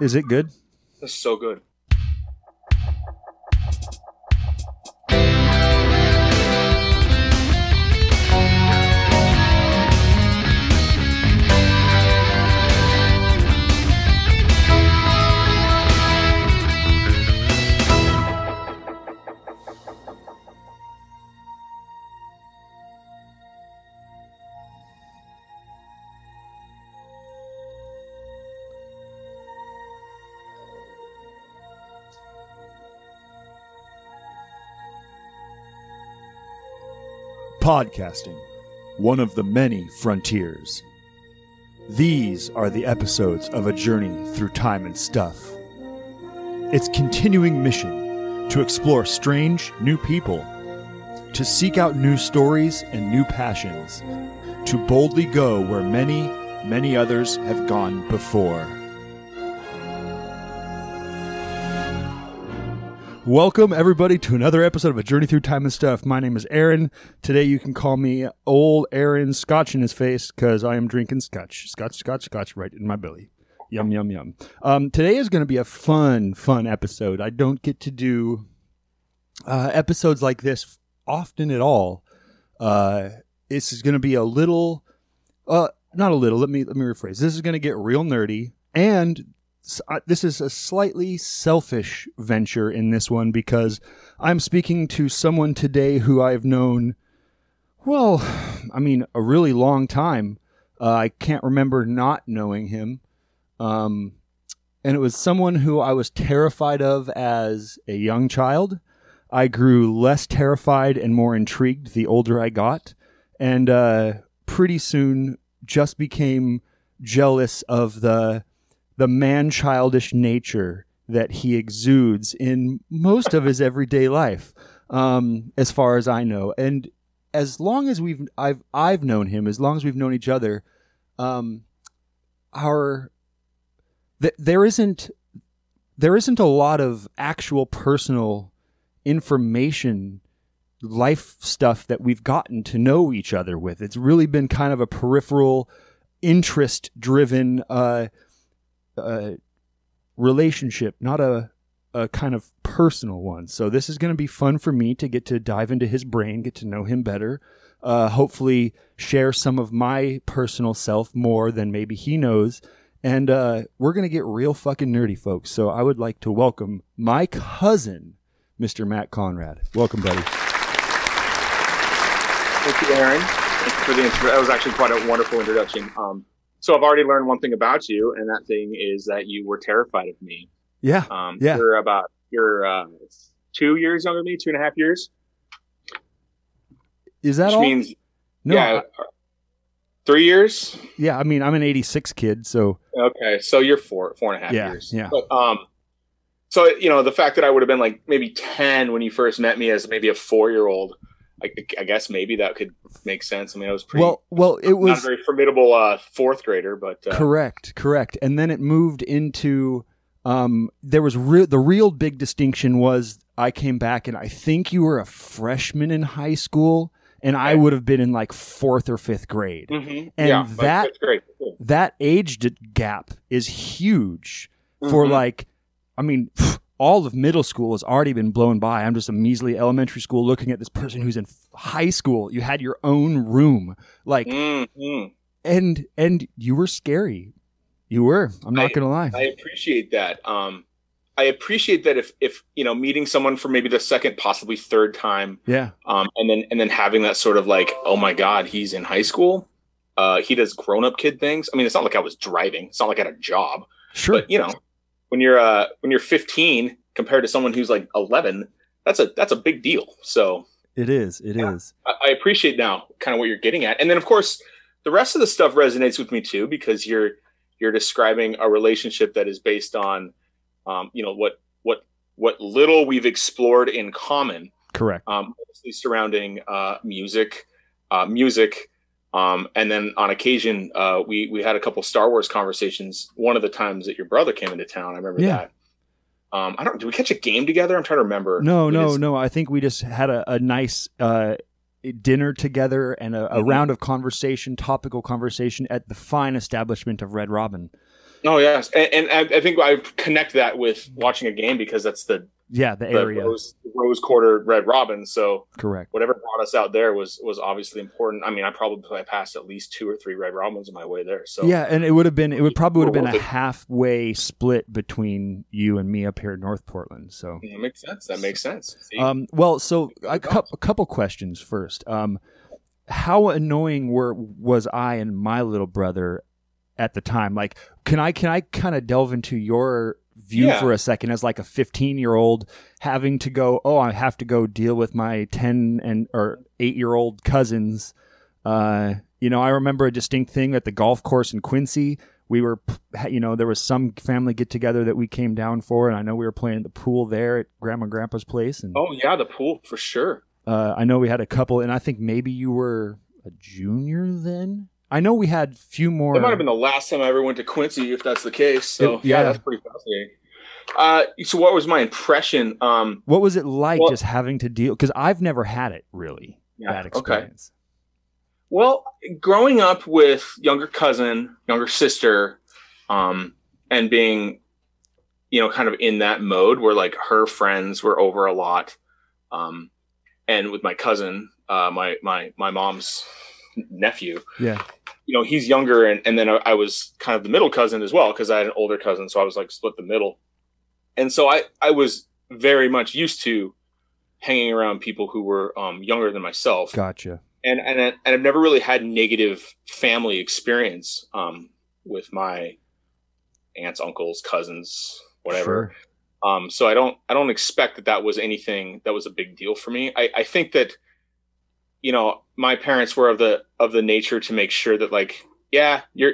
Is it good? It's so good. Podcasting, one of the many frontiers. These are the episodes of a journey through time and stuff. Its continuing mission to explore strange new people, to seek out new stories and new passions, to boldly go where many, many others have gone before. Welcome, everybody, to another episode of A Journey Through Time and Stuff. My name is Aaron. Today, you can call me Old Aaron Scotch in his face because I am drinking scotch. Scotch, scotch, scotch right in my belly. Yum, yum, yum. Um, today is going to be a fun, fun episode. I don't get to do uh, episodes like this often at all. Uh, this is going to be a little, uh, not a little. Let me let me rephrase. This is going to get real nerdy, and this is a slightly selfish venture in this one because I'm speaking to someone today who I've known. Well, I mean, a really long time. Uh, I can't remember not knowing him. Um, and it was someone who I was terrified of as a young child. I grew less terrified and more intrigued the older I got, and uh, pretty soon just became jealous of the the man childish nature that he exudes in most of his everyday life, um, as far as I know. And as long as we've I've I've known him, as long as we've known each other, um, our th- there isn't there isn't a lot of actual personal information life stuff that we've gotten to know each other with it's really been kind of a peripheral interest driven uh, uh, relationship not a a kind of personal one so this is going to be fun for me to get to dive into his brain get to know him better uh, hopefully share some of my personal self more than maybe he knows and uh, we're going to get real fucking nerdy, folks. So I would like to welcome my cousin, Mr. Matt Conrad. Welcome, buddy. Thank you, Aaron. Thank you for the intro. That was actually quite a wonderful introduction. Um, so I've already learned one thing about you, and that thing is that you were terrified of me. Yeah. Um, Yeah. You're about you're uh, two years younger than me, two and a half years, Is that which all? means no. yeah, I- three years. yeah. I mean, I'm an 86 kid. So Okay, so you're four, four and a half Yeah, years. yeah. But, um, so you know the fact that I would have been like maybe ten when you first met me as maybe a four year old. I, I guess maybe that could make sense. I mean, I was pretty well, well, it was not a very formidable uh, fourth grader, but uh, correct, correct. And then it moved into um, there was re- the real big distinction was I came back and I think you were a freshman in high school, and I would have been in like fourth or fifth grade. Mhm. And yeah, that- that's great. Cool. that age gap is huge for Mhm. like i mean all of middle school has already been blown by i'm just a measly elementary school looking at this person who's in high school you had your own room like Mhm. and and you were scary you were i'm not I- gonna lie I appreciate that. Um, I appreciate that if if you know meeting someone for maybe the second, possibly third time, yeah um, and then and then having that sort of like, oh my god, he's in high school. Uh, he does grown up kid things. I mean, it's not like I was driving. It's not like I had a job. sure But you know, when you're uh when you're 15 compared to someone who's like 11, that's a that's a big deal. So it is It is. Yeah. I, I appreciate now kind of what you're getting at, and then of course the rest of the stuff resonates with me too because you're you're describing a relationship that is based on, um, you know what what what little we've explored in common, correct um, mostly surrounding uh, music, uh, music. Um, and then on occasion, uh, we we had a couple Star Wars conversations. One of the times that your brother came into town, I remember Yeah. that. Um, I don't. Did we catch a game together? I'm trying to remember. no We no did- no i think we just had a, a nice uh dinner together and a, a Mhm. round of conversation topical conversation at the fine establishment of red robin Oh yes, and, and I, I think I connect that with watching a game because that's the Yeah, the the area. rose, rose quarter red robin. So Correct. whatever brought us out there was was obviously important. I mean, I probably passed at least two or three red robins on my way there. So yeah, and it would have been it would probably would have been a halfway split between you and me up here in North Portland. So that makes sense. That makes sense. See? Um, well, so a, cou- a couple questions first. Um, how annoying were was I and my little brother at the time? Like, can I can I kind of delve into your view Yeah. for a second as like a 15 year old having to go? Oh, I have to go deal with my 10 and or eight year old cousins. Uh, you know, I remember a distinct thing at the golf course in Quincy. We were, you know, there was some family get together that we came down for, and I know we were playing the pool there at Grandma and Grandpa's place. And oh yeah, the pool for sure. uh, I know we had a couple, and I think maybe you were a junior then. I know we had few more. That might have been the last time I ever went to Quincy, if that's the case. So It- yeah, yeah. that's pretty fascinating. Uh, so what was my impression? Um, what was it like Well- just having to deal? Because I've never had it really yeah, that okay. experience. Well, growing up with younger cousin, younger sister, um, and being, you know, kind of in that mode where like her friends were over a lot, um, and with my cousin, uh, my my my mom's nephew, Yeah, you know, he's younger, and and then I, I was kind of the middle cousin as well because I had an older cousin, so I was like split the middle, and so I I was very much used to hanging around people who were um, younger than myself gotcha. and and and I've never really had negative family experience um, with my aunts, uncles, cousins, whatever. Sure. Um, so I don't I don't expect that that was anything that was a big deal for me. I, I think that you know my parents were of the of the nature to make sure that like yeah you're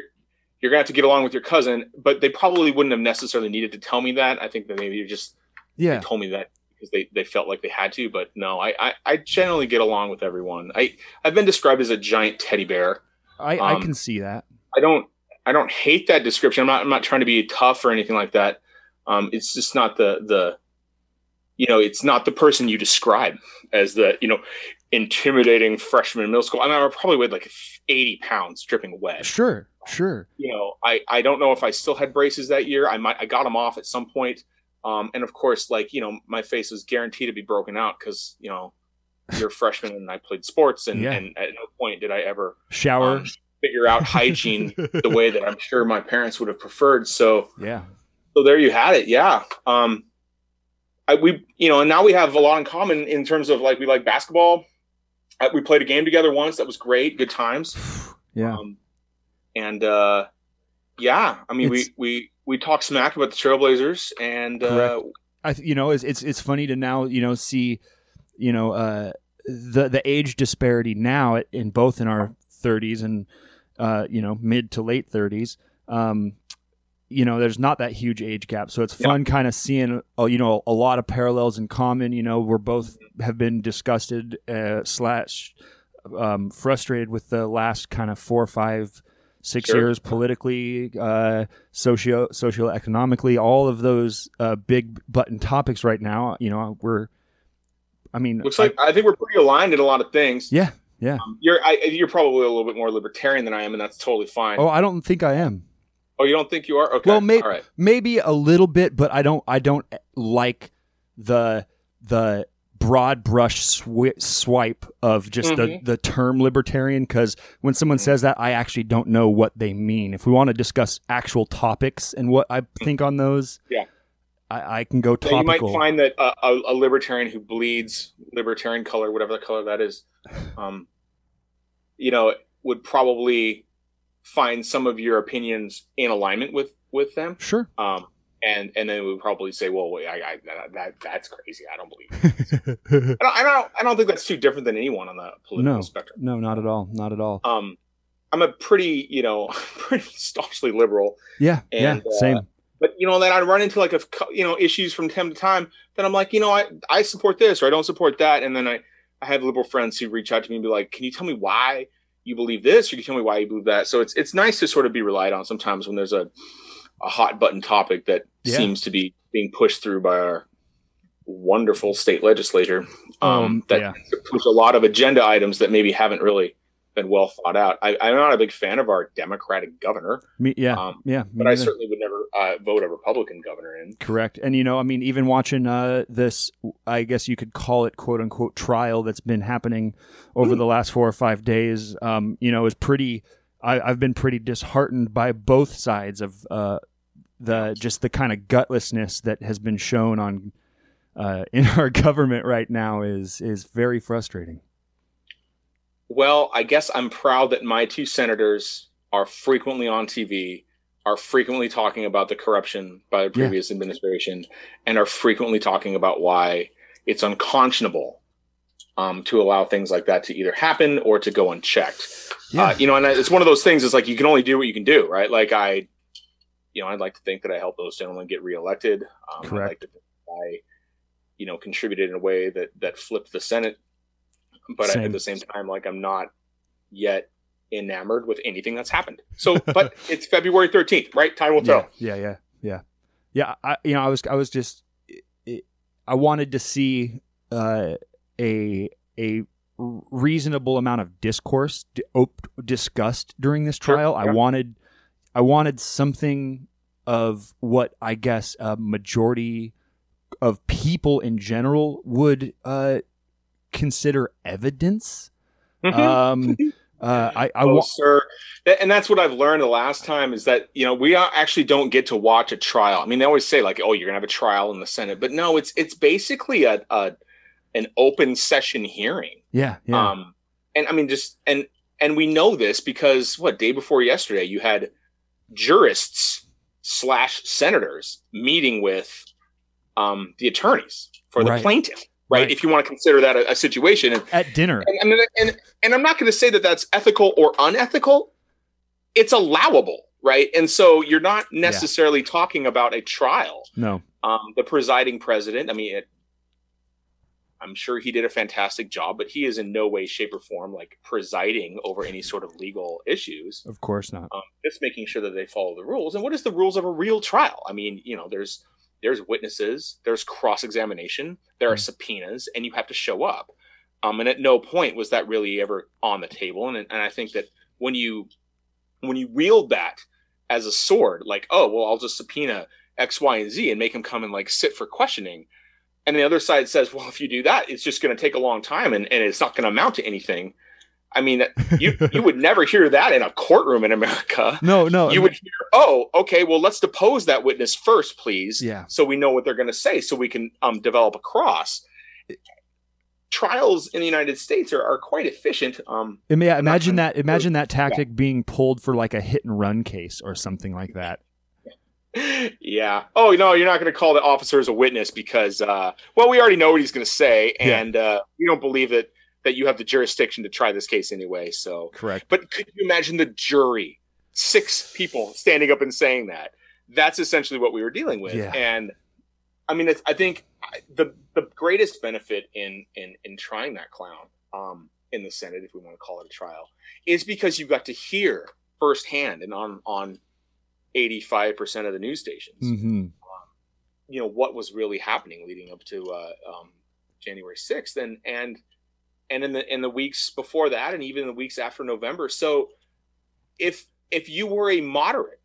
you're gonna have to get along with your cousin, but they probably wouldn't have necessarily needed to tell me that. I think that maybe you just Yeah, told me that because they, they felt like they had to, but no, I, I, I generally get along with everyone. I, I've been described as a giant teddy bear. I, I um, can see that. I don't I don't hate that description. I'm not I'm not trying to be tough or anything like that. Um, it's just not the the you know it's not the person you describe as the you know intimidating freshman in middle school. I mean, I probably weighed like 80 pounds, dripping wet. Sure, sure. You know, I I don't know if I still had braces that year. I might I got them off at some point. Um, and of course, like you know, my face was guaranteed to be broken out because you know you're a freshman and I played sports, and, Yeah. and at no point did I ever Shower. um, figure out hygiene the way that I'm sure my parents would have preferred. So, yeah, so there you had it. Yeah. Um, I, we, you know, and now we have a lot in common in terms of like we like basketball. Uh, we played a game together once. That was great. Good times. yeah. Um, and uh, yeah, I mean, It's- we we we talk smack about the Trailblazers, and uh, I you know it's, it's it's funny to now you know see you know uh, the the age disparity now in both in our 30s and uh, you know mid to late 30s. Um, you know, there's not that huge age gap, so it's Yeah. fun kind of seeing uh, you know a lot of parallels in common. You know, we're both have been disgusted uh, slash um, frustrated with the last kind of four or five six Sure. years politically uh socio socioeconomically all of those uh big button topics right now you know we're i mean looks like I, think we're pretty aligned in a lot of things. yeah yeah Um, you're I, you're probably a little bit more libertarian than I am, and that's totally fine. oh i don't think i am Oh, you don't think you are? Okay. Well, may- All right. maybe a little bit but i don't i don't like the the broad brush swi- swipe of just the, Mhm. the term libertarian because when someone Mhm. says that i actually don't know what they mean if we want to discuss actual topics and what i think on those Yeah. i, I can go Yeah, you might find that a, a, a libertarian who bleeds libertarian color, whatever the color that is, um, you know, would probably find some of your opinions in alignment with with them. sure Um, and and then we would probably say, "Well, wait, I, I, that, that that's crazy. I don't believe." I, don't, I don't. I don't think that's too different than anyone on the political No. spectrum. no not at all not at all Um, I'm a pretty, you know, pretty staunchly liberal. yeah and, yeah uh, same but you know then i run into like a you know issues from time to time then i'm like you know i i support this or i don't support that and then i i have liberal friends who reach out to me and be like can you tell me why you believe this or can tell me why you believe that so it's it's nice to sort of be relied on sometimes when there's a a hot button topic that Yeah. seems to be being pushed through by our wonderful state legislature um, Um, that yeah. push a lot of agenda items that maybe haven't really been well thought out. I, am not a big fan of our Democratic governor. Me, yeah, um, yeah. but I certainly would never uh, vote a Republican governor in. Correct, and you know, I mean, even watching uh, this, I guess you could call it "quote unquote" trial that's been happening over mm-hmm. the last four or five days. Um, you know, is pretty. I, have been pretty disheartened by both sides of uh, the just the kind of gutlessness that has been shown on uh, in our government right now is is very frustrating. Well, I guess I'm proud that my two senators are frequently on TV, are frequently talking about the corruption by the previous yeah. administration, and are frequently talking about why it's unconscionable um, to allow things like that to either happen or to go unchecked. Yeah. Uh, you know, and it's one of those things. It's like you can only do what you can do, right? Like I, you know, I'd like to think that I helped those gentlemen get reelected. Um, Correct. I'd like to I, you know, contributed in a way that that flipped the Senate but same. at the same time, like I'm not yet enamored with anything that's happened. So, but it's February 13th, right? Time will tell. Yeah, yeah, yeah, yeah. I, you know, I was, I was just, I wanted to see uh, a a reasonable amount of discourse op- discussed during this trial. Sure, yeah. I wanted, I wanted something of what I guess a majority of people in general would uh, consider evidence. Mm-hmm. Um, uh, I, I oh, wa- sir, and that's what I've learned the last time is that you know we actually don't get to watch a trial. I mean, they always say like, "Oh, you're gonna have a trial in the Senate," but no, it's it's basically a, a an open session hearing. Yeah, yeah. Um, and I mean, just and and we know this because what day before yesterday you had jurists slash senators meeting with um, the attorneys for the right. plaintiff right? right? If you want to consider that a, a situation and, at dinner, and, and, and, and I'm not going to say that that's ethical or unethical. It's allowable, right? And so you're not necessarily yeah. talking about a trial. No, um, the presiding president. I mean, it, I'm sure he did a fantastic job, but he is in no way, shape, or form like presiding over any sort of legal issues. Of course not. Um, just making sure that they follow the rules. And what is the rules of a real trial? I mean, you know, there's there's witnesses, there's cross examination, there are mm. subpoenas, and you have to show up. Um, and at no point was that really ever on the table. And, and I think that when you when you wield that as a sword, like, oh well, I'll just subpoena X, Y, and Z and make him come and like sit for questioning. And the other side says, well, if you do that, it's just going to take a long time and, and it's not going to amount to anything. I mean, you you would never hear that in a courtroom in America. No, no. You would hear, oh, okay, well, let's depose that witness first, please. Yeah. So we know what they're going to say, so we can um, develop a cross. Trials in the United States are, are quite efficient. Um, yeah, imagine that. Imagine that tactic yeah. being pulled for like a hit and run case or something like that. yeah. Oh no, you're not going to call the officer as a witness because, uh, well, we already know what he's going to say, and yeah. uh, we don't believe it that you have the jurisdiction to try this case anyway. So correct. But could you imagine the jury, six people standing up and saying that? That's essentially what we were dealing with. Yeah. And I mean, I think the the greatest benefit in in in trying that clown um, in the Senate, if we want to call it a trial, is because you got to hear firsthand and on on eighty five percent of the news stations. Mm-hmm. Um, you know what was really happening leading up to uh, um, January sixth, and and and in the in the weeks before that and even the weeks after November. So if if you were a moderate,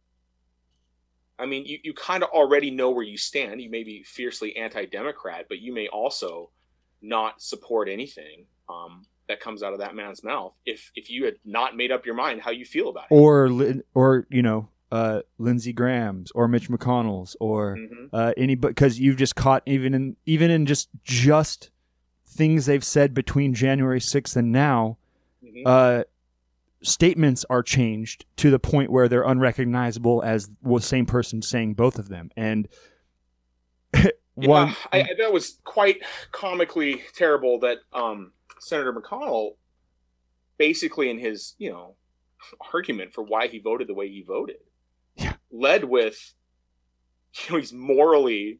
I mean, you, you kind of already know where you stand. You may be fiercely anti-democrat, but you may also not support anything um, that comes out of that man's mouth if if you had not made up your mind how you feel about it. Or or you know, uh, Lindsey Graham's or Mitch McConnell's or mm-hmm. uh, any because you've just caught even in even in just just things they've said between January 6th and now, mm-hmm. uh, statements are changed to the point where they're unrecognizable as the same person saying both of them. And one, yeah, I, I, that was quite comically terrible that um, Senator McConnell, basically in his you know argument for why he voted the way he voted, yeah. led with, you know, he's morally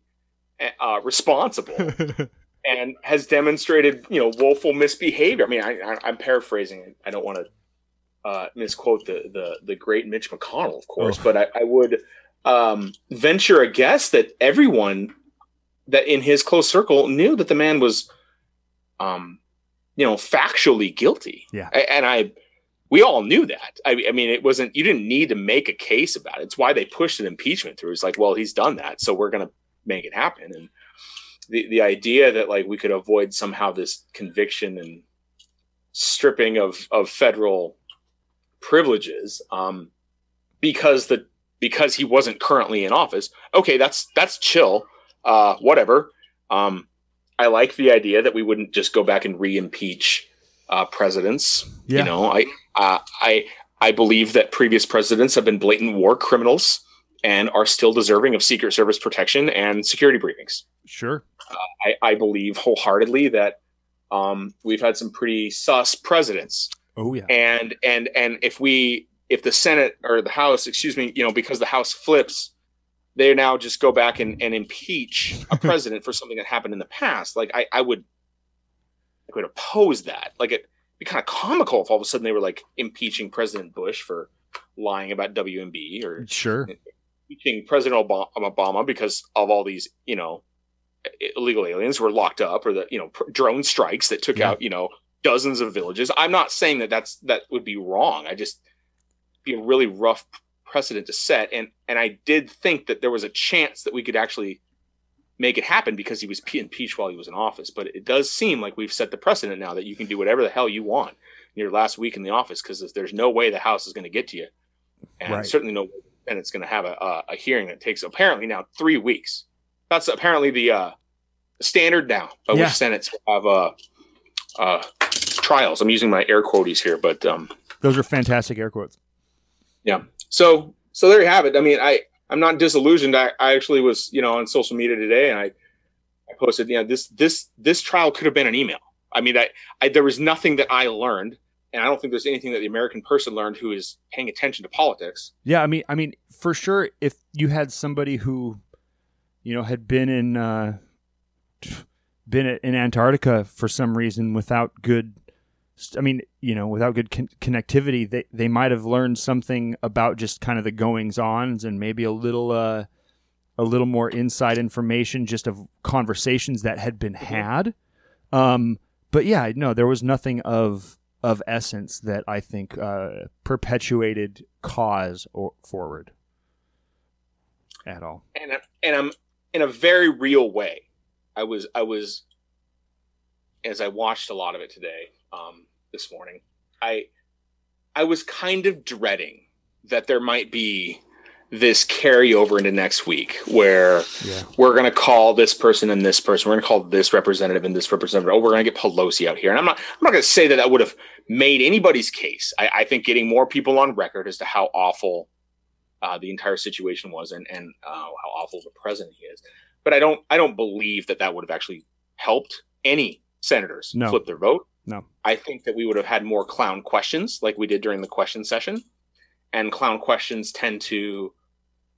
uh, responsible and has demonstrated, you know, woeful misbehavior. I mean, I, am paraphrasing. I don't want to uh, misquote the, the the great Mitch McConnell, of course, oh. but I, I would um, venture a guess that everyone that in his close circle knew that the man was, um, you know, factually guilty. Yeah, and I, we all knew that. I, I, mean, it wasn't you didn't need to make a case about it. It's why they pushed an impeachment through. It's like, well, he's done that, so we're going to make it happen. And the the idea that like we could avoid somehow this conviction and stripping of of federal privileges um, because the because he wasn't currently in office. Okay, that's that's chill. Uh, whatever. Um, I like the idea that we wouldn't just go back and re-impeach uh, presidents. Yeah. You know, I uh, I I believe that previous presidents have been blatant war criminals and are still deserving of Secret Service protection and security briefings. Sure. Uh, I, I believe wholeheartedly that um, we've had some pretty sus presidents. Oh yeah. And and and if we if the Senate or the House, excuse me, you know, because the House flips, they now just go back and, and impeach a president for something that happened in the past. Like I, I would I would oppose that. Like it'd be kind of comical if all of a sudden they were like impeaching President Bush for lying about WMD or sure impeaching President Obama because of all these, you know, illegal aliens were locked up or the, you know, drone strikes that took yeah. out, you know, dozens of villages. I'm not saying that that's that would be wrong. I just be a really rough precedent to set and and I did think that there was a chance that we could actually make it happen because he was impeached while he was in office. But it does seem like we've set the precedent now that you can do whatever the hell you want in your last week in the office because there's no way the House is going to get to you, and right. certainly no and it's going to have a, a, a, hearing that takes apparently now three weeks. That's apparently the uh, standard now by yeah. which Senates have uh, uh, trials. I'm using my air quotes here, but um, those are fantastic air quotes. Yeah. So so there you have it. I mean, I I'm not disillusioned. I, I actually was, you know, on social media today and I, I posted, you know, this, this, this trial could have been an email. I mean, I, I, there was nothing that I learned and I don't think there's anything that the American person learned who is paying attention to politics. Yeah. I mean, I mean, for sure, if you had somebody who, you know, had been in, uh, been in Antarctica for some reason without good I mean, you know, without good con- connectivity, they, they might have learned something about just kind of the goings ons and maybe a little uh, a little more inside information just of conversations that had been had. Um, but yeah, no, there was nothing of of essence that I think uh, perpetuated cause or forward at all. And and I'm in a very real way. I was I was as I watched a lot of it today um, this morning, I I was kind of dreading that there might be this carryover into next week where yeah. we're going to call this person and this person. We're going to call this representative and this representative. Oh, we're going to get Pelosi out here. And I'm not, I'm not going to say that that would have made anybody's case. I, I, think getting more people on record as to how awful uh, the entire situation was and, and uh, how awful the president he is. But I don't, I don't believe that that would have actually helped any senators no. flip their vote. No. I think that we would have had more clown questions like we did during the question session. And clown questions tend to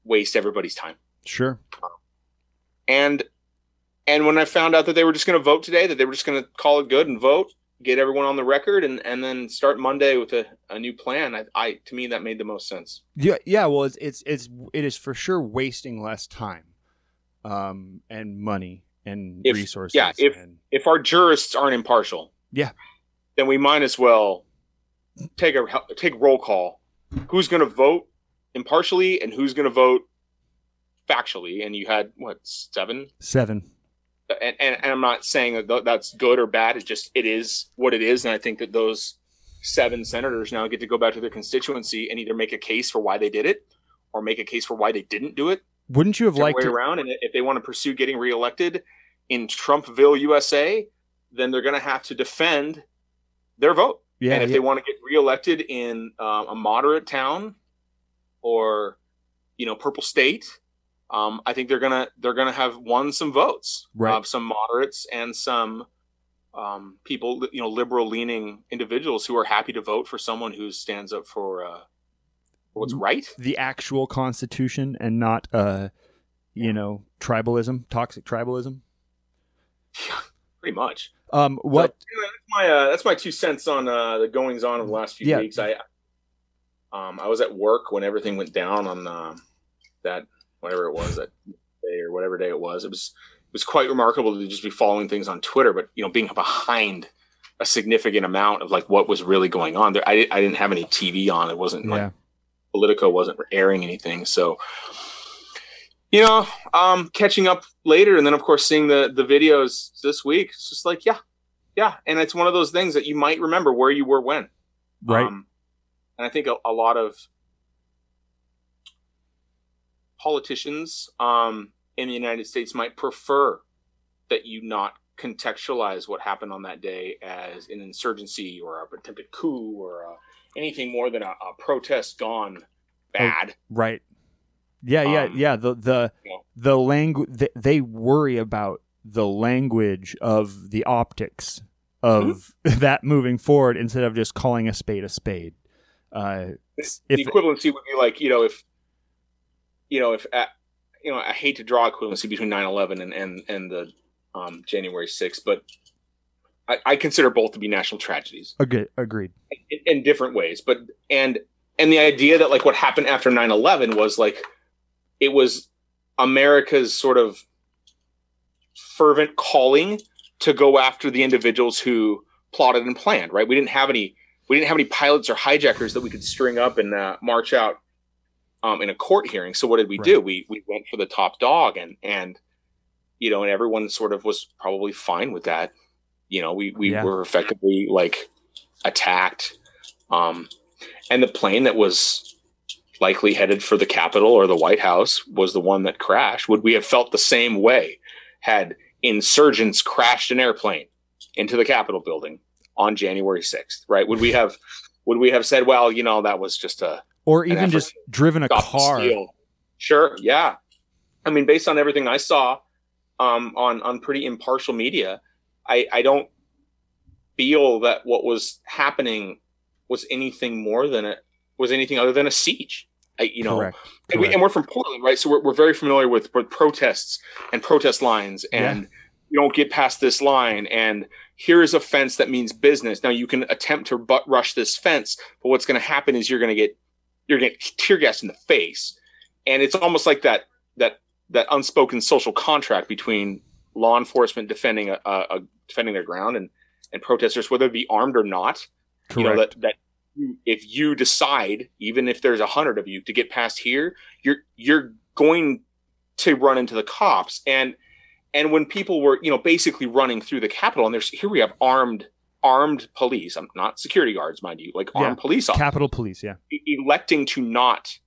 waste everybody's time. Sure. And and when I found out that they were just going to vote today, that they were just going to call it good and vote, get everyone on the record, and and then start Monday with a, a new plan, I, I to me that made the most sense. Yeah, yeah. Well, it's it's it's it is for sure wasting less time, um, and money and if, resources. Yeah, if and... if our jurists aren't impartial, yeah, then we might as well take a take roll call. Who's going to vote impartially and who's going to vote factually? And you had what seven? Seven. And, and, and I'm not saying that that's good or bad. It just it is what it is, and I think that those seven senators now get to go back to their constituency and either make a case for why they did it or make a case for why they didn't do it. Wouldn't you have liked way to... around? And if they want to pursue getting reelected in Trumpville, USA, then they're going to have to defend their vote. Yeah, and if yeah. they want to get reelected in um, a moderate town or you know purple state, um, I think they're gonna they're gonna have won some votes, right. Uh, some moderates and some um, people, you know, liberal leaning individuals who are happy to vote for someone who stands up for, uh, for what's right, the actual Constitution, and not uh, you know tribalism, toxic tribalism. Pretty much. Um, what? So, that's my uh, that's my two cents on uh, the goings on of the last few yeah. weeks. I um, I was at work when everything went down on uh, that whatever it was that day or whatever day it was. It was it was quite remarkable to just be following things on Twitter, but you know, being behind a significant amount of like what was really going on there. I, I didn't have any TV on. It wasn't Yeah. like Politico wasn't airing anything. So, you know, um, catching up later, and then of course seeing the the videos this week. It's just like, yeah, yeah, and it's one of those things that you might remember where you were when, Right. Um, and I think a, a lot of politicians um, in the United States might prefer that you not contextualize what happened on that day as an insurgency or a attempted coup or uh anything more than a, a protest gone bad. Right. Yeah, yeah, Um, yeah. The the you know. the language they, they worry about the language of the optics of Mm-hmm. that moving forward instead of just calling a spade a spade. Uh, the if equivalency would be like you know if you know if uh, you know I hate to draw equivalency between 9/11 and and and the um, January 6th, but I, I consider both to be national tragedies. agree, agreed. in, in different ways but and and the idea that like what happened after 9-11 was like it was america's sort of fervent calling to go after the individuals who plotted and planned right? We didn't have any we didn't have any pilots or hijackers that we could string up and uh, march out um, in a court hearing. So what did we do? We we went for the top dog and and you know and everyone sort of was probably fine with that. You know we we Yeah. were effectively like attacked um, and the plane that was likely headed for the Capitol or the White House was the one that crashed. Would we have felt the same way had insurgents crashed an airplane into the Capitol building on January 6th? Right? Would we have would we have said, well, you know, that was just a Or even just driven a car. steal? Sure, yeah. I mean, based on everything I saw um, on on pretty impartial media, I, I don't feel that what was happening was anything more than it was anything other than a siege. I, you know, Correct. and, we, Correct. we're from Portland, right? So we're, we're very familiar with, with protests and protest lines, and you don't get past this line. And here is a fence that means business. Now you can attempt to butt rush this fence, but what's going to happen is you're going to get you're going to get tear gas in the face, and it's almost like that that that unspoken social contract between law enforcement defending a, a, a defending their ground and and protesters, whether it be armed or not you know Correct. that that if you decide even if there's a hundred of you to get past here you're you're going to run into the cops and and when people were you know basically running through the capitol and there's here we have armed armed police i'm not security guards mind you like armed Yeah. police officers Capitol Police. Yeah. electing to not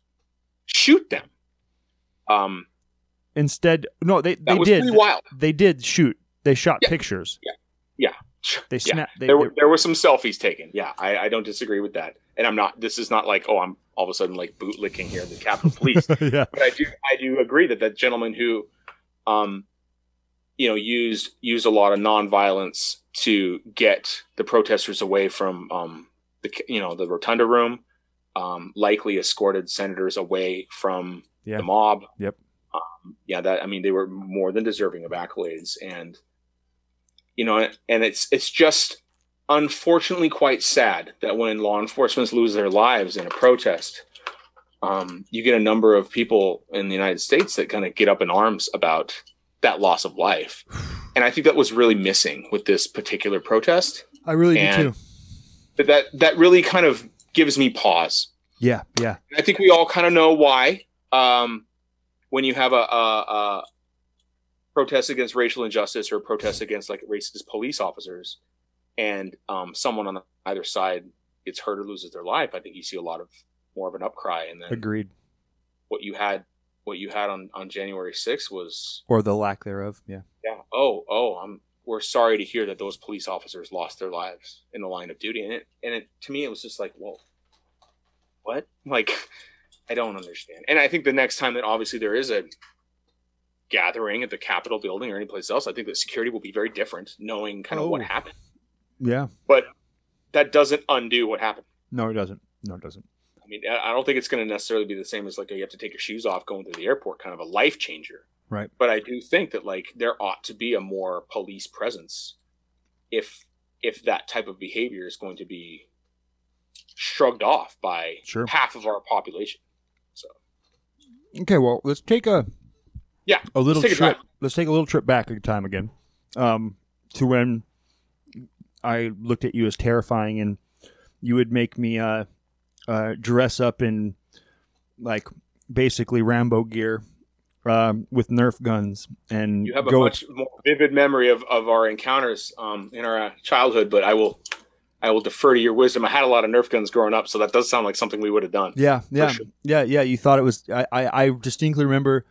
shoot them um Instead, no, they they did. wild They did shoot. They shot Yeah. pictures. Yeah. Yeah They Yeah. They, there were there were some selfies taken. Yeah, I, I don't disagree with that. And I'm not. This is not like oh, I'm all of a sudden like bootlicking here the Capitol Police. yeah. but I do I do agree that that gentleman who, um, you know, used used a lot of nonviolence to get the protesters away from um the you know the rotunda room, um, likely escorted senators away from Yeah. the mob. Yep. Um, yeah, that I mean they were more than deserving of accolades, and you know, and it's it's just unfortunately quite sad that when law enforcement lose their lives in a protest, um, you get a number of people in the United States that kind of get up in arms about that loss of life. And I think that was really missing with this particular protest. I really And- do too. But that that really kind of gives me pause. Yeah. Yeah. And I think we all kind of know why. Um, when you have a, a, a protest against racial injustice or protests against like racist police officers, and um, someone on either side gets hurt or loses their life, I think you see a lot of more of an upcry. And then Agreed. what you had, what you had on on January 6th was, Or the lack thereof. Yeah. yeah, oh, oh, I'm we're sorry to hear that those police officers lost their lives in the line of duty, and it and it to me it was just like, whoa, what? Like, I don't understand. And I think the next time that obviously there is a gathering at the Capitol building or anyplace else, I think that security will be very different, knowing kind of what Oh. happened. Yeah. But that doesn't undo what happened. No, it doesn't. No, it doesn't. I mean, I I don't think it's going to necessarily be the same as like you have to take your shoes off going through the airport, kind of a life changer. Right. But I do think that like there ought to be a more police presence if if that type of behavior is going to be shrugged off by Sure. half of our population. So Okay, well, let's take a Yeah, a little a trip. drive. let's take a little trip back in time again, um, to when I looked at you as terrifying, and you would make me uh, uh, dress up in like basically Rambo gear um, with Nerf guns and You have a much more vivid memory of, of our encounters um, in our uh, childhood, but I will I will defer to your wisdom. I had a lot of Nerf guns growing up, so that does sound like something we would have done. yeah, yeah, sure. yeah, yeah. You thought it was. I, I, I distinctly remember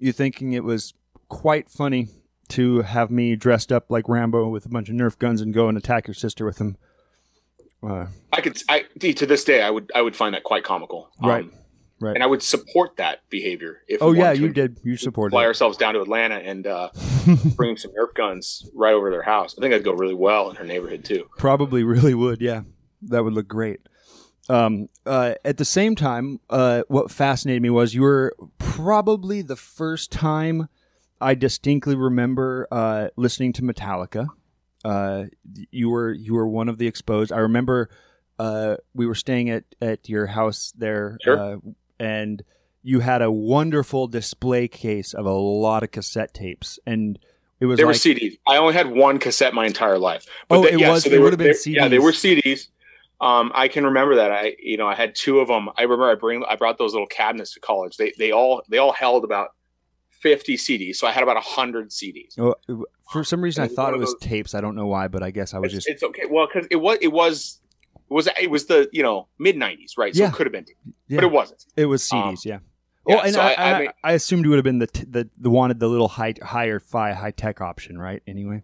you thinking it was quite funny to have me dressed up like Rambo with a bunch of Nerf guns and go and attack your sister with them. Uh, I could I to this day I would I would find that quite comical. Um, Right. Right. And I would support that behavior if oh yeah, you did. You supported. fly it. ourselves down to Atlanta and uh, bring some Nerf guns right over their house. I think that'd go really well in her neighborhood too. Probably really would. Yeah, that would look great. Um, uh, at the same time, uh, what fascinated me was you were probably the first time I distinctly remember uh, listening to Metallica. Uh, you were you were one of the exposed. I remember uh, we were staying at at your house there, Sure. uh, and you had a wonderful display case of a lot of cassette tapes, and it was They were CDs. I only had one cassette my entire life. Oh, they- it was- they it would have been they- Yeah, they were CDs. Um, I can remember that. I, you know, I had two of them. I remember I bring, I brought those little cabinets to college. They, they all, they all held about fifty CDs. So I had about hundred CDs. Oh, for some reason, I thought it was those- tapes. I don't know why, but I guess I was It's, just it's okay. Well, because it was, it was, it was, it was the you know mid '90s, right? So Yeah. it could have been, yeah, but it wasn't. it was um, CDs. yeah. yeah, oh, and so I, I- I mean- I assumed you would have been the t- the the wanted the little high higher fi high tech option, right? Anyway,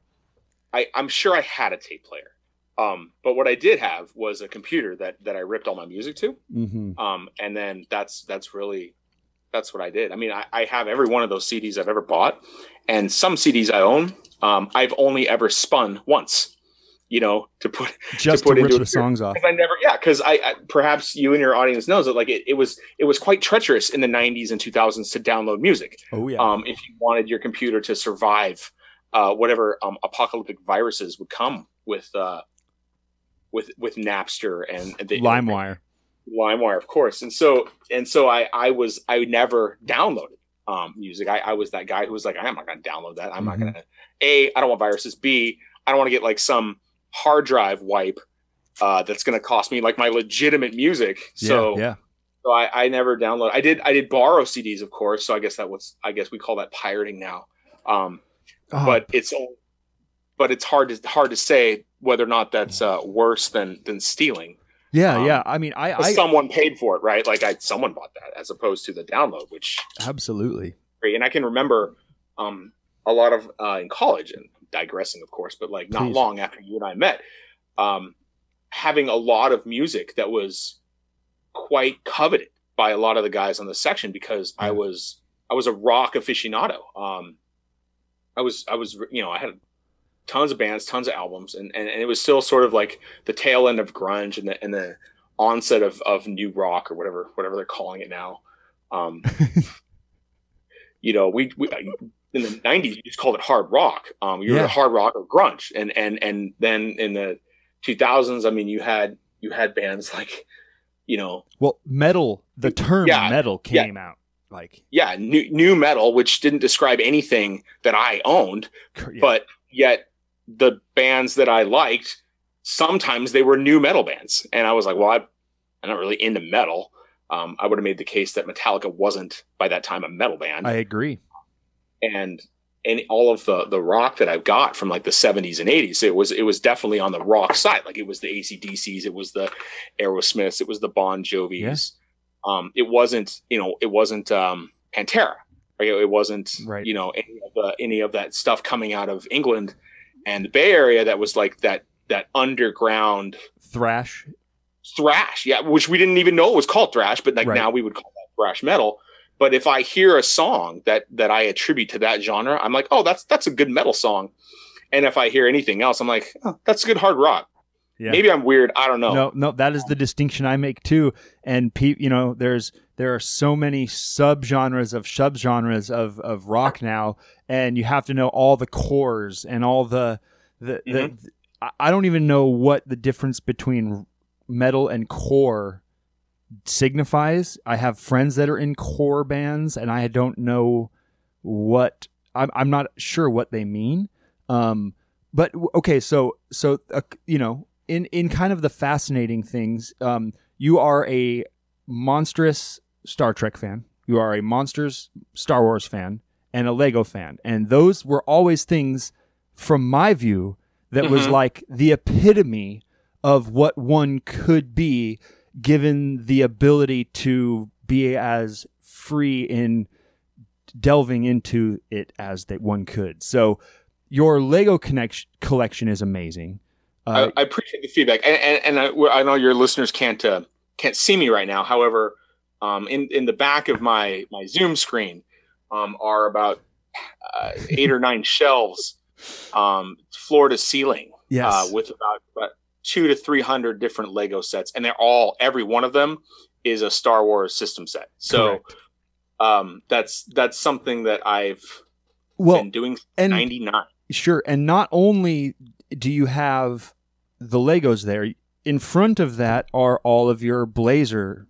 I, I'm sure I had a tape player. Um, but what I did have was a computer that that I ripped all my music to. mm-hmm. um, and then that's that's really that's what I did. I mean, I, I have every one of those CDs I've ever bought, and some CDs I own. Um, I've only ever spun once, you know, to put just to, put rip into the songs off. I never, yeah, because I, I perhaps you and your audience knows that like it, it was it was quite treacherous in the '90s and 2000s to download music. Oh yeah, Um, if you wanted your computer to survive uh, whatever um, apocalyptic viruses would come with uh, with with Napster and the LimeWire. LimeWire, of course. And so and so I I was I never downloaded um, music. I, I was that guy who was like, I'm not going to download that. I'm not Mhm. going to. A, I don't want viruses. B, I don't want to get like some hard drive wipe uh, that's going to cost me like my legitimate music. So yeah, yeah. so I, I never download. I did I did borrow CDs, of course. So I guess that was I guess we call that pirating now. Um, Oh, but it's but it's hard to hard to say whether or not that's uh, worse than than stealing. yeah, um, yeah. I mean, I, I someone paid for it, right? Like I someone bought that as opposed to the download, which absolutely. and I can remember um, a lot of uh, in college and digressing, of course, but like not Please. long after you and I met, um, having a lot of music that was quite coveted by a lot of the guys on the section because I was I was a rock aficionado. Um, I was I was you know I had tons of bands, tons of albums, and, and, and it was still sort of like the tail end of grunge and the and the onset of, of new rock or whatever whatever they're calling it now. Um, you know, we, we in the '90s you just called it hard rock. Um, you Yeah. were hard rock or grunge, and and and then in the 2000s, I mean, you had you had bands like, you know, Well, metal. The term Yeah, metal yeah. came out like, yeah, new new metal, which didn't describe anything that I owned, yeah. but yet the bands that I liked sometimes they were new metal bands, and I was like, well, I, I'm not really into metal. Um, I would have made the case that Metallica wasn't by that time a metal band, I agree. and and all of the the rock that I've got from like the 70s and 80s, it was it was definitely on the rock side. Like it was the ACDCs, it was the Aerosmiths, it was the Bon Jovis. Um, it wasn't you know it wasn't um, Pantera. Right? It wasn't Right. you know any of the any of that stuff coming out of England and the Bay Area that was like that that underground Thrash. thrash, yeah, which we didn't even know it was called thrash, but like Right. now we would call that thrash metal. But if I hear a song that that I attribute to that genre, I'm like, oh, that's that's a good metal song. And if I hear anything else, I'm like, oh, that's good hard rock. Yeah. Maybe I'm weird. I don't know. No, no, that is the distinction I make too. And pe- you know, there's there are so many subgenres of subgenres of of rock now, and you have to know all the cores and all the the, the I- I don't even know what the difference between metal and core signifies. I have friends that are in core bands, and I don't know what I'm. I'm not sure what they mean. Um, But okay, so so uh, you know, in in kind of the fascinating things, um, you are a monstrous Star Trek fan. You are a monsters Star Wars fan and a Lego fan, and those were always things, from my view, that was Mhm. like the epitome of what one could be given the ability to be as free in delving into it as that one could. So your Lego connection collection is amazing. Uh, I, I appreciate the feedback, and and, and I, I know your listeners can't uh, can't see me right now. However, um, in in the back of my my Zoom screen um, are about uh, eight or nine shelves, um, floor to ceiling, yes. uh, with about, about two to three hundred different Lego sets, and they're all every one of them is a Star Wars system set. So um, that's that's something that I've well, been doing ninety nine. Sure. And not only do you have the Legos there, in front of that are all of your Blazer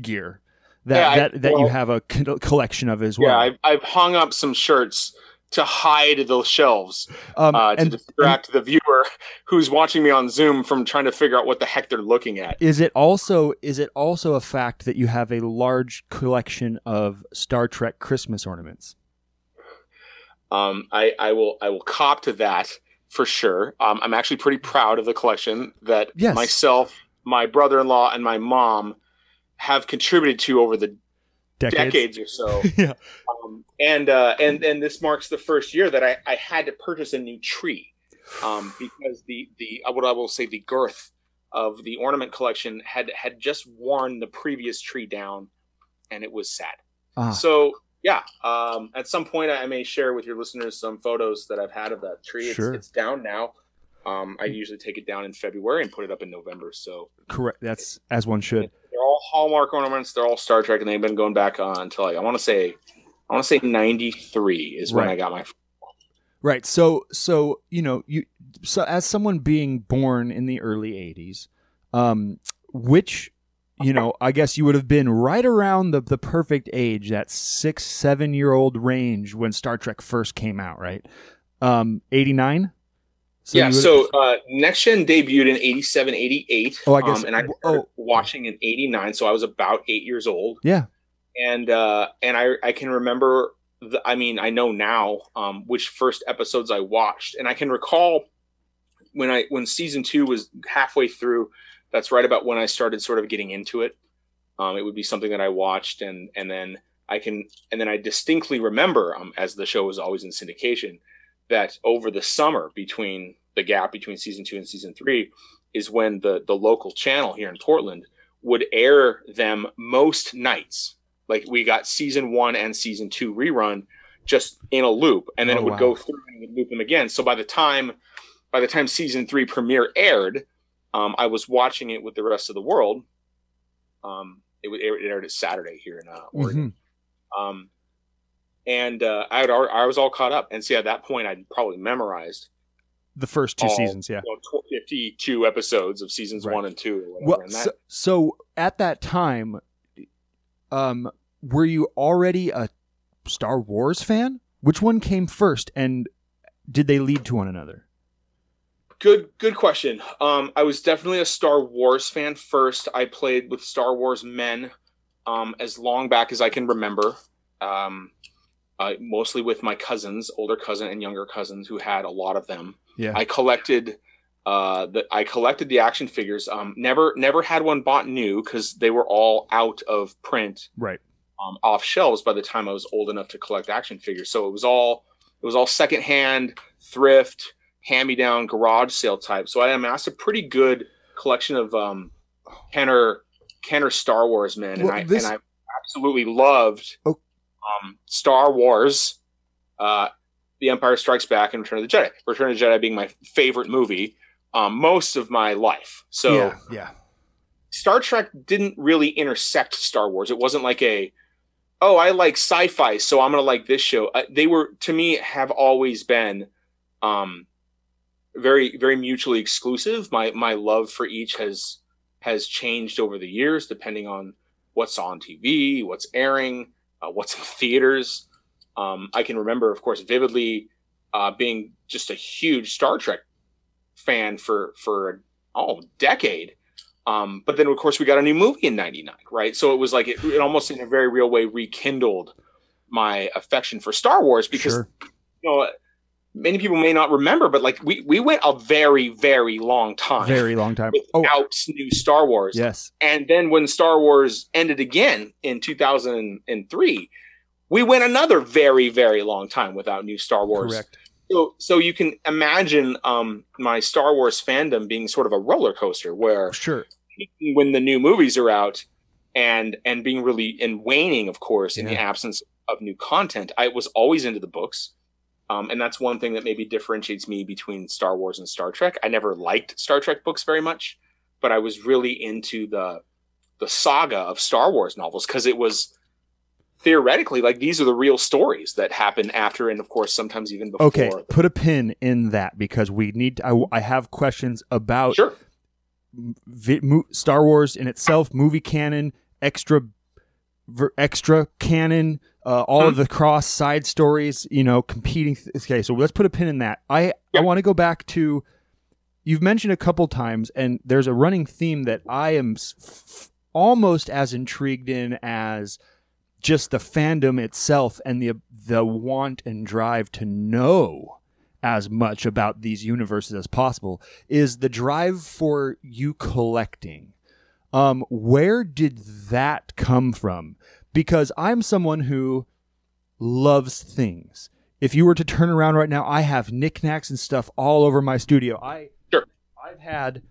gear that Yeah, I- that, that you have a co- collection of as well. Yeah, I've, I've hung up some shirts to hide the shelves um, uh, to and distract the viewer who's watching me on Zoom from trying to figure out what the heck they're looking at. is it also is it also a fact that you have a large collection of Star Trek Christmas ornaments? Um, I, I will I will cop to that for sure. Um, I'm actually pretty proud of the collection that Yes. myself, my brother-in-law, and my mom have contributed to over the Decades. decades or so. yeah. um, and uh, and and this marks the first year that I, I had to purchase a new tree um, because the the uh, what I will say the girth of the ornament collection had had just worn the previous tree down, and it was sad. Ah, So yeah, um, at some point I may share with your listeners some photos that I've had of that tree. It's, Sure. it's down now. Um, I usually take it down in February and put it up in November. So correct. That's as one should. they're all Hallmark ornaments. They're all Star Trek, and they've been going back on until like I want to say, I want to say ninety three is when Right. I got my. Right. So so you know you so as someone being born in the early '80s, um, which you know I guess you would have been right around the the perfect age, that six seven year old range when Star Trek first came out, right? Um, '89. yeah, so uh, Next Gen debuted in 87, 88. Oh, I guess- Um, and I oh. watching in 89, so I was about eight years old. yeah, and uh and i i can remember the, i mean i know now um which first episodes i watched and i can recall when i when season two was halfway through that's right about when i started sort of getting into it um it would be something that i watched and and then i can and then i distinctly remember um as the show was always in syndication that over the summer between the gap between season two and season three is when the the local channel here in portland would air them most nights like we got season one and season two rerun just in a loop, and then Oh, it would wow. go through and loop them again. So by the time by the time season three premiere aired, um, I was watching it with the rest of the world. Um, it, it aired it Saturday here in uh, Oregon, Mhm. um, and uh, I had I was all caught up. And see, at that point, I'd probably memorized the first two all- seasons. Yeah. you know, 52 episodes of seasons Right. one and two. Or whatever. Well, and that, so, so at that time, um, were you already a Star Wars fan? Which one came first, and did they lead to one another? Good, good question. Um, I was definitely a Star Wars fan first. I played with Star Wars men um, as long back as I can remember. Um, uh, mostly with my cousins, older cousin and younger cousins, who had a lot of them. Yeah. I collected uh, the I collected the action figures. Um, never, never had one bought new because they were all out of print Right. um, off shelves by the time I was old enough to collect action figures. So it was all it was all secondhand, thrift, hand me down, garage sale type. So I amassed a pretty good collection of um, Kenner Kenner Star Wars men, and I this- and I absolutely loved Oh. um, Star Wars, uh, The Empire Strikes Back, and Return of the Jedi. Return of the Jedi being my favorite movie um, most of my life. So. yeah. Yeah. Star Trek didn't really intersect Star Wars. It wasn't like a, oh, I like sci-fi, so I'm gonna like this show. Uh, they were to me have always been, um, very very mutually exclusive. My my love for each has has changed over the years depending on what's on TV, what's airing, uh, what's in theaters. Um, I can remember, of course, vividly uh, being just a huge Star Trek fan for for oh decade. Um, but then of course we got a new movie in '99, right? So it was like it, it, almost in a very real way rekindled my affection for Star Wars because sure. you know many people may not remember, but like we we went a very very long time, very long time without oh. new Star Wars. Yes, and then when Star Wars ended again in 2003, we went another very very long time without new Star Wars. Correct. So, so you can imagine um, my Star Wars fandom being sort of a roller coaster, where sure, when the new movies are out, and and being really and waning, of course, in yeah. the absence of new content, I was always into the books, um, and that's one thing that maybe differentiates me between Star Wars and Star Trek. I never liked Star Trek books very much, but I was really into the the saga of Star Wars novels because it was theoretically like these are the real stories that happen after and of course sometimes even before okay put a pin in that because we need to, I, I have questions about sure. star wars in itself movie canon extra ver, extra canon uh, all mm-hmm. of the cross side stories you know competing okay so let's put a pin in that i i want to go back to you've mentioned a couple times and there's a running theme that i am f- almost as intrigued in as just the fandom itself and the the want and drive to know as much about these universes as possible is the drive for you collecting. Um, where did that come from? Because I'm someone who loves things. If you were to turn around right now, I have knickknacks and stuff all over my studio. I sure. I've had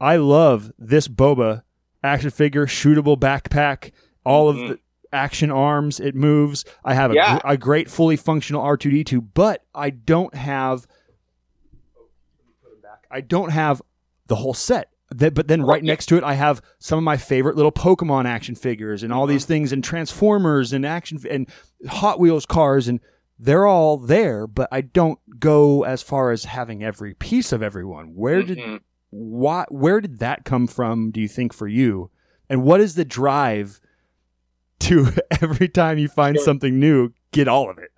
I love this Boba action figure, shootable backpack, all mm-hmm. of the action arms. It moves. I have a, yeah. a great fully functional R2D2, but I don't have. I don't have the whole set. But then right next to it, I have some of my favorite little Pokemon action figures and all these mm-hmm. things, and Transformers and action and Hot Wheels cars, and they're all there. But I don't go as far as having every piece of everyone. Where did mm-hmm. why? Where did that come from? Do you think for you? And what is the drive to every time you find sure. something new, get all of it?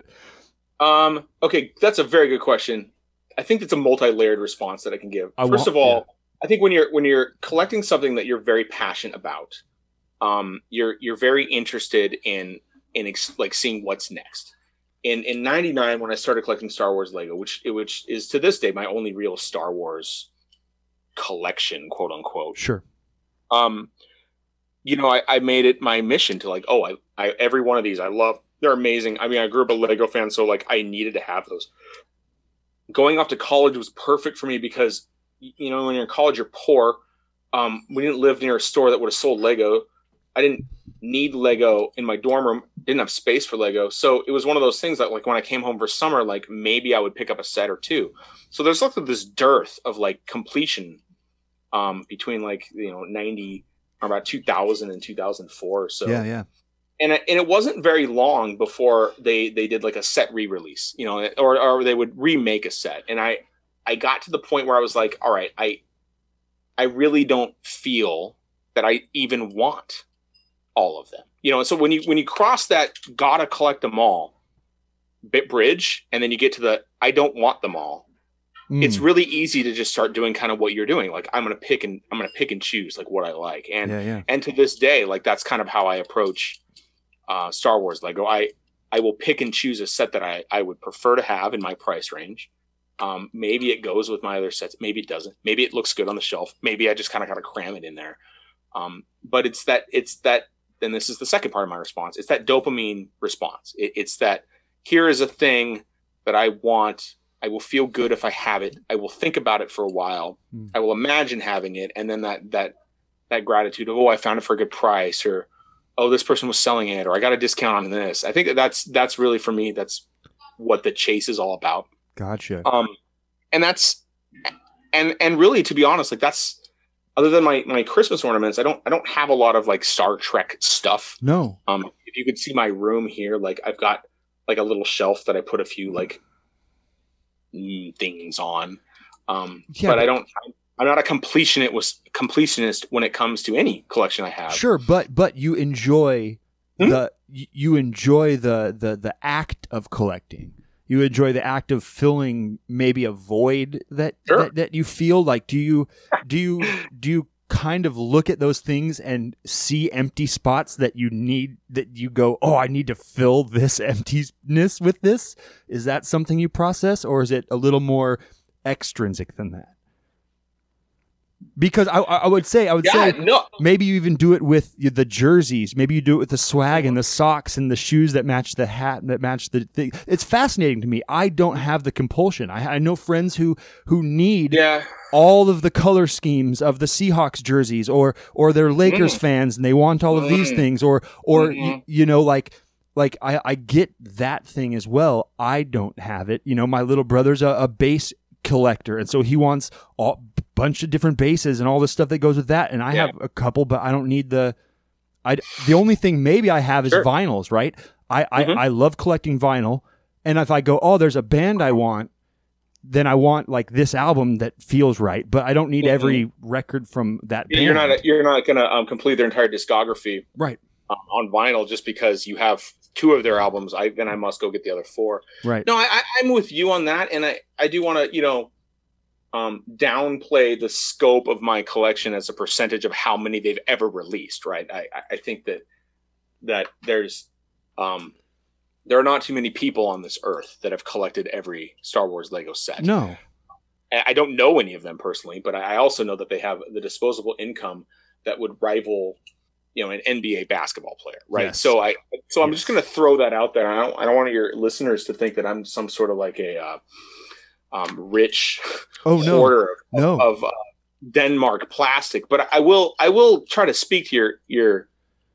Um, okay, that's a very good question. I think it's a multi-layered response that I can give. I First of all, yeah. I think when you're when you're collecting something that you're very passionate about, um, you're you're very interested in in ex- like seeing what's next. In in '99, when I started collecting Star Wars Lego, which which is to this day my only real Star Wars collection, quote unquote. Sure. Um, you know, I, I made it my mission to like, oh, I, I every one of these I love. They're amazing. I mean, I grew up a Lego fan, so like I needed to have those. Going off to college was perfect for me because you know when you're in college you're poor. Um, we didn't live near a store that would have sold Lego. I didn't need Lego in my dorm room. Didn't have space for Lego, so it was one of those things that like when I came home for summer, like maybe I would pick up a set or two. So there's like this dearth of like completion um, between like you know ninety or about 2000 and 2004 so yeah yeah and it, and it wasn't very long before they they did like a set re-release you know or, or they would remake a set and i i got to the point where i was like all right i i really don't feel that i even want all of them you know and so when you when you cross that gotta collect them all bit bridge and then you get to the i don't want them all Mm. It's really easy to just start doing kind of what you're doing. Like I'm gonna pick and I'm gonna pick and choose like what I like. And yeah, yeah. and to this day, like that's kind of how I approach uh, Star Wars Lego. I I will pick and choose a set that I, I would prefer to have in my price range. Um, maybe it goes with my other sets. Maybe it doesn't. Maybe it looks good on the shelf. Maybe I just kind of got to cram it in there. Um, but it's that it's that. Then this is the second part of my response. It's that dopamine response. It, it's that here is a thing that I want I will feel good if I have it. I will think about it for a while. Mm. I will imagine having it, and then that that that gratitude of oh, I found it for a good price, or oh, this person was selling it, or I got a discount on this. I think that that's that's really for me. That's what the chase is all about. Gotcha. Um, and that's and and really, to be honest, like that's other than my my Christmas ornaments, I don't I don't have a lot of like Star Trek stuff. No. Um, if you could see my room here, like I've got like a little shelf that I put a few like things on. Um, yeah, but, but I don't. I'm not a completionist. Was completionist when it comes to any collection I have. Sure, but but you enjoy hmm? the you enjoy the the the act of collecting. You enjoy the act of filling maybe a void that Sure. that, that you feel like do you do you do you kind of look at those things and see empty spots that you need that you go, "Oh, I need to fill this emptiness with this." Is that something you process or is it a little more extrinsic than that? Because I, I would say I would Yeah, say no, maybe you even do it with the jerseys. Maybe you do it with the swag and the socks and the shoes that match the hat that match the thing. It's fascinating to me. I don't have the compulsion. I, I know friends who who need yeah, all of the color schemes of the Seahawks jerseys, or or they're Lakers Mm. fans and they want all of these Mm. things, or or y- Mhm. you know like. Like I, I get that thing as well. I don't have it. You know, my little brother's a, a bass collector, and so he wants a bunch of different basses and all the stuff that goes with that. And I Yeah. have a couple, but I don't need the. I the only thing maybe I have is Sure. vinyls. Right. I, I Mhm. I love collecting vinyl, and if I go, oh, there's a band I want, then I want like this album that feels right. But I don't need Mhm. every record from that. Band. you're not you're not to um, complete their entire discography right. um, on vinyl just because you have two of their albums. I then I must go get the other four. Right. No, I, I'm with you on that, and I I do want to you know um, downplay the scope of my collection as a percentage of how many they've ever released. Right. I I- think that that there's um there are not too many people on this earth that have collected every Star Wars Lego set. No. I don't know any of them personally, but I also know that they have the disposable income that would rival, you know, an NBA basketball player, right? Yes. So I, so I'm Yes. just going to throw that out there. I don't, I don't want your listeners to think that I'm some sort of like a uh, um, rich Oh no. hoarder No. of uh, Denmark plastic, but I will, I will try to speak to your your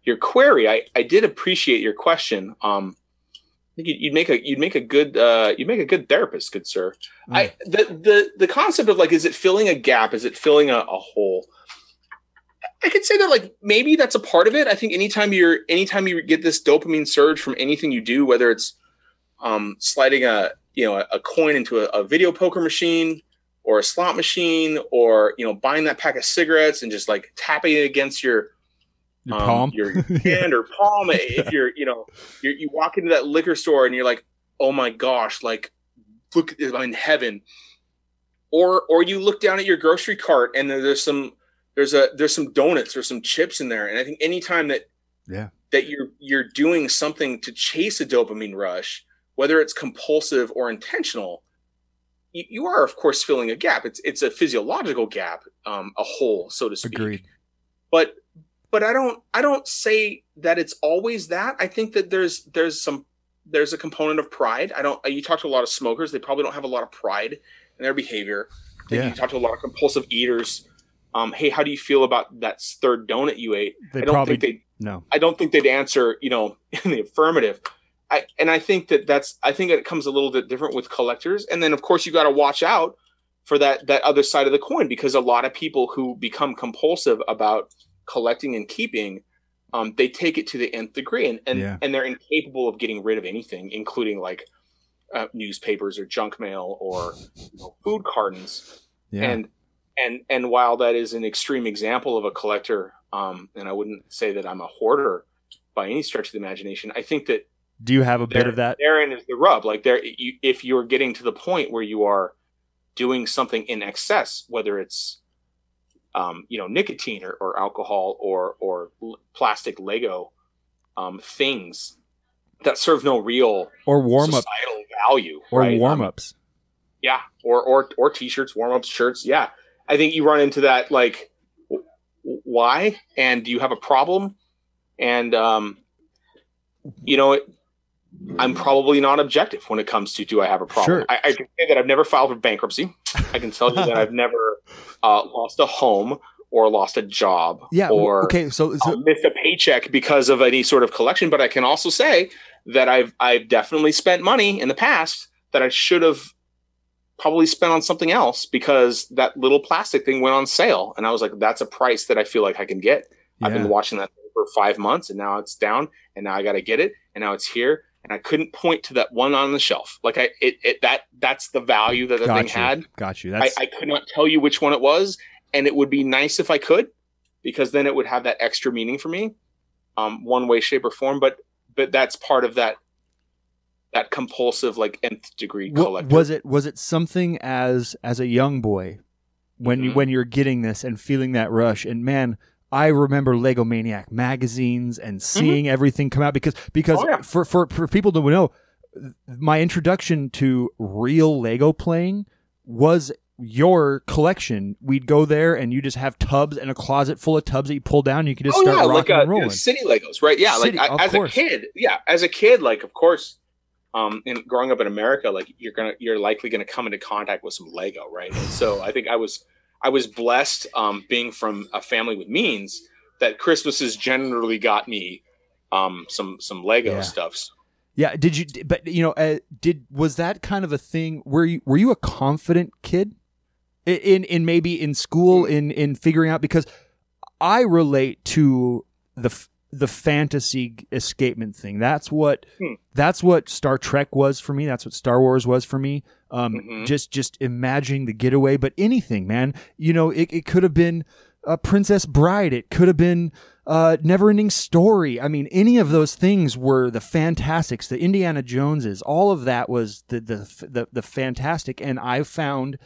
your query. I, I did appreciate your question. Um, I think you'd, make a you'd make a good uh, you'd make a good therapist, good sir. I the the the concept of like, is it filling a gap? Is it filling a, a hole? I could say that like maybe that's a part of it. I think anytime you're anytime you get this dopamine surge from anything you do, whether it's um, sliding a you know a, a coin into a, a video poker machine or a slot machine, or you know buying that pack of cigarettes and just like tapping it against your Your um, palm. your hand or palm. If you're, you know, you're, you walk into that liquor store and you're like, oh my gosh, like, look, I'm in heaven. Or, or you look down at your grocery cart and there's some, there's a, there's some donuts or some chips in there. And I think anytime that, Yeah. that you're, you're doing something to chase a dopamine rush, whether it's compulsive or intentional, you, you are of course filling a gap. It's, it's a physiological gap, um, a hole, so to speak Agreed. but but i don't i don't say that it's always that i think that there's there's some there's a component of pride i don't you talk to a lot of smokers they probably don't have a lot of pride in their behavior Yeah. you talk to a lot of compulsive eaters um, hey how do you feel about that third donut you ate They i don't probably think they no. I don't think they'd answer, you know, in the affirmative. I and I think that that's I think it comes a little bit different with collectors, and then of course you got to watch out for that that other side of the coin because a lot of people who become compulsive about collecting and keeping, um, they take it to the nth degree, and and, Yeah. and they're incapable of getting rid of anything, including like uh, newspapers or junk mail or you know, food cartons Yeah. and and and while that is an extreme example of a collector um and i wouldn't say that i'm a hoarder by any stretch of the imagination i think that Do you have a bit of that? therein is the rub like there you, if you're getting to the point where you are doing something in excess whether it's um you know nicotine or, or alcohol or or plastic lego um things that serve no real Or warm up societal value or right? warm Um, ups. yeah, or or or t-shirts, warm-ups, shirts. Yeah, I think you run into that like, why? And do you have a problem? And um, you know, it, I'm probably not objective when it comes to do I have a problem. Sure. I, I can say that I've never filed for bankruptcy. I can tell you that I've never uh, lost a home or lost a job. Yeah. Or okay. So, so uh, missed a paycheck because of any sort of collection. But I can also say that I've I've definitely spent money in the past that I should have probably spent on something else because that little plastic thing went on sale, and I was like, that's a price that I feel like I can get. I've been watching that for five months, and now it's down, and now I got to get it, and now it's here. And I couldn't point to that one on the shelf. Like I, it, it that that's the value that the got thing you. had. Got you. I, I could not tell you which one it was, and it would be nice if I could, because then it would have that extra meaning for me, um, one way, shape, or form. But but that's part of that that compulsive like nth degree collector. was it was it something as as a young boy when you Mhm. when you're getting this and feeling that rush and man I remember Lego Maniac magazines and seeing everything come out because because Mm-hmm. Oh, yeah. for, for for people to know my introduction to real Lego playing was your collection. We'd go there and you just have tubs and a closet full of tubs that you pull down. And you could just oh start yeah, rocking like uh, and you know, rolling. city Legos, right? Yeah, City, like I, as course. a kid, yeah, as a kid, like of course, um, in growing up in America, like you're gonna you're likely gonna come into contact with some Lego, right? And so I think I was I was blessed, um, being from a family with means, that Christmases generally got me um some some Lego Yeah. stuffs. Yeah, did you? But you know, uh, did was that kind of a thing? Were you were you a confident kid in in, maybe in school in in figuring out because I relate to the the fantasy escapement thing. That's what Hmm. that's what Star Trek was for me. That's what Star Wars was for me. Um, Mhm. Just just imagining the getaway, but anything, man. You know, it, it could have been a Princess Bride. It could have been uh, Neverending Story. I mean, any of those things were the fantastics, the Indiana Joneses. All of that was the the the, the fantastic, and I found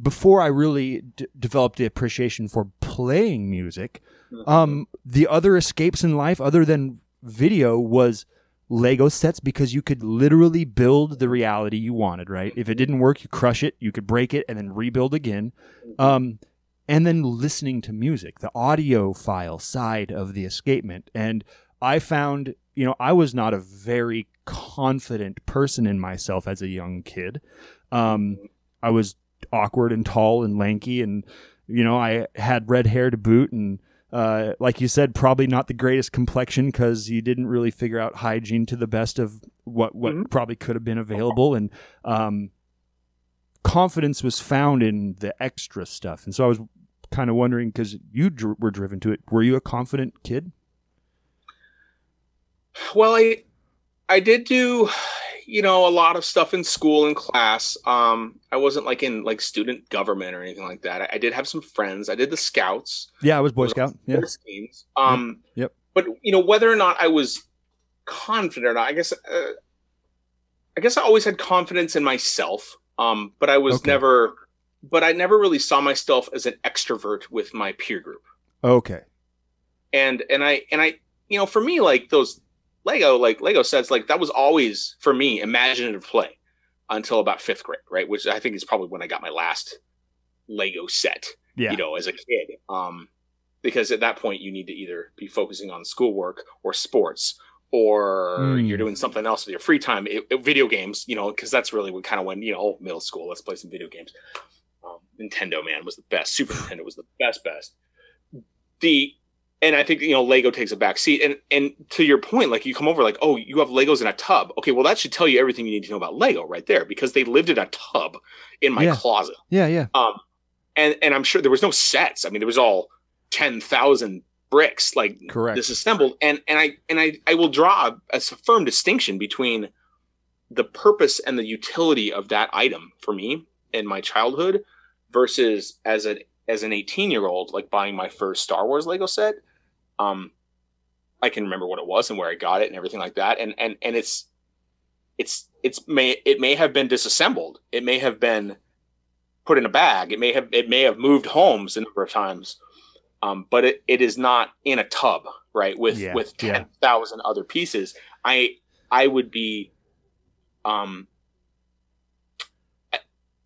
before I really d- developed the appreciation for playing music, um, the other escapes in life other than video was Lego sets because you could literally build the reality you wanted, right? If it didn't work, you crush it, you could break it and then rebuild again. Um, and then listening to music, the audiophile side of the escapement. And I found, you know, I was not a very confident person in myself as a young kid. Um, I was awkward and tall and lanky, and you know, I had red hair to boot, and uh, like you said, probably not the greatest complexion because you didn't really figure out hygiene to the best of what what Mhm. probably could have been available, and um, confidence was found in the extra stuff. And so I was kind of wondering because you dr- were driven to it. Were you a confident kid? Well, I I did do you know a lot of stuff in school and class. Um, I wasn't like in like student government or anything like that. I, I did have some friends. I did the scouts. Yeah, I was Boy Scout. Yeah, teams. Um, Yep. But you know whether or not I was confident or not, I guess uh, I guess I always had confidence in myself. Um, but I was Okay. never, but I never really saw myself as an extrovert with my peer group. okay. And and I and I you know for me like those Lego like Lego sets like that was always for me imaginative play until about fifth grade, right? Which I think is probably when I got my last Lego set Yeah, you know, as a kid. Um, because at that point you need to either be focusing on schoolwork or sports or Mm. you're doing something else with your free time, it, it- video games, you know, because that's really what kind of when, you know, oh, middle school, let's play some video games. Um, Nintendo, man, was the best. Super Nintendo was the best, best. The, and I think, you know, Lego takes a back seat. And, and to your point, like you come over like, oh, you have Legos in a tub. Okay, well, that should tell you everything you need to know about Lego right there because they lived in a tub in my Yeah. closet yeah, yeah. um and and i'm sure there was no sets i mean there was all 10,000 bricks like Correct. disassembled and and i and i i will draw a, a firm distinction between the purpose and the utility of that item for me in my childhood versus as a as an 18 year old like buying my first star wars lego set um i can remember what it was and where i got it and everything like that and and and it's it's it's may it may have been disassembled it may have been put in a bag it may have it may have moved homes a number of times um, but it, it is not in a tub right with Yeah, with yeah. 10,000 other pieces i i would be um I-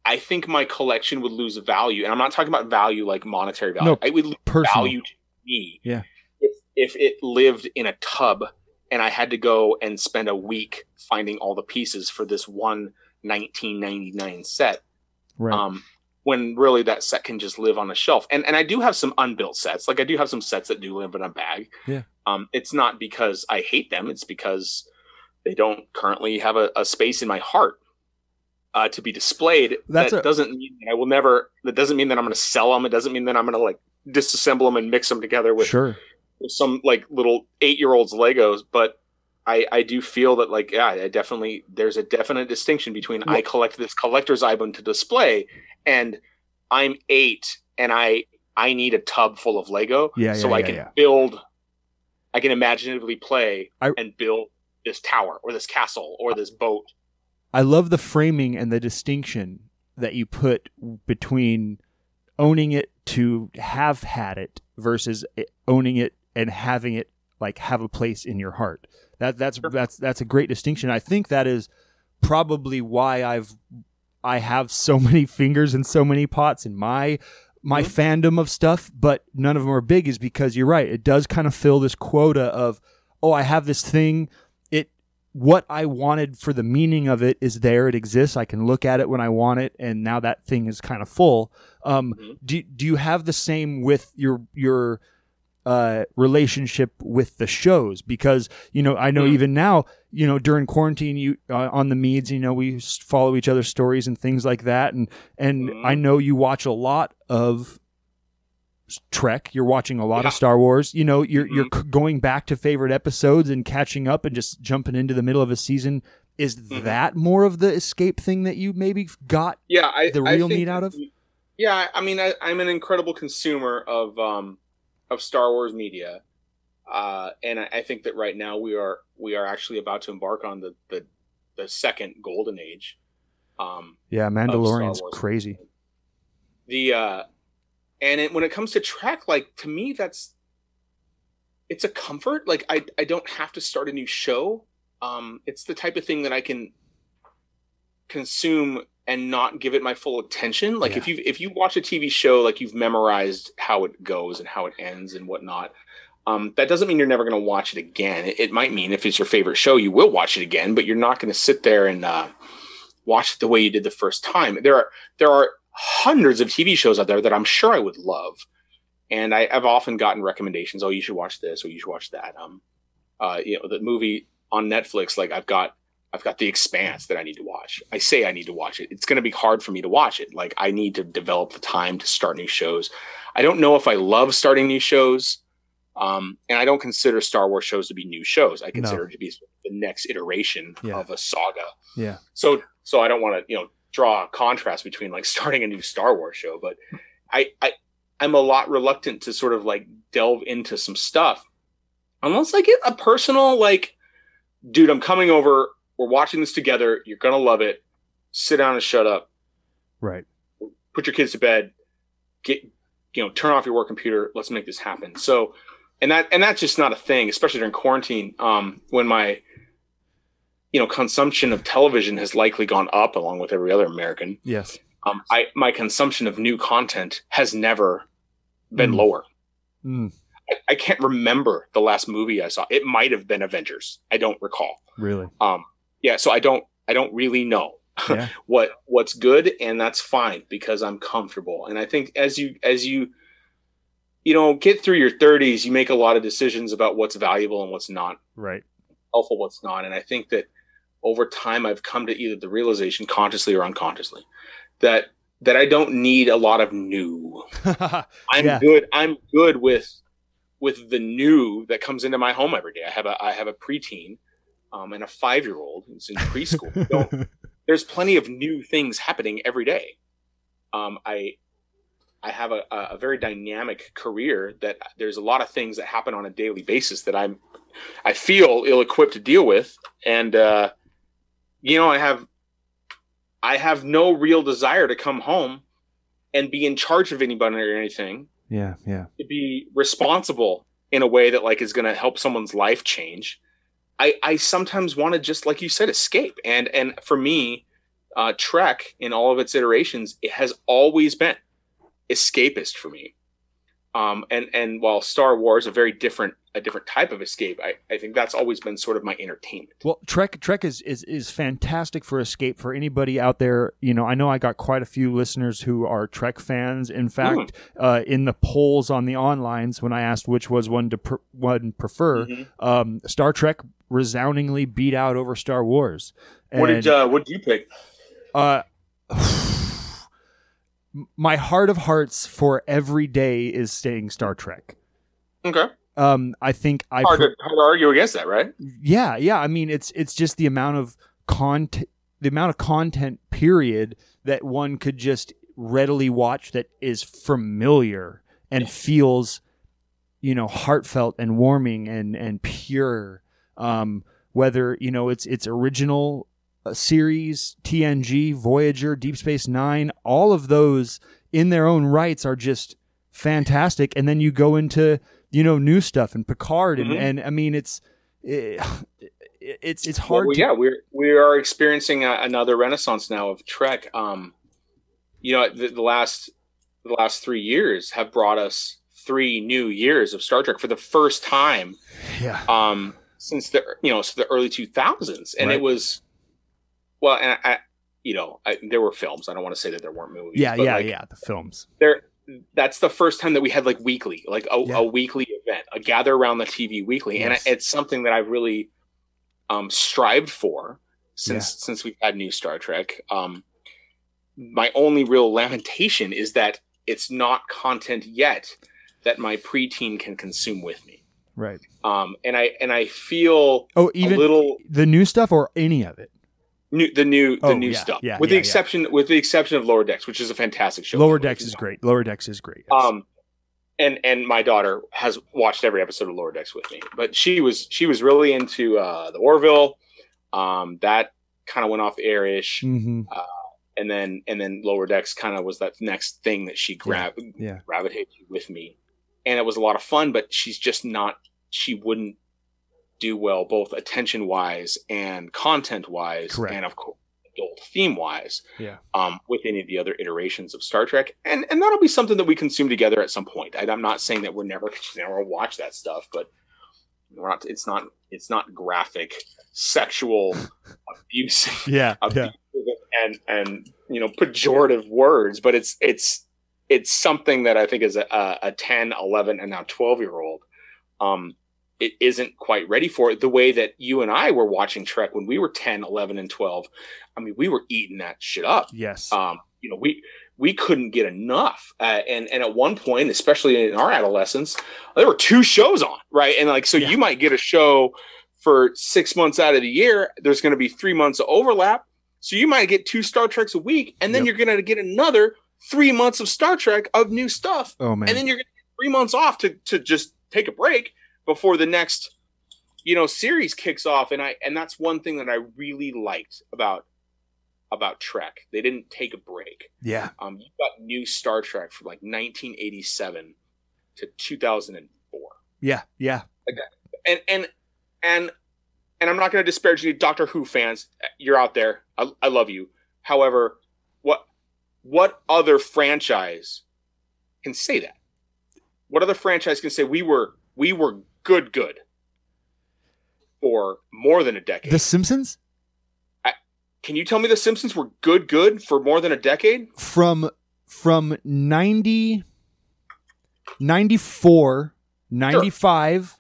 I think my collection would lose value, and I'm not talking about value like monetary value. No, I would lose Personal. value to me Yeah. If it lived in a tub and I had to go and spend a week finding all the pieces for this one 1999 set. Right. Um, when really that set can just live on a shelf. And and I do have some unbuilt sets. Like I do have some sets that do live in a bag. Yeah. Um, it's not because I hate them. It's because they don't currently have a, a space in my heart uh, to be displayed. That's that a- doesn't mean that I will never. That doesn't mean that I'm going to sell them. It doesn't mean that I'm going to like disassemble them and mix them together with sure. Some like little eight year olds Legos, but I I do feel that like yeah, I definitely there's a definite distinction between I collect this collector's item to display and I'm eight and I I need a tub full of Lego Yeah, so yeah, I can yeah. build I can imaginatively play I- and build this tower or this castle or this boat. I love the framing and the distinction that you put between owning it to have had it versus eh, owning it and having it like have a place in your heart. That that's Sure. that's that's a great distinction. I think that is probably why I've I have so many fingers and so many pots in my my Mhm. fandom of stuff, but none of them are big is because you're right. It does kind of fill this quota of oh, I have this thing. It what I wanted for the meaning of it is there. It exists. I can look at it when I want it, and now that thing is kind of full. Um, Mhm. Do do you have the same with your your uh, relationship with the shows? Because you know, I know Mm. even now, you know, during quarantine, you uh, on the meads, you know, we follow each other's stories and things like that, and and Mhm. I know you watch a lot of Trek. You're watching a lot Yeah. of Star Wars. You know, you're Mhm. you're c- going back to favorite episodes and catching up and just jumping into the middle of a season. Is Mhm. that more of the escape thing that you maybe got? Yeah, I, The real need out of? Yeah, I mean, I, I'm an incredible consumer of um, of Star Wars media, uh, and I, I think that right now we are we are actually about to embark on the the, the second golden age. Um, Yeah, Mandalorian's crazy. the uh, and it, when it comes to Trek, like to me, that's it's a comfort. Like I I don't have to start a new show. Um, it's the type of thing that I can consume and not give it my full attention. Like if you if you watch a TV show, like you've memorized how it goes and how it ends and whatnot. Um, that doesn't mean you're never going to watch it again. It, it might mean if it's your favorite show, you will watch it again, but you're not going to sit there and uh, watch it the way you did the first time. There are there are hundreds of TV shows out there that I'm sure I would love, and I, I've often gotten recommendations. Oh, you should watch this, or you should watch that. Um, uh, you know, the movie on Netflix. Like I've got I've got The Expanse that I need to watch. I say I need to watch it. It's going to be hard for me to watch it. Like I need to develop the time to start new shows. I don't know if I love starting new shows. Um, and I don't consider Star Wars shows to be new shows. I consider it to be the next iteration Yeah. of a saga. Yeah. So, so I don't want to, you know, draw a contrast between like starting a new Star Wars show, but I, I, I'm a lot reluctant to sort of like delve into some stuff unless I get a personal like, dude, I'm coming over. We're watching this together. You're gonna love it. Sit down and shut up. Right. Put your kids to bed. Get, you know, turn off your work computer. Let's make this happen. So, and that and that's just not a thing, especially during quarantine. Um, when my you know consumption of television has likely gone up along with every other American. Yes. Um, I my consumption of new content has never been Mm. lower. Mm, I, I can't remember the last movie I saw. It might have been Avengers. I don't recall. really. Um, yeah, so I don't I don't really know Yeah. what what's good, and that's fine because I'm comfortable. And I think as you as you you know get through your 30s, you make a lot of decisions about what's valuable and what's not Right. helpful, what's not. And I think that over time, I've come to either the realization, consciously or unconsciously, that that I don't need a lot of new. I'm Yeah. good. I'm good with with the new that comes into my home every day. I have a I have a preteen um, and a five year old who's in preschool. Don't- There's plenty of new things happening every day. Um, I I have a, a a very dynamic career that there's a lot of things that happen on a daily basis that I'm I feel ill equipped to deal with, and uh, you know I have I have no real desire to come home and be in charge of anybody or anything yeah. Yeah. to be responsible in a way that like is going to help someone's life change i i sometimes want to just like you said escape. And and for me uh trek in all of its iterations it has always been escapist for me um and and while star wars a very different a different type of escape i i think that's always been sort of my entertainment Well, Trek Trek is, is is fantastic for escape for anybody out there. You know, I know I got quite a few listeners who are Trek fans. In fact, uh, in the polls on the onlines, when I asked which was one to pr- one prefer, Mhm. um, Star Trek resoundingly beat out over Star Wars. what did uh what did you pick uh, my heart of hearts for every day is staying Star Trek. okay. Um, I think I hard to, hard to argue against that right? Yeah yeah. I mean it's it's just the amount of content the amount of content period that one could just readily watch that is familiar and feels you know heartfelt and warming and and pure. Um whether you know it's it's original series, TNG, Voyager, Deep Space Nine, all of those in their own rights are just fantastic. And then you go into you know new stuff and Picard, and, Mhm. and I mean it's it, it's it's hard. Well, to, yeah, we're we are experiencing a, another renaissance now of Trek. Um, you know, the, the last the last three years have brought us three new years of Star Trek for the first time yeah, um, since the you know so the early two thousands, and Right. it was well, and I, you know, I, there were films. I don't want to say that there weren't movies. yeah, but, yeah, like, yeah. The films. There, that's the first time that we had like weekly, like a, Yeah. a weekly event, a gather around the TV weekly, Yes. and it's something that I've really um, strived for since since we've had new Star Trek. Um, my only real lamentation is that it's not content yet that my preteen can consume with me. Right. Um, and I and I feel Oh, a even little the new stuff or any of it. New the new the Oh, new yeah, stuff, yeah, with yeah, the yeah. exception with the exception of Lower Decks, which is a fantastic show. Lower by the way. Decks is great. Lower Decks is great. yes. Um, and and my daughter has watched every episode of Lower Decks with me, but she was she was really into uh, the Orville. Um, that kind of went off airish air ish, Mhm. and then and then Lower Decks kind of was that next thing that she grabbed yeah. gravitated to with me, and it was a lot of fun. But she's just not. She wouldn't do well both attention wise and content wise, and of course adult theme wise Yeah. um, with any of the other iterations of Star Trek, and and that'll be something that we consume together at some point. I, I'm not saying that we're never never watch that stuff, but we're not. It's not. It's not graphic, sexual abuse, Yeah. of Yeah. and and you know pejorative words, but it's it's it's something that I think is a, a, a 10, 11, and now 12 year old. Um, it isn't quite ready for it the way that you and I were watching Trek when we were 10, 11, and 12. I mean, we were eating that shit up Yes. um, you know, we we couldn't get enough. Uh, and and at one point, especially in our adolescence, there were two shows on, right? And like, so Yeah. you might get a show for six months out of the year. There's going to be three months of overlap, so you might get two Star Treks a week, and then Yep. you're going to get another three months of Star Trek of new stuff, oh man. and then you're going to get three months off to to just take a break before the next you know series kicks off and i and that's one thing that i really liked about about trek they didn't take a break yeah. um, you got new Star Trek from like 1987 to 2004, Yeah. Yeah. and and and and I'm not going to disparage any Doctor Who fans. You're out there. I, I love you. However, what what other franchise can say that? What other franchise can say we were we were good good for more than a decade? The Simpsons can you tell me the Simpsons were good good for more than a decade? from from 90 94 95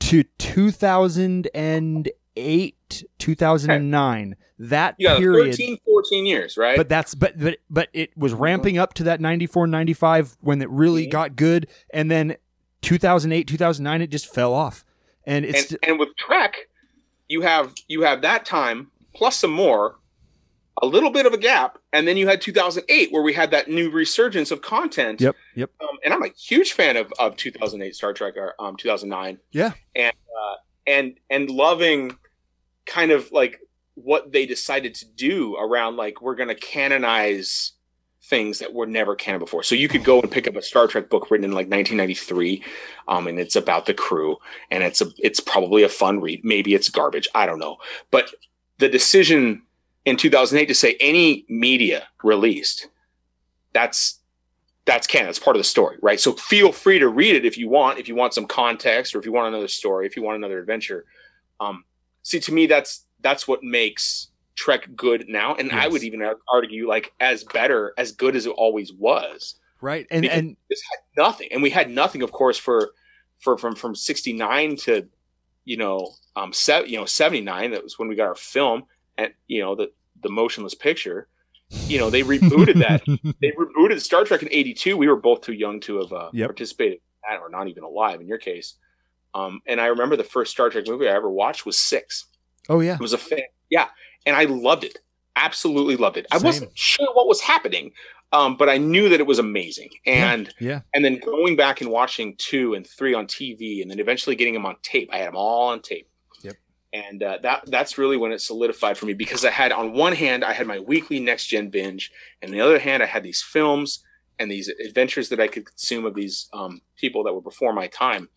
to 2008 2009 that You got period 13, 14 years, right? but that's but but but it was ramping up to that 94 95 when it really Mhm. got good and then 2008 2009 it just fell off and it's and, and with Trek, you have you have that time plus some more, a little bit of a gap, and then you had 2008 where we had that new resurgence of content. yep yep Um, and I'm a huge fan of, of 2008 Star Trek or um, 2009. Yeah. And uh, and and loving kind of like what they decided to do around like we're going to canonize things that were never canon before. So you could go and pick up a Star Trek book written in like 1993, um, and it's about the crew, and it's a it's probably a fun read. Maybe it's garbage. I don't know. But the decision in 2008 to say any media released, that's that's canon. That's part of the story, right? So feel free to read it if you want, if you want some context, or if you want another story, if you want another adventure. Um, see, to me, that's that's what makes Trek good now, and I would even argue like as better, as good as it always was. right and Because- and This had nothing, and we had nothing, of course, for for from from '69 to you know um se- you know '79. That was when we got our film, and you know the the motionless picture. You know they rebooted that they rebooted Star Trek in '82. We were both too young to have uh, Yep. participated in that, or not even alive in your case. Um, and I remember the first Star Trek movie I ever watched was Six. oh yeah It was a fan, yeah, and I loved it. Absolutely loved it. I wasn't sure what was happening, um, but I knew that it was amazing. And yeah and then going back and watching two and three on TV, and then eventually getting them on tape. I had them all on tape. Yep. and uh, that that's really when it solidified for me because I had on one hand I had my weekly next gen binge, and on the other hand I had these films and these adventures that I could consume of these um, people that were before my time.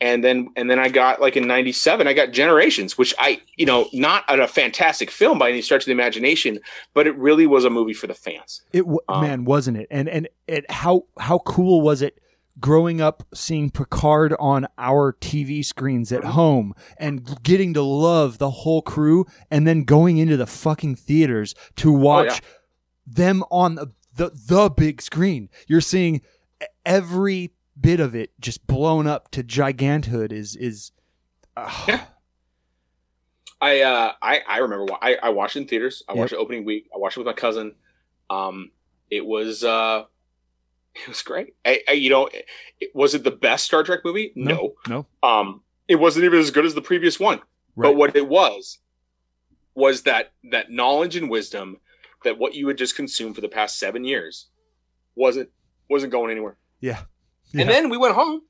And then and then I got like in '97 I got Generations, which I you know not a fantastic film by any stretch of the imagination, but it really was a movie for the fans. It w- Um, man, wasn't it? And and it how how cool was it growing up seeing Picard on our TV screens at home and getting to love the whole crew and then going into the fucking theaters to watch yeah. them on the, the the big screen. You're seeing every bit of it just blown up to giganthood is is uh, Yeah. I uh I I remember I I watched in theaters. I Yep. watched it opening week. I watched it with my cousin. Um, it was uh, it was great. I, I you know, it, it- was it the best Star Trek movie? No. no Um, it wasn't even as good as the previous one. right. But what it was was that that knowledge and wisdom that what you had just consumed for the past seven years wasn't wasn't going anywhere. yeah. And then we went home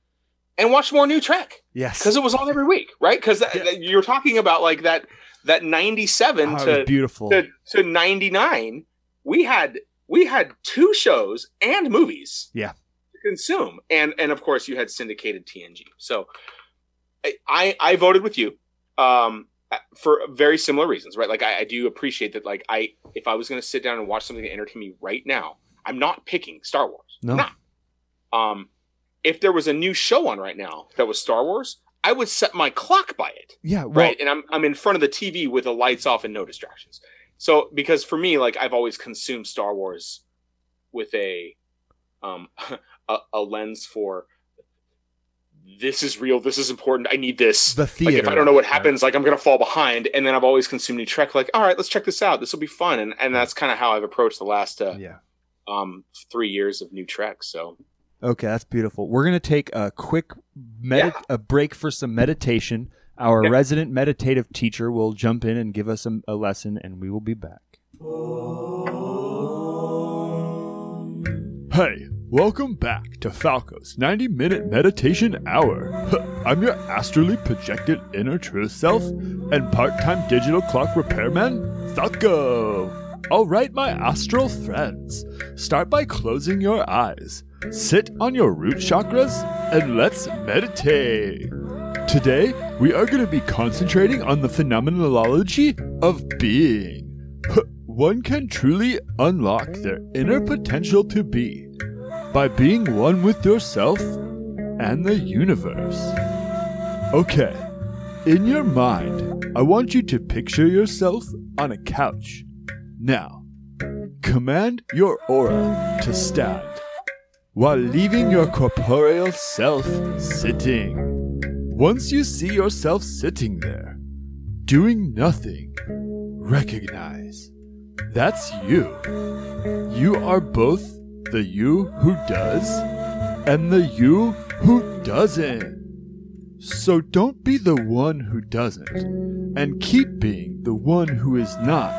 and watched more new Trek yes because it was on every week, right? Because Yeah. you're talking about like that that 97 Oh, to, beautiful. to to 99, we had we had two shows and movies, Yeah. to consume, and and of course you had syndicated TNG. So I I, I voted with you, um, for very similar reasons, right? Like I, I do appreciate that. Like I, if I was going to sit down and watch something to entertain me right now, I'm not picking Star Wars. No. I'm not. Um, if there was a new show on right now that was Star Wars, I would set my clock by it. Yeah, well, right and i'm i'm in front of the tv with the lights off and no distractions. So because for me like i've always consumed star wars with a um a, a lens for this is real this is important i need this. The like theater. if i don't know what happens like i'm gonna fall behind. And then i've always consumed new trek like all right let's check this out. This will be fun. And and that's kind of how i've approached the last uh, Yeah. um three years of new trek so Okay, that's beautiful. We're gonna take a quick medi- a break for some meditation. Our Okay. resident meditative teacher will jump in and give us a, a lesson, and we will be back. Hey, welcome back to Falco's 90 minute meditation hour. I'm your astrally projected inner truth self and part time digital clock repairman, Falco. Alright, my astral friends, start by closing your eyes, sit on your root chakras, and let's meditate. Today, we are going to be concentrating on the phenomenology of being. One can truly unlock their inner potential to be by being one with yourself and the universe. Okay, in your mind, I want you to picture yourself on a couch. Now, command your aura to stand while leaving your corporeal self sitting. Once you see yourself sitting there, doing nothing, recognize that's you. You are both the you who does and the you who doesn't. So don't be the one who doesn't, and keep being the one who is not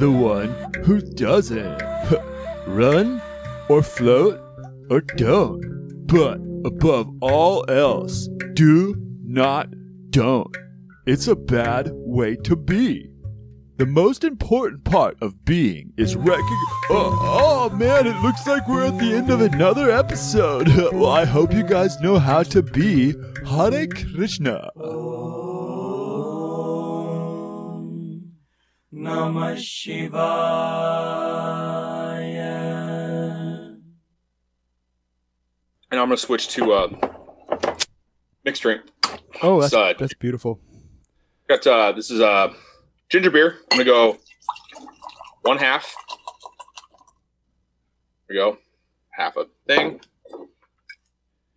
the one who doesn't. Run, or float, or don't. But above all else, do not don't. It's a bad way to be. The most important part of being is recognizing. Oh, oh man, it looks like we're at the end of another episode. well, I hope you guys know how to be Hare Krishna. Namah Shivaya. And i'm gonna switch to uh mixed drink Oh, that's, Side. that's beautiful. Got uh this is uh ginger beer. I'm gonna go one half. There we go. Half a thing.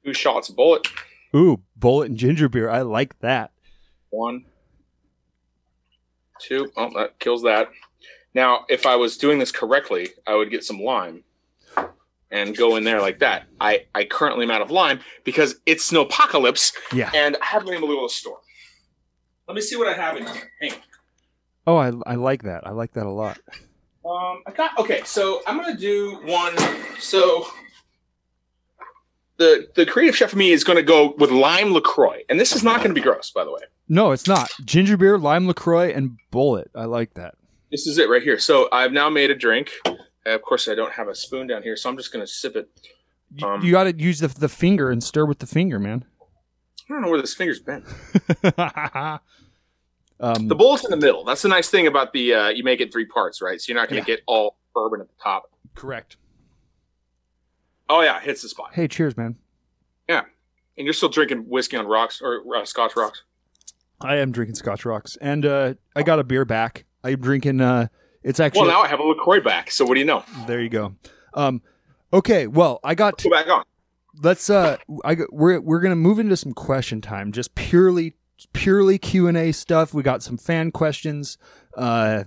Two shots of Bulleit. Ooh, Bulleit and ginger beer. I like that. One. Two. Oh, that kills that. Now, if I was doing this correctly, I would get some lime and go in there like that. I, I currently am out of lime because it's snowpocalypse Yeah. and I haven't been able to go to the store. Let me see what I have in here. Hang on. Oh, I, I like that. I like that a lot. Um, I got okay. So I'm gonna do one. So the the creative chef for me is going to go with lime Lacroix, and this is not going to be gross, by the way. No, it's not. Ginger beer, lime Lacroix, and Bulleit. I like that. This is it right here. So I've now made a drink. Uh, of course, I don't have a spoon down here, so I'm just going to sip it. You, Um, you got to use the the finger and stir with the finger, man. I don't know where this finger's been. um, The bowl's in the middle. That's the nice thing about the uh, you make it three parts, right? So you're not going Yeah. to get all bourbon at the top. correct. Oh yeah, hits the spot. Hey, cheers, man. Yeah, and you're still drinking whiskey on rocks or uh, Scotch rocks. I am drinking Scotch Rocks, and uh, I got a beer back. I'm drinking. Uh, it's actually Well, now I have a Lacroix back. So what do you know? there. You go. Um, okay. Well, I got. Go back on. let's. Uh, I we're we're gonna move into some question time. Just purely purely Q and A stuff. We got some fan questions. Uh,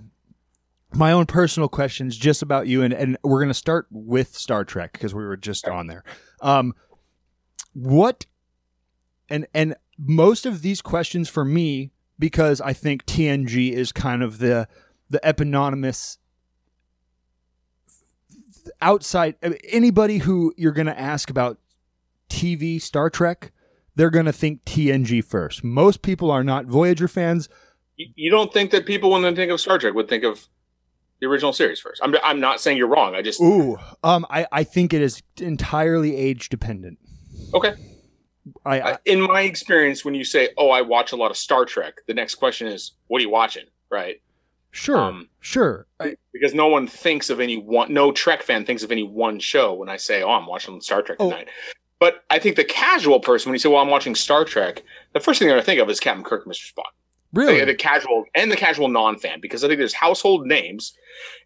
my own personal questions just about you, and and we're gonna start with Star Trek because we were just on there. Um, what and and most of these questions for me because I think TNG is kind of the the eponymous outside anybody who you're going to ask about TV Star Trek, they're going to think TNG first. Most people are not Voyager fans. You, don't think that people, when they think of Star Trek, would think of the original series first? I'm, I'm not saying you're wrong. I just Ooh, um, I I think it is entirely age dependent. okay. I I, in my experience, when you say, "Oh, I watch a lot of Star Trek," the next question is, "What are you watching?" Right? Sure, um, sure. I, Because no one thinks of any one. No Trek fan thinks of any one show when I say, "Oh, I'm watching Star Trek Oh. tonight." But I think the casual person, when you say, "Well, I'm watching Star Trek," the first thing they're going to think of is Captain Kirk, and Mr. Spock. really, The, the casual and the casual non-fan, because I think there's household names,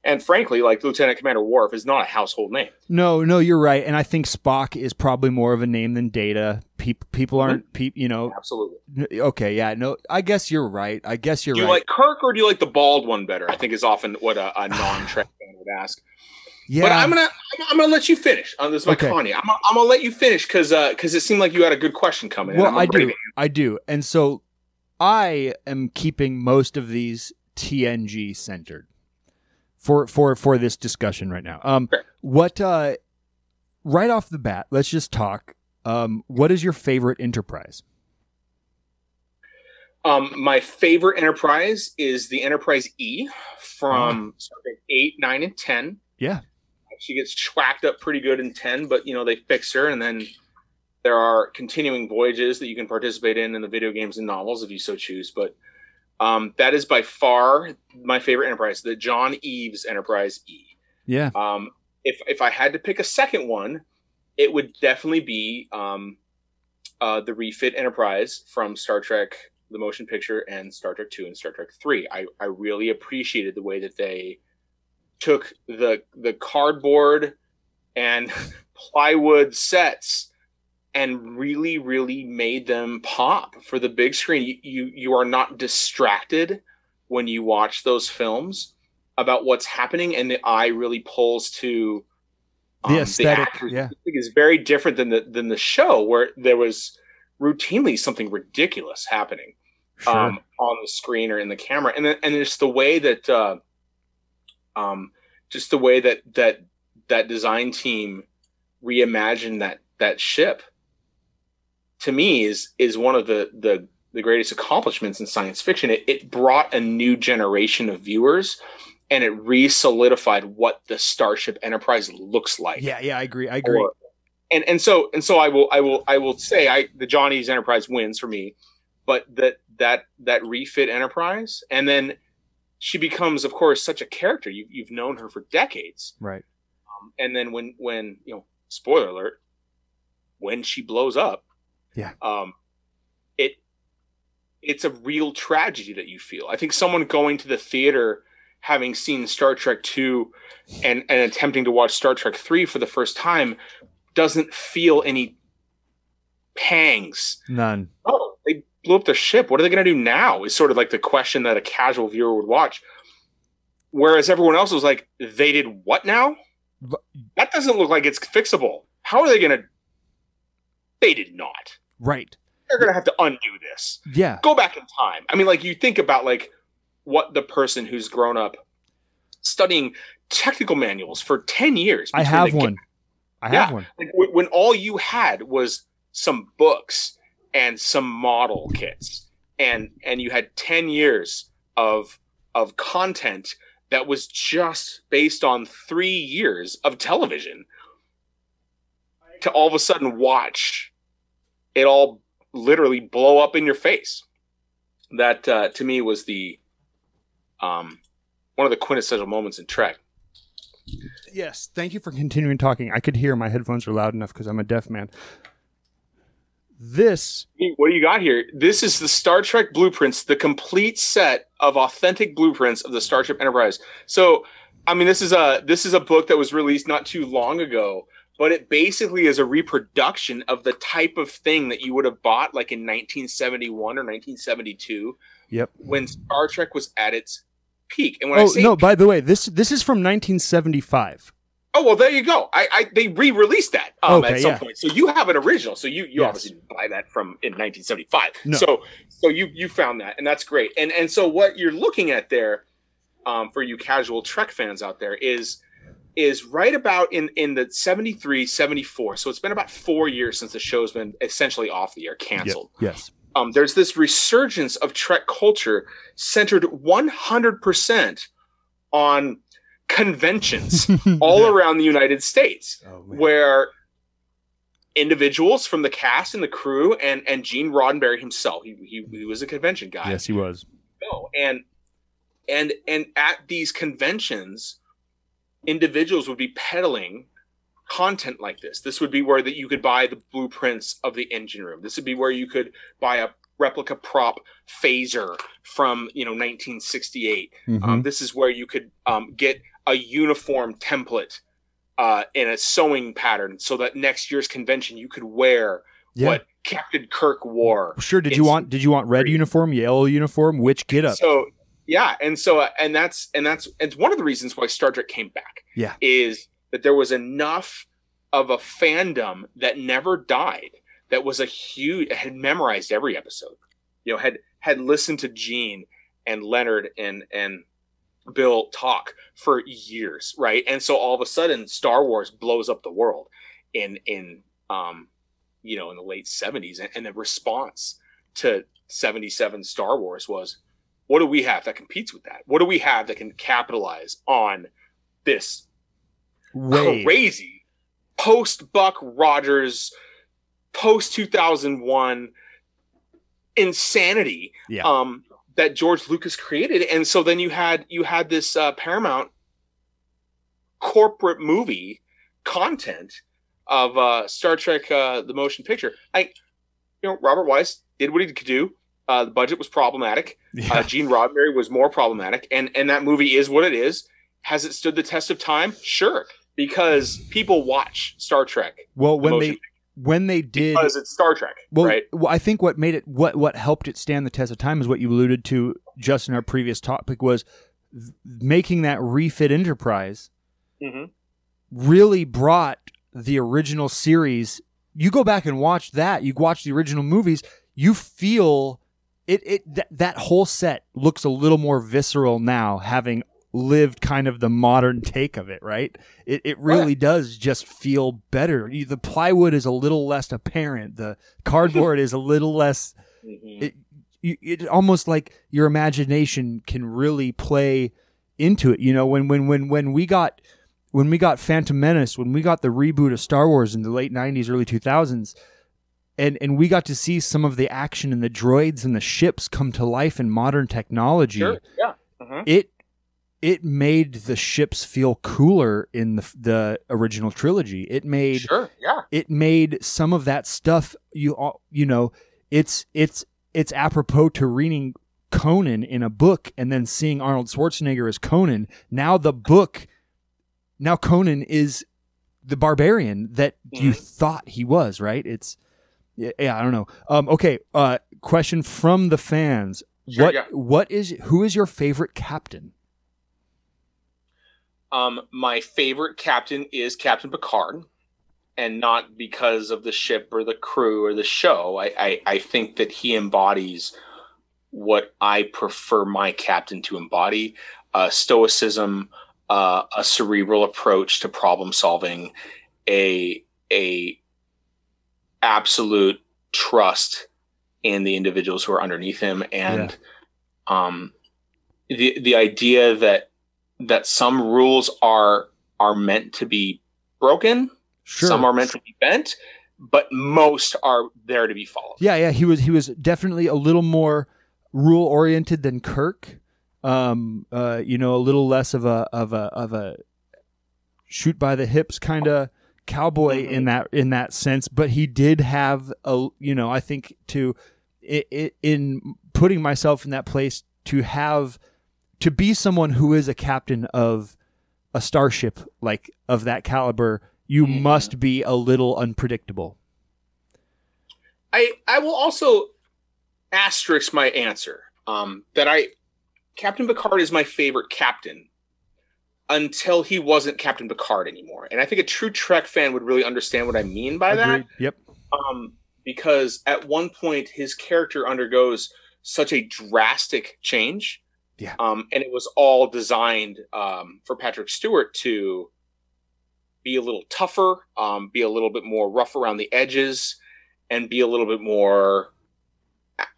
and frankly, like Lieutenant Commander Worf is not a household name. no, no, you're right. And I think Spock is probably more of a name than Data. Peop people Mm-hmm. aren't, peop, you know. Absolutely. Okay, yeah, no. I guess you're right. I guess you're do you right. like Kirk or do you like the bald one better? I think is often what a, a non-Trek fan would ask. yeah, But I'm gonna I'm, gonna let you finish on this, Okay. Connie. I'm, gonna- I'm gonna let you finish because because it seemed like you had a good question coming. Well, I do. I do. And so I am keeping most of these TNG centered for for for this discussion right now. Um Sure. what uh right off the bat, let's just talk um what is your favorite enterprise? Um, my favorite Enterprise is the Enterprise E from Trek eight, nine, and ten. Yeah. She gets schwacked up pretty good in ten, but you know they fix her, and then there are continuing voyages that you can participate in in the video games and novels if you so choose. But um, that is by far my favorite Enterprise, the John Eaves Enterprise E. Yeah. Um, if if I had to pick a second one, it would definitely be um, uh, the refit Enterprise from Star Trek: The Motion Picture and Star Trek Two and Star Trek Three. I I really appreciated the way that they took the the cardboard and plywood sets and really really made them pop for the big screen you you, you are not distracted when you watch those films about what's happening and the eye really pulls to um, The aesthetic, actors. yeah. Is very different than the than the show where there was routinely something ridiculous happening Sure. um, on the screen or in the camera, and then, and it's the way that, uh, um, just the way that that that design team reimagined that that ship. To me, is is one of the the the greatest accomplishments in science fiction. It, it brought a new generation of viewers, and it re-solidified what the Starship Enterprise looks like yeah, yeah, I agree. I agree. or- and and so and so I will I will I will say I the John Eaves' Enterprise wins for me, but that that that refit Enterprise and then she becomes of course such a character you you've known her for decades, right. um, and then when when you know spoiler alert when she blows up, Yeah. um, it it's a real tragedy that you feel. I think someone going to the theater having seen Star Trek 2 and, and attempting to watch Star Trek 3 for the first time doesn't feel any pangs. None. Oh, they blew up their ship. What are they going to do now? Is sort of like the question that a casual viewer would watch. Whereas everyone else was like, they did what now? That doesn't look like it's fixable. How are they going to? They did not. Right. They're going to have to undo this Yeah. go back in time. I mean, like you think about like what the person who's grown up studying technical manuals for ten years. I have one. I Yeah. have one. like w- when all you had was some books and some model kits and and you had 10 years of of content that was just based on 3 years of television to all of a sudden watch it all literally blow up in your face that uh, to me was the um one of the quintessential moments in trek Yes, thank you for continuing talking. I could hear my headphones are loud enough because I'm a deaf man. This, What do you got here? This is the Star Trek blueprints, the complete set of authentic blueprints of the Starship Enterprise. So, I mean, this is a this is a book that was released not too long ago, but it basically is a reproduction of the type of thing that you would have bought like in 1971 or 1972 yep. when Star Trek was at its peak. And when I Oh say no! By the way, this this is from 1975. Oh well, there you go. I, I they re-released that um, Okay, at some yeah. point, so you have an original. So you you Yes. obviously didn't buy that from in 1975. No. So so you you found that, and that's great. And and so what you're looking at there, um, for you casual Trek fans out there, is is right about in in the 73 74 so it's been about four years since the show's been essentially off the air canceled Yes. Um, there's this resurgence of Trek culture centered 100% on conventions all Yeah. around the United States, Oh, where individuals from the cast and the crew and and Gene Roddenberry himself, he, he, he was a convention guy, Yes, he was. go and and and at these conventions, individuals would be peddling content like this. This would be where that you could buy the blueprints of the engine room. This would be where you could buy a replica prop phaser from you know 1968. Mhm. Um, this is where you could um, get a uniform template uh, in a sewing pattern, so that next year's convention you could wear yeah. what Captain Kirk wore. Sure. Did you want? Did you want red uniform, yellow uniform? Which get up? So yeah, and so uh, and that's and that's it's one of the reasons why Star Trek came back. Yeah. is that there was enough of a fandom that never died. That was a huge had memorized every episode. You know, had had listened to Gene and Leonard and and Bill talk for years, right? And so all of a sudden, Star Wars blows up the world in in um you know in the late seventies, and, and the response to seventy seven Star Wars was, what do we have that competes with that? What do we have that can capitalize on this Wave. crazy post Buck Rogers, post two thousand one insanity Yeah. um, that George Lucas created, and so then you had you had this uh, Paramount corporate movie content of uh, Star Trek: uh, The Motion Picture. I, you know, Robert Wise did what he could do. Uh, the budget was problematic. Uh, Gene Roddenberry was more problematic, and and that movie is what it is. Has it stood the test of time? Sure, because people watch Star Trek Well, when they when they did because it's Star Trek, Well, right? well, I think what made it what what helped it stand the test of time is what you alluded to just in our previous topic was making that refit enterprise hmm really brought the original series. You go back and watch that. You watch the original movies. You feel it. It that, that whole set looks a little more visceral now, having lived kind of the modern take of it. Right? It it really does just feel better. You, the plywood is a little less apparent. The cardboard is a little less hmm it, you, it almost like your imagination can really play into it. You know, when when when when we got when we got Phantom Menace, when we got the reboot of Star Wars in the late '90s, early 2000s, and and we got to see some of the action and the droids and the ships come to life in modern technology. Sure, yeah. hmm It it made the ships feel cooler in the the original trilogy. It made Sure, yeah. it made some of that stuff you you know it's it's it's apropos to reading Conan in a book and then seeing Arnold Schwarzenegger as Conan. Now the book now Conan is the barbarian that you Mhm. thought he was, right? It's yeah, yeah, I don't know. Um okay, uh question from the fans. Sure, what yeah. what is who is your favorite captain? Um, my favorite captain is Captain Picard, and not because of the ship or the crew or the show. I, I, I think that he embodies what I prefer my captain to embody: uh, stoicism, uh, a cerebral approach to problem solving, a a absolute trust in the individuals who are underneath him and um the the idea that that some rules are are meant to be broken Sure. some are meant to be bent but most are there to be followed Yeah, yeah, he was he was definitely a little more rule oriented than Kirk. Um, uh, you know, a little less of a of a of a shoot by the hips kind of cowboy Mhm. in that in that sense, but he did have a you know, I think to in putting myself in that place to have to be someone who is a captain of a starship like of that caliber, you Mhm. must be a little unpredictable. I I will also asterisk my answer. Um, that I Captain Picard is my favorite captain until he wasn't Captain Picard anymore, and I think a true Trek fan would really understand what I mean by that. Yep. Um, because at one point his character undergoes such a drastic change. Yeah. Um, and it was all designed um, for Patrick Stewart to be a little tougher, um, be a little bit more rough around the edges, and be a little bit more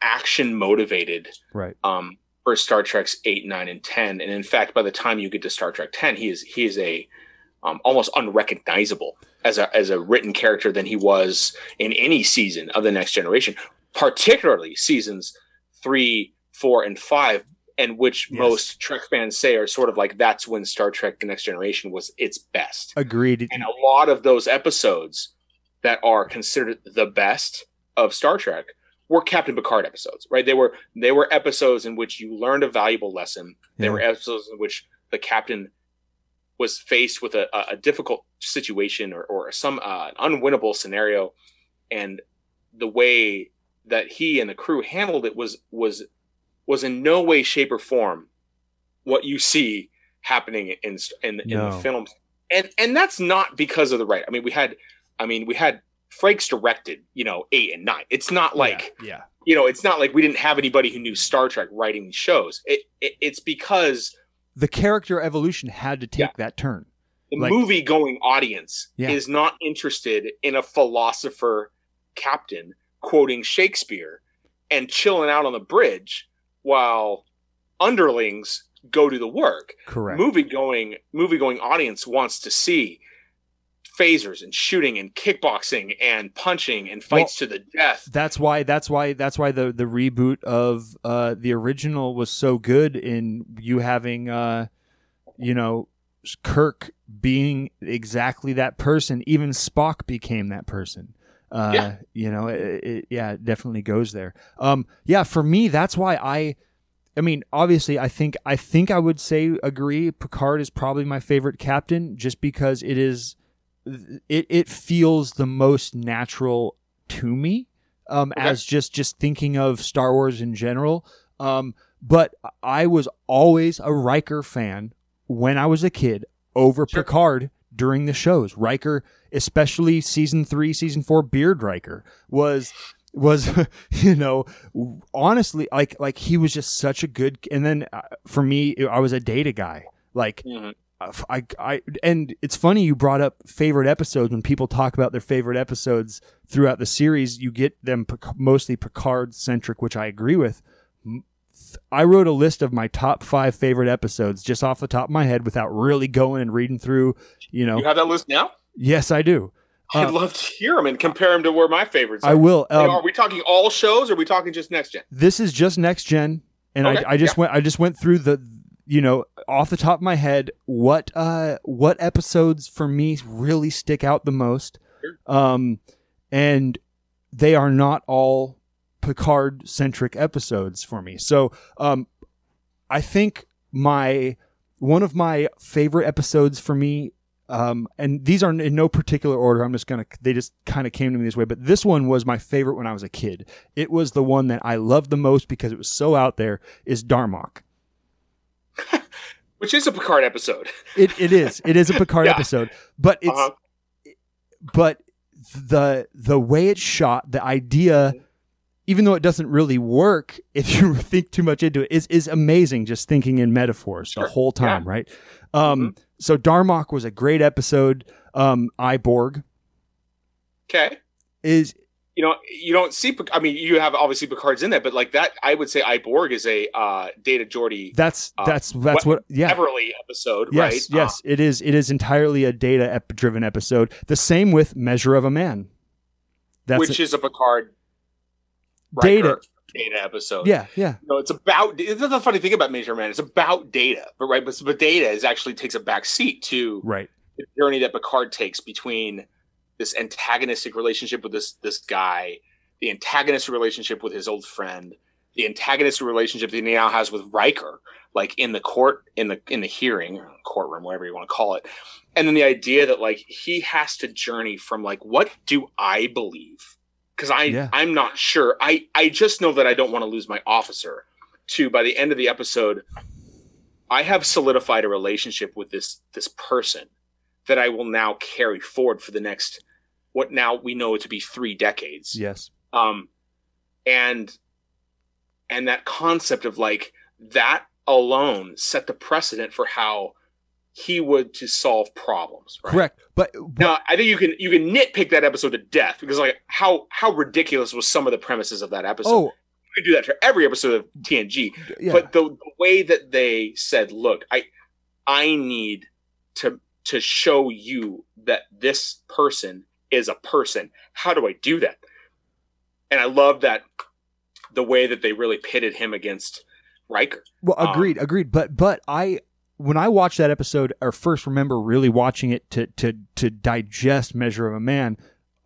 action motivated Right. um, for Star Trek's eight, nine, and ten. And in fact, by the time you get to Star Trek ten, he is he is a um, almost unrecognizable as a as a written character than he was in any season of the Next Generation, particularly seasons three, four, and five. And which Yes. most Trek fans say are sort of like that's when Star Trek: The Next Generation was its best Agreed. and a lot of those episodes that are considered the best of Star Trek were Captain Picard episodes, right? They were they were episodes in which you learned a valuable lesson. They Yeah. were episodes in which the captain was faced with a, a- a difficult situation or, or some uh, unwinnable scenario, and the way that he and the crew handled it was was was in no way, shape, or form what you see happening in in, in the films and and that's not because of the right. I mean, we had, I mean, we had Frakes directed, you know, eight and nine. It's not like yeah. you know, it's not like we didn't have anybody who knew Star Trek writing these shows. It, it it's because the character evolution had to take that turn. the Like- movie going audience Yeah. is not interested in a philosopher captain quoting Shakespeare and chilling out on the bridge while underlings go do the work. Correct. movie going movie going audience wants to see phasers and shooting and kickboxing and punching and fights to the death. That's why. That's why. That's why the the reboot of uh, the original was so good in you having, uh, you know, Kirk being exactly that person. Even Spock became that person. Uh, Yeah. You know, it, it, yeah, it definitely goes there. Um, yeah, for me, that's why I. I mean, obviously, I think I think I would say agree. Picard is probably my favorite captain, just because it is, it it feels the most natural to me, um, Okay. as just just thinking of Star Wars in general. Um, but I was always a Riker fan when I was a kid over Sure. Picard during the shows. Riker, especially season three, season four, Beard Riker was was you know honestly like like he was just such a good and then uh, for me I was a data guy like Mhm. I, I and it's funny you brought up favorite episodes when people talk about their favorite episodes throughout the series you get them mostly Picard centric which I agree with I wrote a list of my top 5 favorite episodes just off the top of my head without really going and reading through you know You have that list now? Yes I do I'd Uh, love to hear them and compare them to where my favorites are. I will um, are we talking all shows or are we talking just next gen? this is just next gen and Okay, I, I just went i just went through the you know off the top of my head what uh what episodes for me really stick out the most Sure. um and they are not all picard centric episodes for me so um i think my one of my favorite episodes for me um, and these are in no particular order. I'm just gonna. They just kind of came to me this way. But this one was my favorite when I was a kid. It was the one that I loved the most because it was so out there. Is Darmok. Which is a Picard episode. It it is. It is a Picard Yeah. episode, but it's Uh-huh. but the the way it's shot, the idea, even though it doesn't really work if you think too much into it, is is amazing. Just thinking in metaphors Sure. the whole time, right? Um, So Darmok was a great episode. Um, I, Borg Okay. is You know, you don't see. I mean, you have obviously Picard's in that, but like that, I would say I, Borg is a uh, Data Geordie that's Uh, that's that's what yeah Everly episode, yes right? yes it is it is entirely a data ep- driven episode. The same with Measure of a Man. Uh, That's which is a Picard Data. Data episode. yeah yeah No, it's about. This is the funny thing about Major Man. It's about data, but right, but, but data is actually takes a back seat to right the journey that Picard takes between this antagonistic relationship with this this guy, the antagonistic relationship with his old friend, the antagonistic relationship that he now has with Riker, like in the court, in the in the hearing, courtroom, whatever you want to call it, and then the idea that like he has to journey from like what do I believe? Because I Yeah. I'm not sure. I I just know that I don't want to lose my officer. To by the end of the episode, I have solidified a relationship with this this person that I will now carry forward for the next what now we know to be three decades. yes Um, and and that concept of like that alone set the precedent for how he would to solve problems. Right? correct but, but Now I think you can you can nitpick that episode to death because like how how ridiculous was some of the premises of that episode. oh You could do that for every episode of TNG yeah but the, the way that they said look i i need to to show you that this person is a person how do i do that and i love that the way that they really pitted him against Riker. Well, Um, agreed, agreed. But but I when I watched that episode, or first remember really watching it to to to digest Measure of a Man,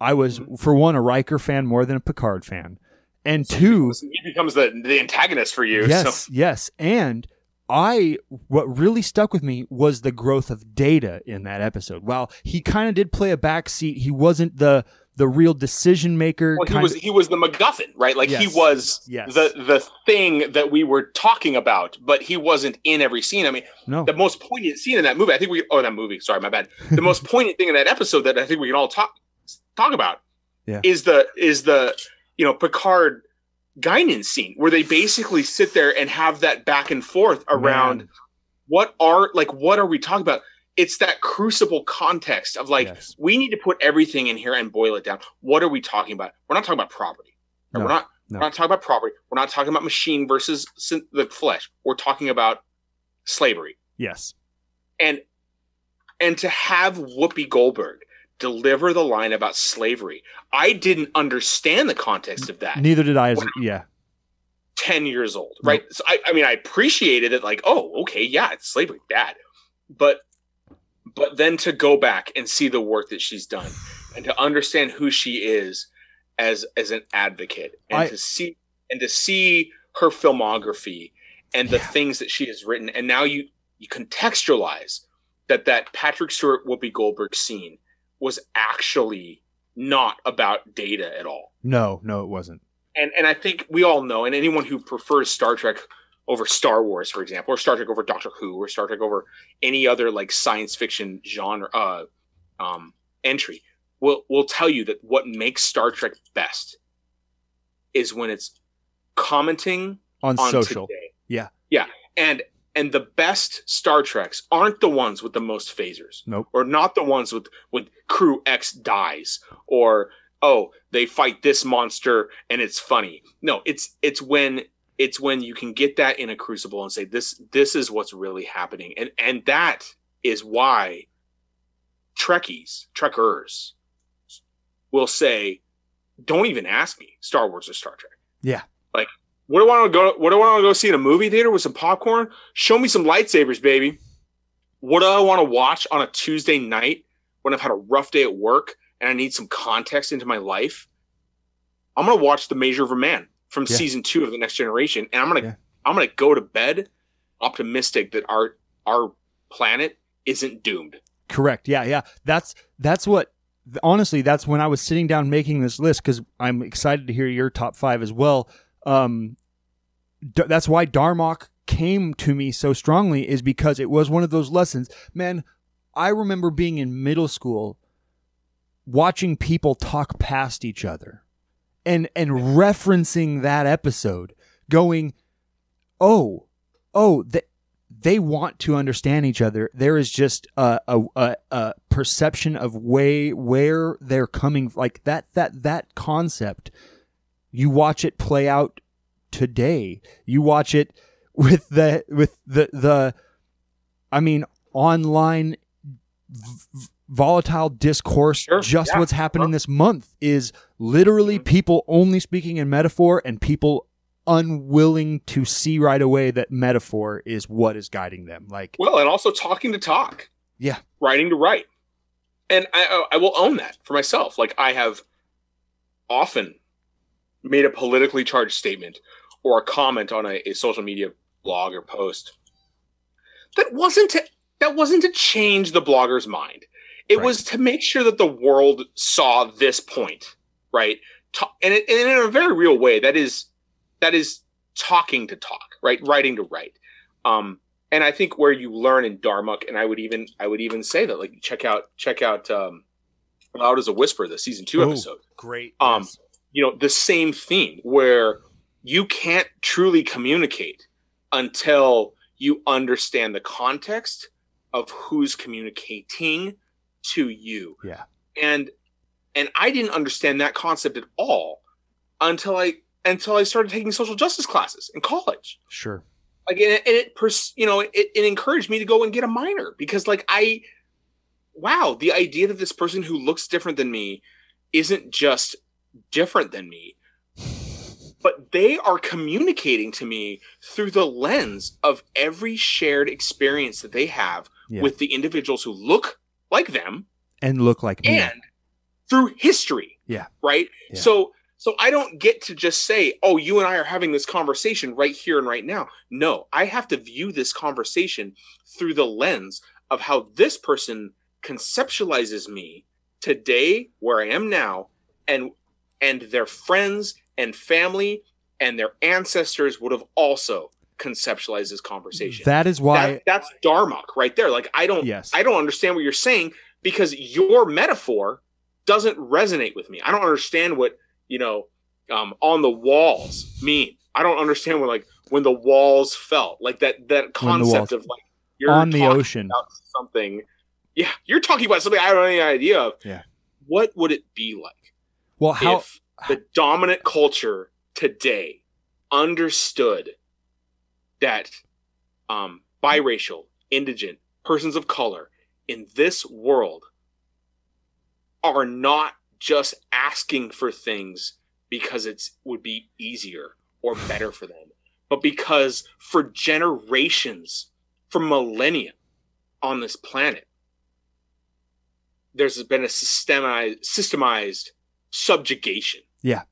I was Mm-hmm. for one a Riker fan more than a Picard fan, and two, he becomes the the antagonist for you. yes, So yes, and I what really stuck with me was the growth of Data in that episode. While he kind of did play a backseat, he wasn't the the real decision maker. well, he was of- he was the MacGuffin, right? Like he was Yes. the the thing that we were talking about, but he wasn't in every scene. I mean, no, the most poignant scene in that movie, I think we oh that movie, sorry, my bad. The most poignant thing in that episode that I think we can all talk talk about Yeah. is the is the you know Picard Guinan scene where they basically sit there and have that back and forth around Man. what are like what are we talking about? It's that crucible context of like Yes. we need to put everything in here and boil it down. What are we talking about? We're not talking about property. No, we're not no. we're not talking about property. We're not talking about machine versus the flesh. We're talking about slavery yes, and and to have Whoopi Goldberg deliver the line about slavery, I didn't understand the context of that. neither did I. As yeah, Ten years old, right? So I, I mean, I appreciated it. Like, oh, okay, yeah, it's slavery, bad, but but then to go back and see the work that she's done and to understand who she is as as an advocate and I- to see and to see her filmography and the Yeah. things that she has written and now you you contextualize that that Patrick Stewart Whoopi Goldberg scene was actually not about data at all no, no, it wasn't. and and I think we all know, and anyone who prefers Star Trek over Star Wars, for example, or Star Trek over Doctor Who, or Star Trek over any other like science fiction genre uh, um, entry, will will tell you that what makes Star Trek best is when it's commenting On, on social, today. Yeah. yeah, and and the best Star Treks aren't the ones with the most phasers nope. or not the ones with with crew X dies or oh they fight this monster and it's funny. No, it's it's when it's when you can get that in a crucible and say this this is what's really happening and and that is why Trekkies Trekkers will say don't even ask me Star Wars or Star Trek. Yeah. Like what do I want to go what do I want to go see in a movie theater with some popcorn? Show me some lightsabers, baby what do I want to watch on a Tuesday night when I've had a rough day at work and I need some context into my life? I'm gonna watch The Measure of a Man from Yeah. season two of The Next Generation, and I'm gonna Yeah. I'm gonna go to bed optimistic that our our planet isn't doomed. Correct. Yeah, yeah. That's that's what. Honestly, that's when I was sitting down making this list because I'm excited to hear your top five as well. Um, d- that's why Darmok came to me so strongly is because it was one of those lessons. Man, I remember being in middle school, watching people talk past each other, and and referencing that episode, going, "Oh, oh, that they want to understand each other. There is just a, a, a, a perception of way where they're coming like that that that concept. You watch it play out today. You watch it with the with the the I mean online v- volatile discourse Sure, just yeah, what's happening sure. this month is literally Mhm. people only speaking in metaphor and people unwilling to see right away that metaphor is what is guiding them like Well, and also talking to talk. Yeah. Writing to write. And I, I will own that for myself. Like I have often made a politically charged statement or a comment on a, a social media blog or post that wasn't to, that wasn't to change the blogger's mind. It Right. was to make sure that the world saw this point, right? And, it, and in a very real way, that is that is talking to talk, right? Writing to write. Um, and I think where you learn in Darmok, and I would even I would even say that like check out check out um, Loud as a Whisper, the season two Oh. episode. great Um, You know the same theme where you can't truly communicate until you understand the context of who's communicating to you. Yeah. And and I didn't understand that concept at all until I until I started taking social justice classes in college sure like and it, and it pers- you know it, it encouraged me to go and get a minor because like i wow the idea that this person who looks different than me isn't just different than me but they are communicating to me through the lens of every shared experience that they have Yeah. with the individuals who look like them and look like me and through history. Yeah. Right. Yeah. So so I don't get to just say, "Oh, you and I are having this conversation right here and right now." No, I have to view this conversation through the lens of how this person conceptualizes me today, where I am now, and and their friends and family and their ancestors would have also conceptualized this conversation. that is why That- that's Darmok right there. Like I don't yes I don't understand what you're saying because your metaphor doesn't resonate with me. I don't understand what, you know, um, on the walls mean. I don't understand what like when the walls fell. Like that that concept of like you're on the ocean about something. Yeah, you're talking about something I don't have any idea of. Yeah. What would it be like well how if the dominant culture today understood that um, biracial, indigent, persons of color in this world are not just asking for things because it would be easier or better for them, but because for generations, for millennia on this planet, there's been a systemized, systemized subjugation. Yeah.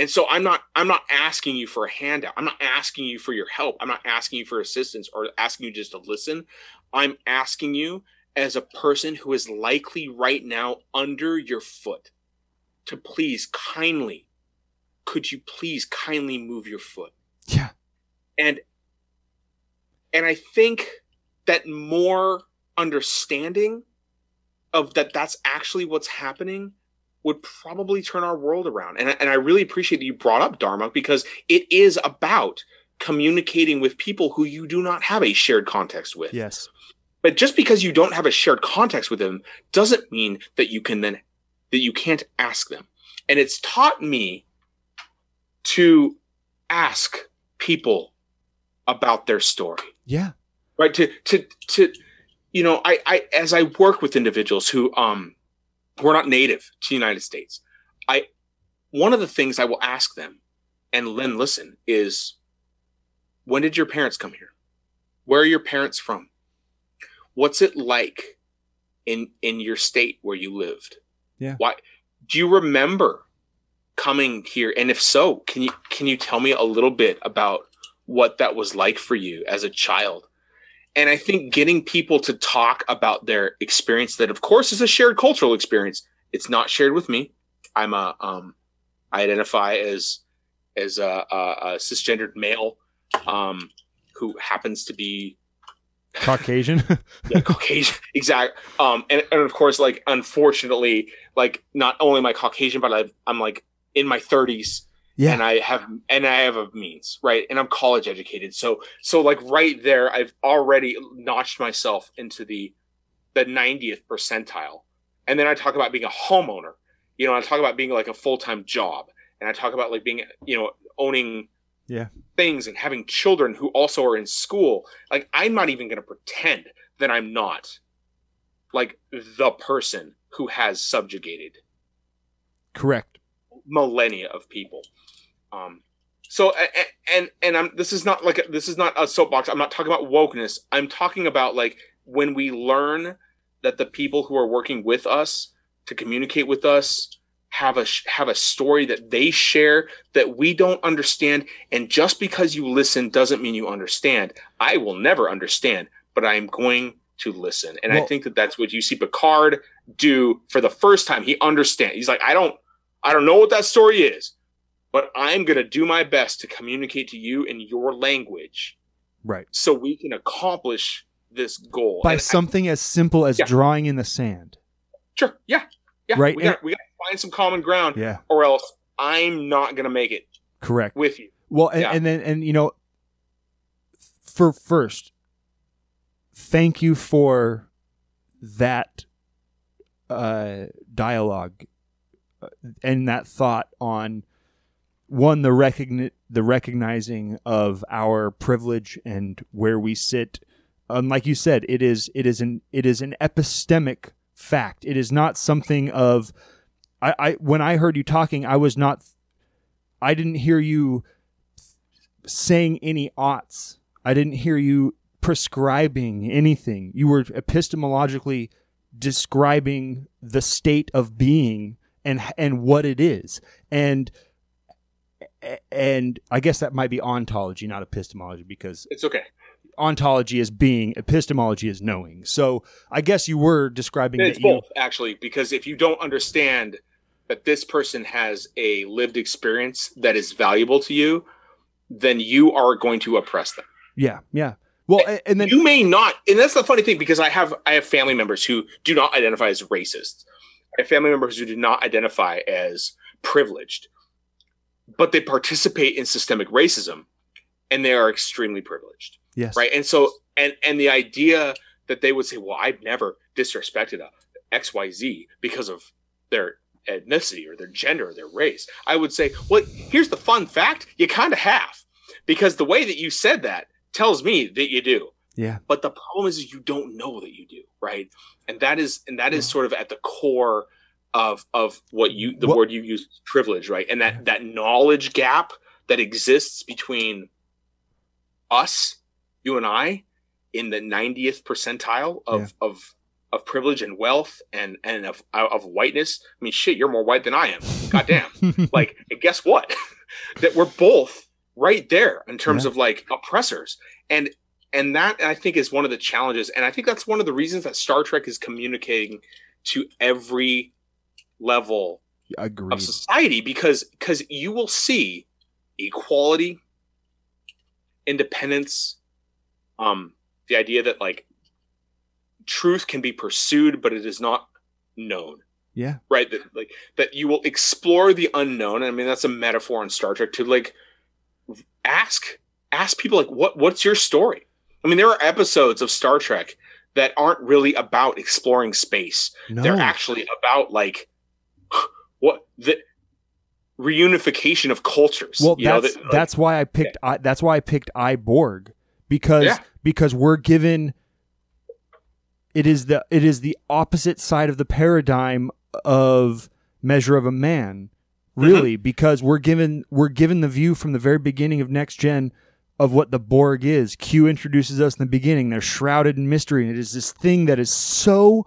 And so I'm not I'm not asking you for a handout. I'm not asking you for your help. I'm not asking you for assistance or asking you just to listen. I'm asking you as a person who is likely right now under your foot to please kindly could you please kindly move your foot? yeah and and i think that more understanding of that that's actually what's happening would probably turn our world around. And, I- and i really appreciate that you brought up Darmok because it is about communicating with people who you do not have a shared context with. Yes. But just because you don't have a shared context with them doesn't mean that you can then that you can't ask them. And it's taught me to ask people about their story. Yeah. Right? To to to you know i i as i work with individuals who um who are not native to the united states. I one of the things i will ask them and then listen is when did your parents come here? Where are your parents from? What's it like in in your state where you lived? Yeah. why do you remember coming here? And if so can you can you tell me a little bit about what that was like for you as a child and i think getting people to talk about their experience that of course is a shared cultural experience it's not shared with me i'm a um i identify as as a, a, a cisgendered male um who happens to be caucasian yeah, Caucasian, exact. Um, and, and of course, like unfortunately, like not only am I Caucasian, but I've, I'm like in my 30s, Yeah. and I have and I have a means, right? And I'm college educated. So so like right there, I've already notched myself into the the 90th percentile. And then I talk about being a homeowner. You know, I talk about being like a full-time job. And I talk about like being, you know, owning Yeah. things and having children who also are in school. Like I'm not even gonna pretend that I'm not like the person who has subjugated Correct. millennia of people. Um, so and and I'm this is not like a, this is not a soapbox. I'm not talking about wokeness. I'm talking about like when we learn that the people who are working with us to communicate with us have a have a story that they share that we don't understand. And just because you listen doesn't mean you understand. I will never understand but i'm going to listen. And i think that that's what you see picard do for the first time. He understands. He's like i don't i don't know what that story is but i'm going to do my best to communicate to you in your language Right. so we can accomplish this goal By And I- something as simple as Yeah. drawing in the sand. sure yeah yeah Right, we got we got to find some common ground Yeah. or else i'm not going to make it Correct. with you Well, and, Yeah. and then and you know, for first, thank you for that uh, dialogue uh, and that thought on one the recogni- the recognizing of our privilege and where we sit. Um, like you said, it is it is an it is an epistemic fact. It is not something of I, I when I heard you talking, I was not I didn't hear you saying any oughts. I didn't hear you prescribing anything. You were epistemologically describing the state of being and and what it is. And and I guess that might be ontology, not epistemology, because it's okay ontology is being, epistemology is knowing. So I guess you were describing It's that you, both, actually, because if you don't understand that this person has a lived experience that is valuable to you, then you are going to oppress them. yeah, yeah. Well, a- and then you may not, and that's the funny thing because I have I have family members who do not identify as racist. I have family members who do not identify as privileged, but they participate in systemic racism, and they are extremely privileged yes, right? And so and and the idea that they would say well i've never disrespected a xyz because of their ethnicity or their gender or their race i would say well here's the fun fact. You kind of have because the way that you said that tells me that you do. Yeah. but the problem is, is you don't know that you do right? And that is and that is sort of at the core of of what you the What- word you use privilege right? And that that knowledge gap that exists between us you and i in the 90th percentile of of of privilege and wealth and and of of whiteness. I mean shit you're more white than i am. Goddamn. Like and guess what? That we're both right there in terms Yeah. of like oppressors. And and that i think is one of the challenges. And i think that's one of the reasons that star trek is communicating to every level Agreed. of society because because you will see equality independence um the idea that like truth can be pursued but it is not known Yeah. right that like that you will explore the unknown i mean that's a metaphor in star trek to like ask ask people like what what's your story i mean there are episodes of star trek that aren't really about exploring space No. they're actually about like what the reunification of cultures well, you know, that's that, like, that's why I picked. I, that's why I picked I Borg because Yeah. because we're given. It is the it is the opposite side of the paradigm of Measure of a Man, Mm-hmm. really, because we're given we're given the view from the very beginning of Next Gen of what the Borg is. Q introduces us in the beginning. They're shrouded in mystery, and it is this thing that is so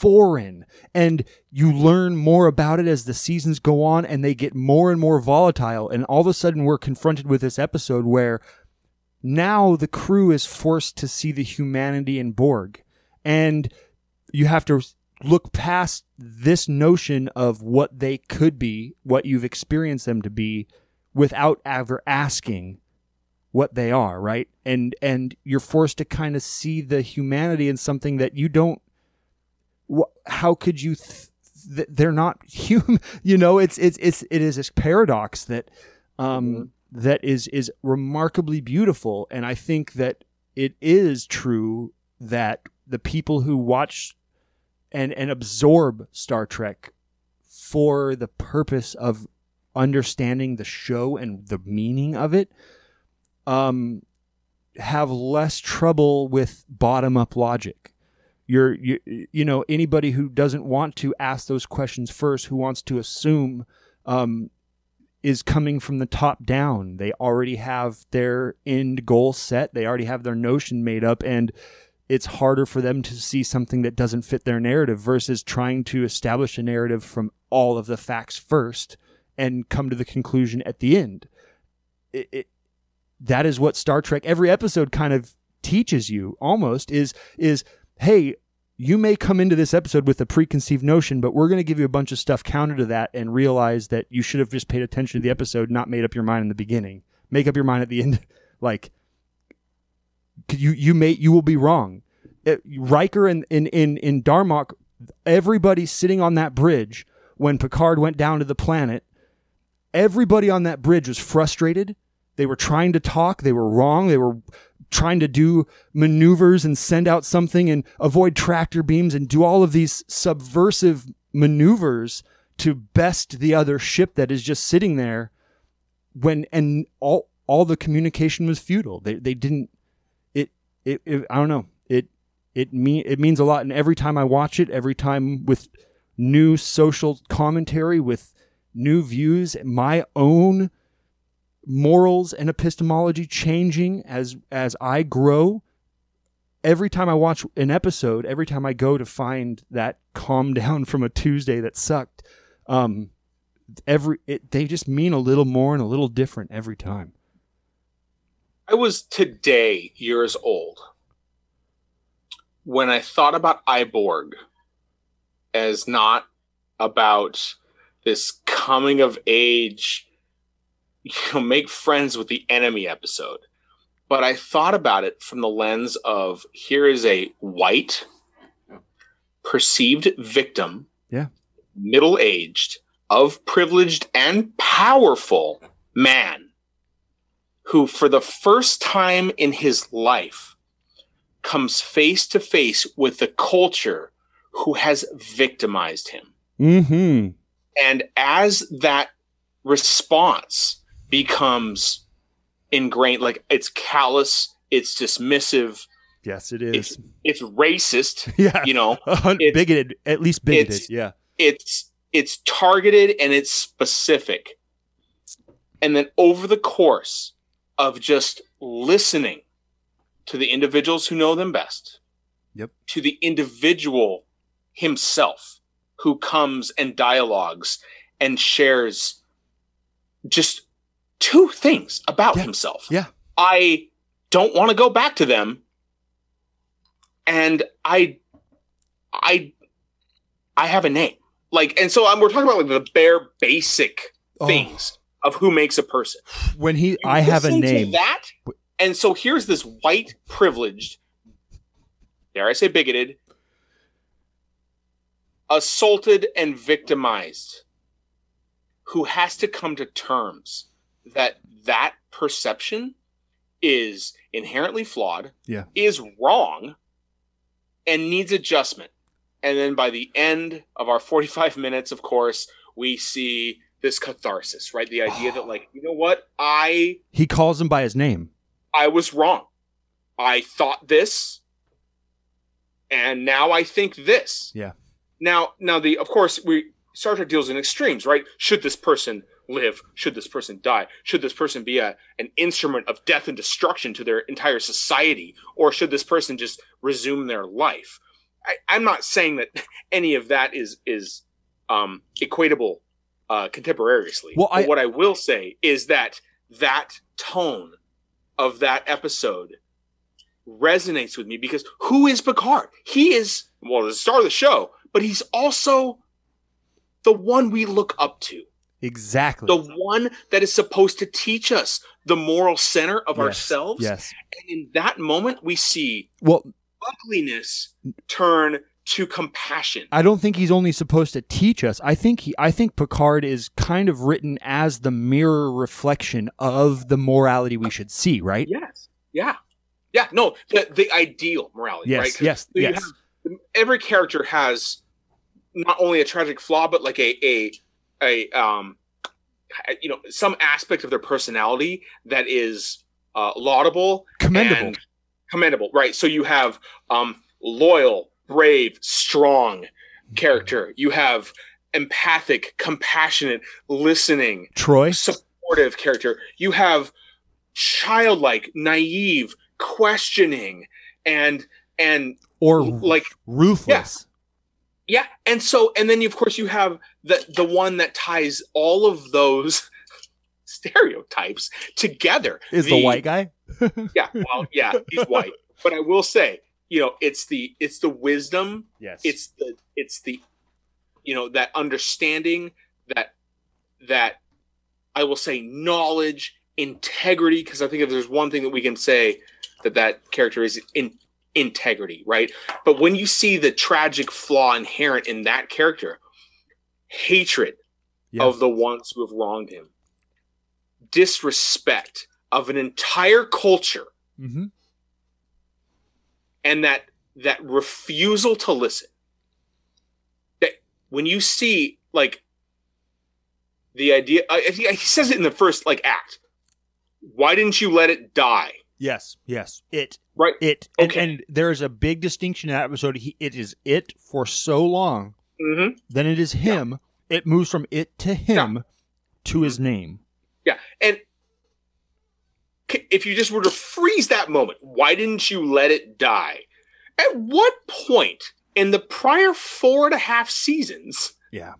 foreign. And you learn more about it as the seasons go on, and they get more and more volatile. And all of a sudden, we're confronted with this episode where now the crew is forced to see the humanity in Borg. And you have to look past this notion of what they could be, what you've experienced them to be, without ever asking what they are, right? And and you're forced to kind of see the humanity in something that you don't. Wh- How could you? Th- th- they're not human. You know, it's it's it's it is this paradox that um, Mhm. that is is remarkably beautiful, and I think that it is true that the people who watch and and absorb Star Trek for the purpose of understanding the show and the meaning of it um have less trouble with bottom up logic you're you, you know anybody who doesn't want to ask those questions first who wants to assume um is coming from the top down they already have their end goal set they already have their notion made up and it's harder for them to see something that doesn't fit their narrative versus trying to establish a narrative from all of the facts first and come to the conclusion at the end. It, it, that is what Star Trek every episode kind of teaches you almost is is hey you may come into this episode with a preconceived notion but we're going to give you a bunch of stuff counter to that and realize that you should have just paid attention to the episode not made up your mind in the beginning make up your mind at the end like you you may you will be wrong. It, Riker and in in in Darmok, everybody sitting on that bridge when Picard went down to the planet, everybody on that bridge was frustrated. They were trying to talk. They were wrong. They were trying to do maneuvers and send out something and avoid tractor beams and do all of these subversive maneuvers to best the other ship that is just sitting there when and all all the communication was futile. They they didn't it it, it I don't know. It it mean it means a lot and every time I watch it, every time with new social commentary with new views, my own morals and epistemology changing as as I grow. Every time I watch an episode, every time I go to find that calm down from a Tuesday that sucked, um, every it, they just mean a little more and a little different every time. I was today years old when I thought about I, Borg as not about this coming of age, you know, make friends with the enemy episode. But I thought about it from the lens of here is a white, perceived victim, Yeah. middle aged, of privileged and powerful man who, for the first time in his life, comes face to face with the culture who has victimized him. Mm-hmm. And as that response becomes ingrained, like it's callous, it's dismissive, Yes, it is. it's racist, yeah, you know, uh, it's- bigoted, at least bigoted. it's- Yeah, it's it's targeted and it's specific. And then over the course of just listening to the individuals who know them best, Yep. to the individual himself who comes and dialogues and shares just two things about Yeah. himself. Yeah. I don't want to go back to them and I I I have a name. Like and so um, we're talking about like the bare basic Oh, things of who makes a person. when he, You I have a name. that, and so here's this white privileged, dare I say bigoted, assaulted and victimized, who has to come to terms that that perception is inherently flawed, Yeah. is wrong, and needs adjustment. And then by the end of our 45 minutes, of course, we see this catharsis, right? The idea that, like, you know what? I He calls him by his name. I was wrong. I thought this, and now I think this. Yeah. Now, now the of course we Star Trek deals in extremes, right? Should this person live? Should this person die? Should this person be a an instrument of death and destruction to their entire society, or should this person just resume their life? I, I'm not saying that any of that is is um, equatable uh, contemporaneously. Well, I- what I will say is that that tone of that episode resonates with me because who is Picard? He is well the star of the show, but he's also the one we look up to, Exactly. the one that is supposed to teach us the moral center of Yes, ourselves. Yes. And in that moment, we see Well, ugliness turn to compassion. I don't think he's only supposed to teach us. I think he I think Picard is kind of written as the mirror reflection of the morality we should see, right? Yes. Yeah. Yeah. No, the the ideal morality, Yes, right? yes, yes. have- every character has not only a tragic flaw, but like a a a um you know some aspect of their personality that is uh, laudable Commendable. commendable right so you have um loyal brave strong character you have empathic compassionate listening Troi? supportive character you have childlike naive questioning and and Or like ruthless. yeah and so and then of course you have the the one that ties all of those stereotypes together Is the, white guy? yeah well yeah he's white but i will say you know it's the it's the wisdom Yes. it's the it's the you know that understanding that that i will say knowledge integrity because i think if there's one thing that we can say that that character is in integrity right? But when you see the tragic flaw inherent in that character hatred Yeah. of the ones who have wronged him disrespect of an entire culture hmm and that that refusal to listen that when you see like the idea I, I think he says it in the first like act. Why didn't you let it die Yes. Yes. It. Right. It. And, Okay. and there is a big distinction in that episode. He, it is it for so long, mm-hmm. then it is him. It moves from it to him to his name. yeah and if you just were to freeze that moment why didn't you let it die at what point in the prior four and a half seasons Yeah.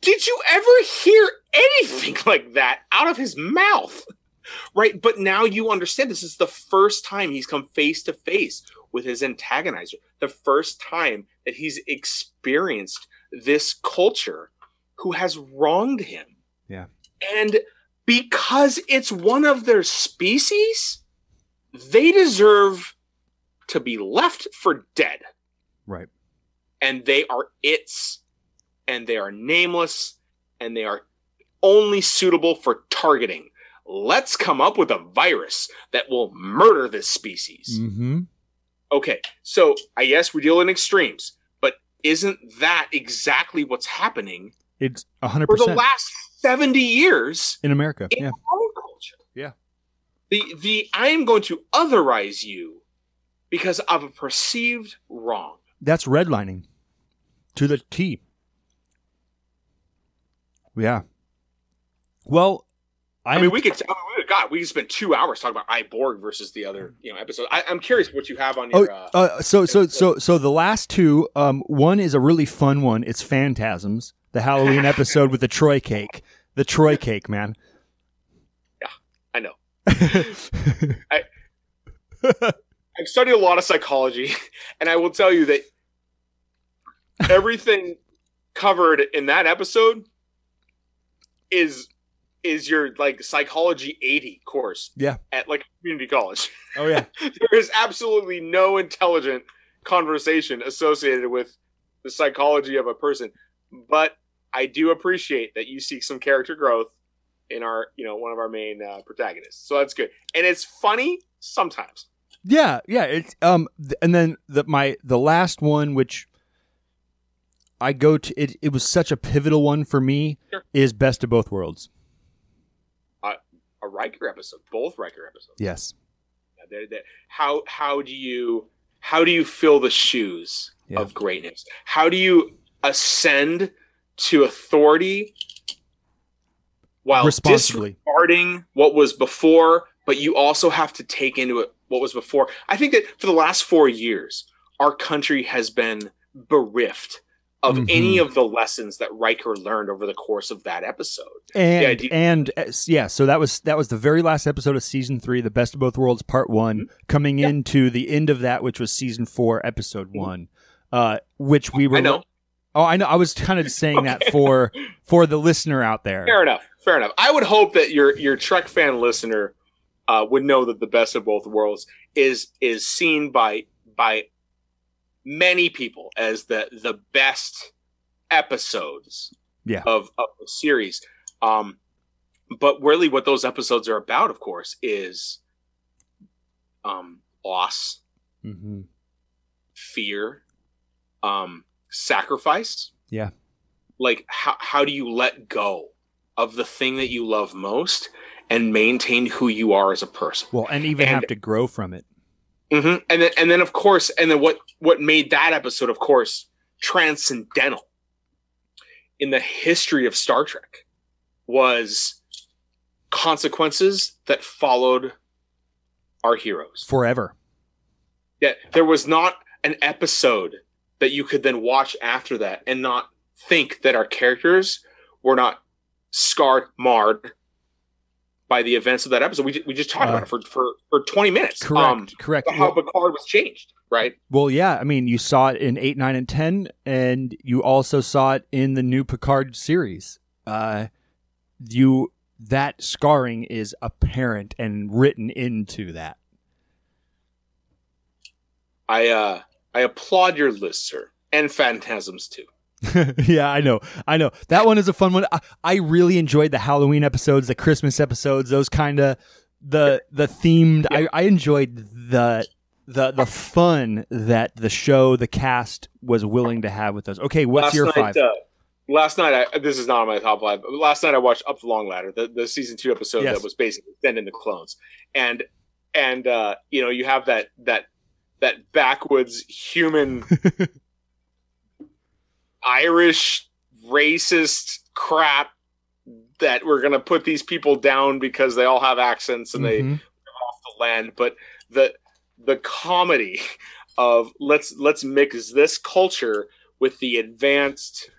did you ever hear anything like that out of his mouth? Right. But now you understand this is the first time he's come face to face with his antagonizer, the first time that he's experienced this culture who has wronged him. Yeah. And because it's one of their species, they deserve to be left for dead Right. and they are its and they are nameless and they are only suitable for targeting. Let's come up with a virus that will murder this species. Mm-hmm. Okay, so I guess we deal in extremes, but isn't that exactly what's happening It's 100%. for the last 70 years in America. in Yeah. our culture? Yeah. The the I am going to otherize you because of a perceived wrong. That's redlining to the T. Yeah. Well, I, I'm, mean, we could. I mean, God, we could spend two hours talking about I, Borg versus the other, you know, episode. I, I'm curious what you have on Oh, your. uh, uh, so so so so the last two, um, one is a really fun one. It's Phantasms, the Halloween episode with the Troi cake, the Troi cake, man. Yeah, I know. I've studied a lot of psychology, and I will tell you that everything covered in that episode is is your like psychology 80 course Yeah. at like community college oh yeah, there is absolutely no intelligent conversation associated with the psychology of a person but i do appreciate that you seek some character growth in our you know one of our main uh, protagonists so that's good and it's funny sometimes yeah, yeah. It's um, th- and then the my the last one, which I go to, it it was such a pivotal one for me, Sure. is Best of Both Worlds. Riker episode both Riker episodes Yes. Yeah, they're- they're- how how do you how do you fill the shoes Yeah. of greatness how do you ascend to authority while Responsibly. disregarding what was before but you also have to take into it what was before i think that for the last four years our country has been bereft of Mhm. any of the lessons that Riker learned over the course of that episode. and idea- and uh, yeah so that was that was the very last episode of season three the best of both worlds part one coming Mm-hmm. Yeah. into the end of that which was season four episode one uh which we were I know. oh i know i was kind of saying that for for the listener out there Fair enough. Fair enough. I would hope that your your Trek fan listener uh, would know that the best of both worlds is is seen by by many people as the the best episodes Yeah. of, of the series. Um, but really, what those episodes are about, of course, is um, loss, Mm-hmm. fear, um, sacrifice. Yeah. Like how how do you let go of the thing that you love most and maintain who you are as a person? Well, and even And- have to grow from it. Hmm And then and then of course, and then what what made that episode, of course, transcendental in the history of Star Trek was consequences that followed our heroes. Forever. Yeah, there was not an episode that you could then watch after that and not think that our characters were not scarred, marred by the events of that episode. We, we just talked Uh, about it for, for, for 20 minutes. Correct. Um, correct. how Well, Picard was changed, right? well, yeah. I mean, you saw it in 8, 9, and 10, and you also saw it in the new Picard series. Uh, you That scarring is apparent and written into that. I uh I applaud your list, sir, and Phantasms too. yeah, I know. I know. That one is a fun one. I, I really enjoyed the Halloween episodes, the Christmas episodes, those kind of the the themed I, I enjoyed the the the fun that the show, the cast was willing to have with those. Okay, what's last your night, five? Uh, last night, I, this is not on my top five. But last night, I watched Up the Long Ladder, the, the season two episode Yes. that was basically sending the clones, and and uh, you know you have that that that backwoods human Irish racist crap that we're gonna put these people down because they all have accents and they Mhm. off the land, but the the comedy of let's let's mix this culture with the advanced,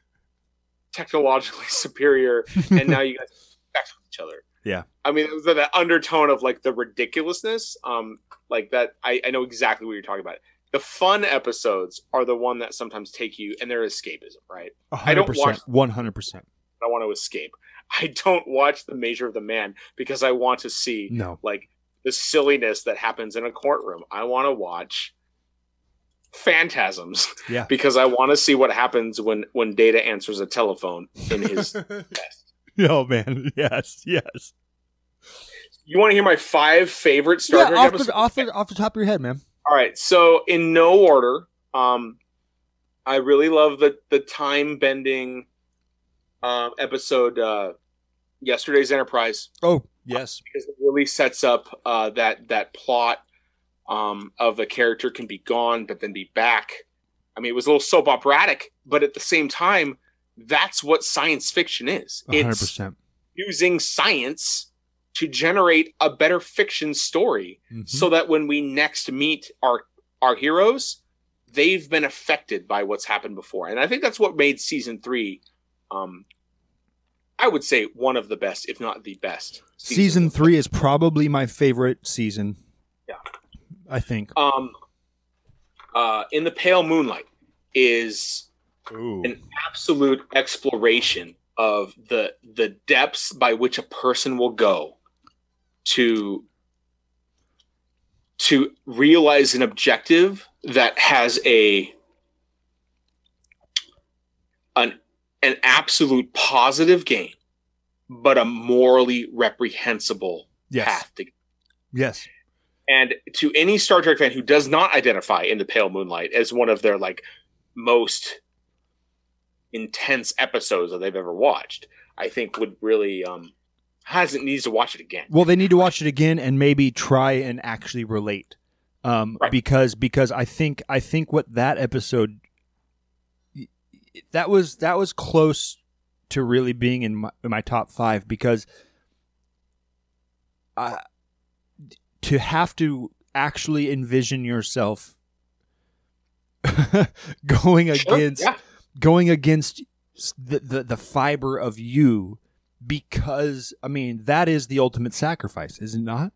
technologically superior, and now you guys sex with each other. Yeah. I mean, the, the undertone of like the ridiculousness, um, like that. I, I know exactly what you're talking about. The fun episodes are the one that sometimes take you, and they're escapism, right? I don't 100%, watch- 100%. I want to escape. I don't watch The Measure of the Man because I want to see No. like the silliness that happens in a courtroom. I want to watch phantasms Yeah. because I want to see what happens when when Data answers a telephone in his vest. oh man, yes, yes. You want to hear my five favorite Star yeah, Trek off episodes? the, off, the, off the top of your head, man. All right, so in no order, um, I really love the the time bending um, episode, uh, yesterday's Enterprise. Oh, yes. because it really sets up uh, that that plot um, of a character can be gone but then be back. I mean, it was a little soap operatic, but at the same time, that's what science fiction is. It's 100%. using science to generate a better fiction story, Mhm. so that when we next meet our our heroes, they've been affected by what's happened before. And I think that's what made season three. Um, I would say one of the best, if not the best. Season three is probably my favorite season. Yeah. I think. um uh in the pale moonlight is Ooh. an absolute exploration of the the depths by which a person will go to to realize an objective that has a an an absolute positive gain but a morally reprehensible Yes. path to Yes. and to any Star Trek fan who does not identify in the Pale Moonlight as one of their like most intense episodes that they've ever watched, I think would really um hasn't needs to watch it again. Well, they need to watch it again and maybe try and actually relate, um, Right. because because I think I think what that episode that was that was close to really being in my, in my top five because uh, to have to actually envision yourself going Sure, against yeah. going against the, the the fiber of you because I mean that is the ultimate sacrifice, is it not?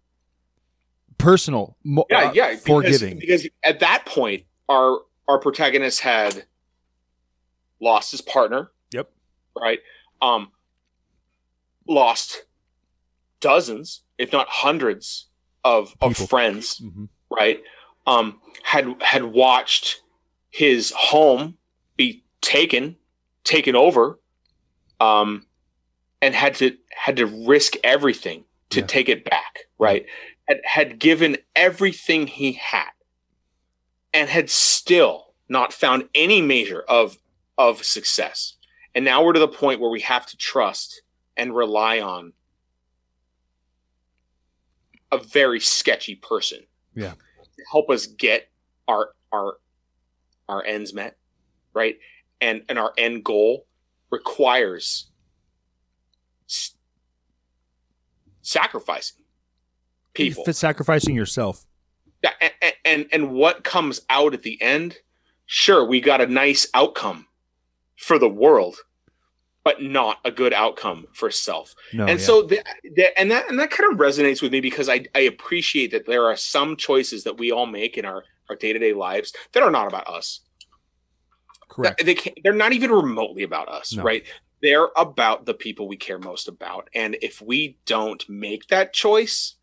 Personal, mo- Yeah, uh, yeah. Because, forgiving. Because at that point our our protagonist had lost his partner. Yep. Right? Um lost dozens, if not hundreds of, of People. friends. Mhm. right um had had watched his home be taken, taken over, um, and had to had to risk everything to Yeah. take it back, right? Had, had given everything he had, and had still not found any measure of of success. And now we're to the point where we have to trust and rely on a very sketchy person. Yeah. To help us get our our our ends met, right? And and our end goal requires sacrificing people. It's sacrificing yourself. Yeah, and, and and what comes out at the end? Sure, we got a nice outcome for the world, but not a good outcome for self. No. and yeah. so, the, the, and that and that kind of resonates with me because I I appreciate that there are some choices that we all make in our our day to day lives that are not about us. correct. They can't, they're not even remotely about us, No. right? They're about the people we care most about, and if we don't make that choice,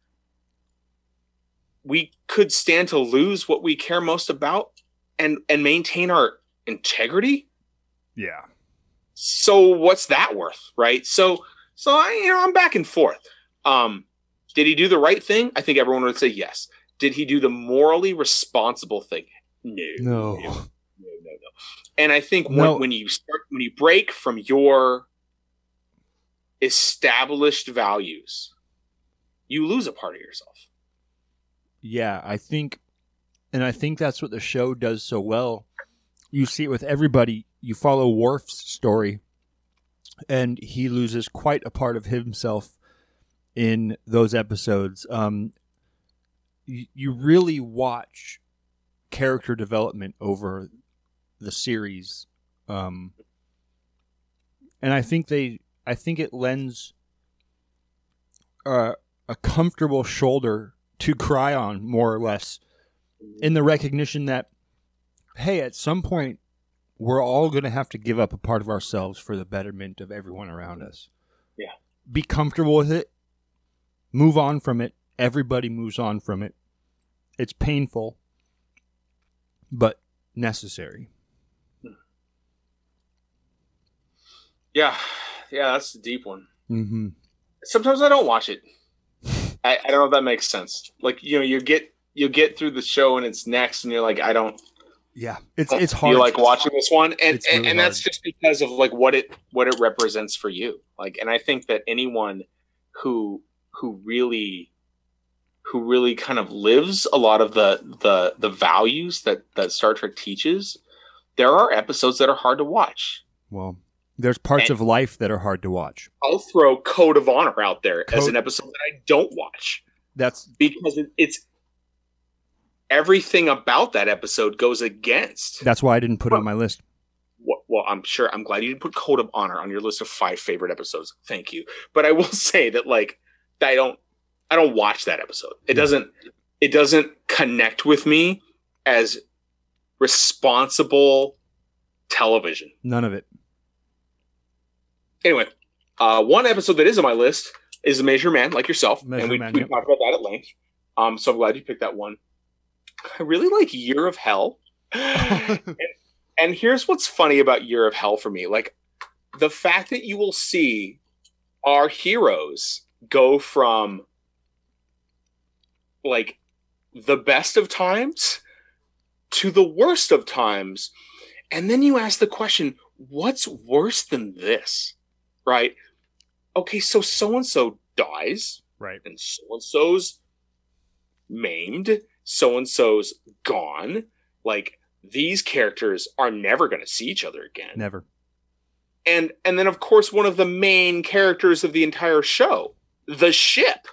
we could stand to lose what we care most about, and and maintain our integrity. Yeah. So what's that worth, right? So so I you know I'm back and forth. Um, did he do the right thing? I think everyone would say yes. Did he do the morally responsible thing? No. No. No, no. And I think when, No. when you start when you break from your established values, you lose a part of yourself. Yeah, I think, and I think that's what the show does so well. You see it with everybody. You follow Worf's story, and he loses quite a part of himself in those episodes. Um, you, you really watch character development over the series, um, and I think they, I think it lends uh, a comfortable shoulder to cry on, more or less, in the recognition that, hey, at some point, we're all going to have to give up a part of ourselves for the betterment of everyone around us. Yeah. Be comfortable with it. Move on from it. Everybody moves on from it. It's painful, but necessary. Yeah, yeah, that's a deep one. Mm-hmm. Sometimes I don't watch it. I, I don't know if that makes sense. Like you know, you get you get through the show and it's next, and you're like, I don't Yeah, it's it's hard. You like watching this one, and It's and, and that's just because of like what it what it represents for you. Like, and I think that anyone who who really who really kind of lives a lot of the the the values that that Star Trek teaches, there are episodes that are hard to watch. well, there's parts And- of life that are hard to watch. I'll throw Code of Honor out there as an episode that I don't watch That's because it's everything about that episode goes against that's why I didn't put it on my list. well, well, I'm sure I'm glad you didn't put Code of Honor on your list of five favorite episodes. Thank you. But I will say that like I don't I don't watch that episode. It Yeah. doesn't it doesn't connect with me as responsible television. None of it. Anyway, uh, one episode that is on my list is a Measure Man, like yourself, Measure and we, Man, we yep. talked about that at length. Um, so I'm glad you picked that one. I really like Year of Hell. and, and here's what's funny about Year of Hell for me: like the fact that you will see our heroes go from like the best of times to the worst of times, and then you ask the question, "What's worse than this?" Right? Okay, so so and so dies Right. and so and so's maimed, so and so's gone. Like these characters are never going to see each other again. Never. And and then of course one of the main characters of the entire show, the ship,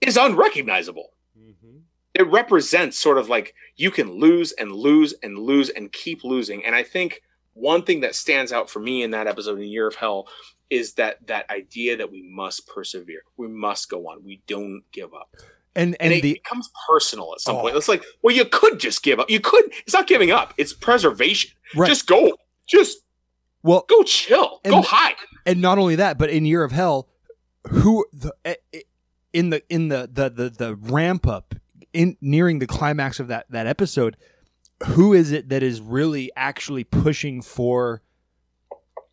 is unrecognizable. Mm-hmm. It represents sort of like you can lose and lose and lose and keep losing. And I think one thing that stands out for me in that episode in Year of Hell is that that idea that we must persevere. We must go on. We don't give up And and, and it the becomes personal at some Oh. point. It's like, well, you could just give up. You could. It's not giving up. It's preservation. right. Just go. Just well, go chill. go And- hide. and not only that, but in Year of Hell, who the eh, eh, in the in the the the, the ramp up in nearing the climax of that that episode, who is it that is really actually pushing for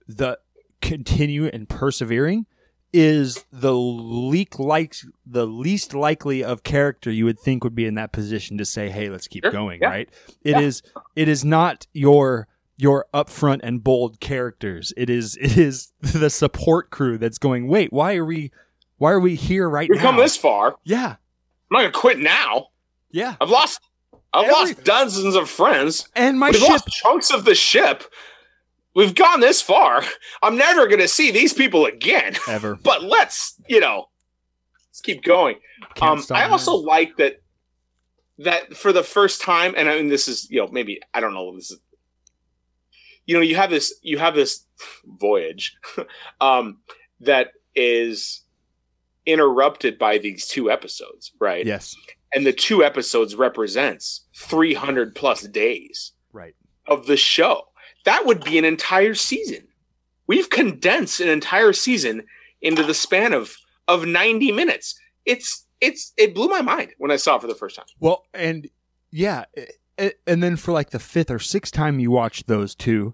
the continue and persevering is the leak like the least likely of character you would think would be in that position to say hey let's keep Sure, going yeah, right It yeah. is it is not your your upfront and bold characters it is it is the support crew that's going wait why are we why are we here right We've now come this far. yeah I'm not gonna quit now. yeah I've lost. I've Every- lost dozens of friends. and my We've ship lost chunks of the ship. We've gone this far. I'm never gonna see these people again. ever But let's, you know, let's keep going. Um, I now. also like that that for the first time, and I mean, this is you know maybe I don't know this is you know you have this you have this voyage um, that is interrupted by these two episodes, right? yes And the two episodes represents 300 plus days right of the show. That would be an entire season. We've condensed an entire season into the span of of 90 minutes. It's it's it blew my mind when I saw it for the first time. Well, and yeah, a- and then for like the fifth or sixth time you watch those two,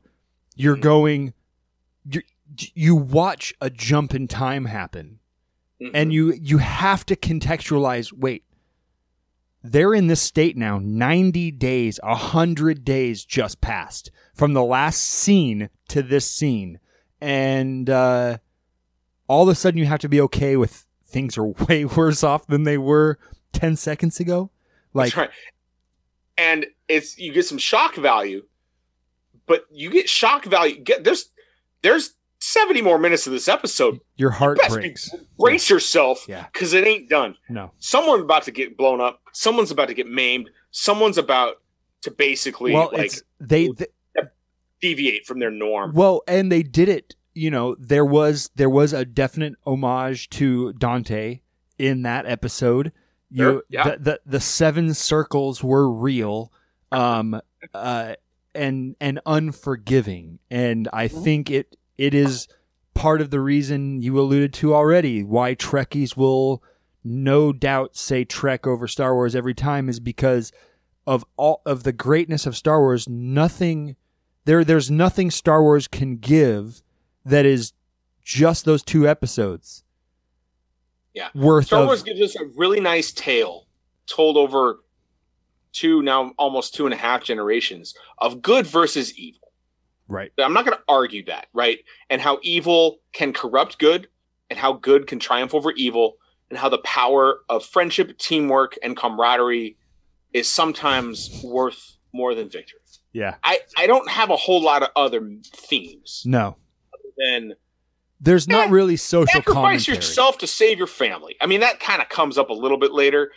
you're Mhm. going, you you watch a jump in time happen, and you you have to contextualize. Wait, they're in this state now. Ninety days, hundred days just passed from the last scene to this scene, and uh, all of a sudden you have to be okay with things are way worse off than they were ten seconds ago. Like That's right. And it's you get some shock value, but you get shock value. Get there's there's 70 more minutes of this episode. your heart be- breaks. Brace yourself Yeah. because it ain't done. No. Someone's about to get blown up. Someone's about to get maimed. Someone's about to basically Well, like they, they deviate from their norm. well, and they did it. You know, there was there was a definite homage to Dante in that episode. You Sure, yeah. the, the the seven circles were real, um, uh, and and unforgiving, and I Mm-hmm. think it it is part of the reason you alluded to already why Trekkies will no doubt say Trek over Star Wars every time is because of all of the greatness of Star Wars. Nothing there there's nothing Star Wars can give that is just those two episodes. Yeah. worth Star of Wars gives us a really nice tale told over two now almost two and a half generations of good versus evil. Right. I'm not going to argue that, right? And how evil can corrupt good, and how good can triumph over evil, and how the power of friendship, teamwork, and camaraderie is sometimes worth more than victory. Yeah. I, I don't have a whole lot of other themes No. Other than There's not Eh, really social sacrifice commentary. yourself to save your family. I mean, that kind of comes up a little bit later.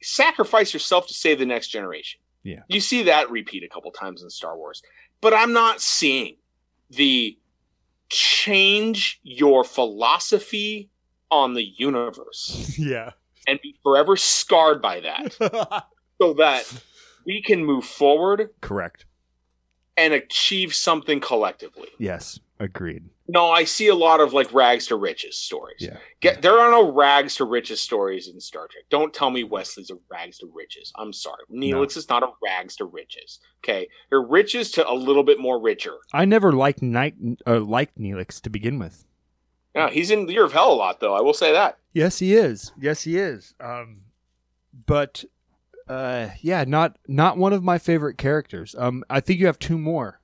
Sacrifice yourself to save the next generation. Yeah. You see that repeat a couple times in Star Wars. But I'm not seeing the change your philosophy on the universe yeah. and be forever scarred by that so that we can move forward Correct. and achieve something collectively. Yes. Agreed. No, I see a lot of like rags to riches stories. Yeah. Get there are no rags to riches stories in Star Trek. Don't tell me Wesley's a rags to riches. I'm sorry. Neelix is not a rags to riches. Okay. They're riches to a little bit more richer. I never liked Night uh, liked Neelix to begin with. Yeah, he's in the Year of Hell a lot though, I will say that. Yes, he is. Yes, he is. Um, but uh, yeah, not not one of my favorite characters. Um, I think you have two more.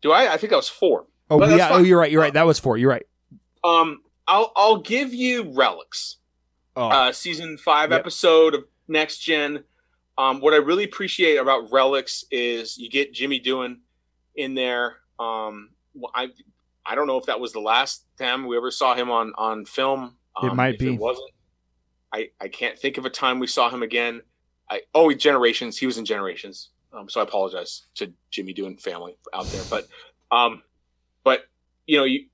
Do I? I think I was four. Oh But yeah. Oh, you're right. You're right. That was four. You're right. Um I'll I'll give you relics. Oh, uh, season five Yep. episode of Next Gen. Um, what I really appreciate about Relics is you get Jimmy Doohan in there. Um, I I don't know if that was the last time we ever saw him on on film. Um, It might be. It wasn't. I I can't think of a time we saw him again. I oh Generations. He was in Generations. Um, so I apologize to Jimmy Doohan family out there, but um, but you know you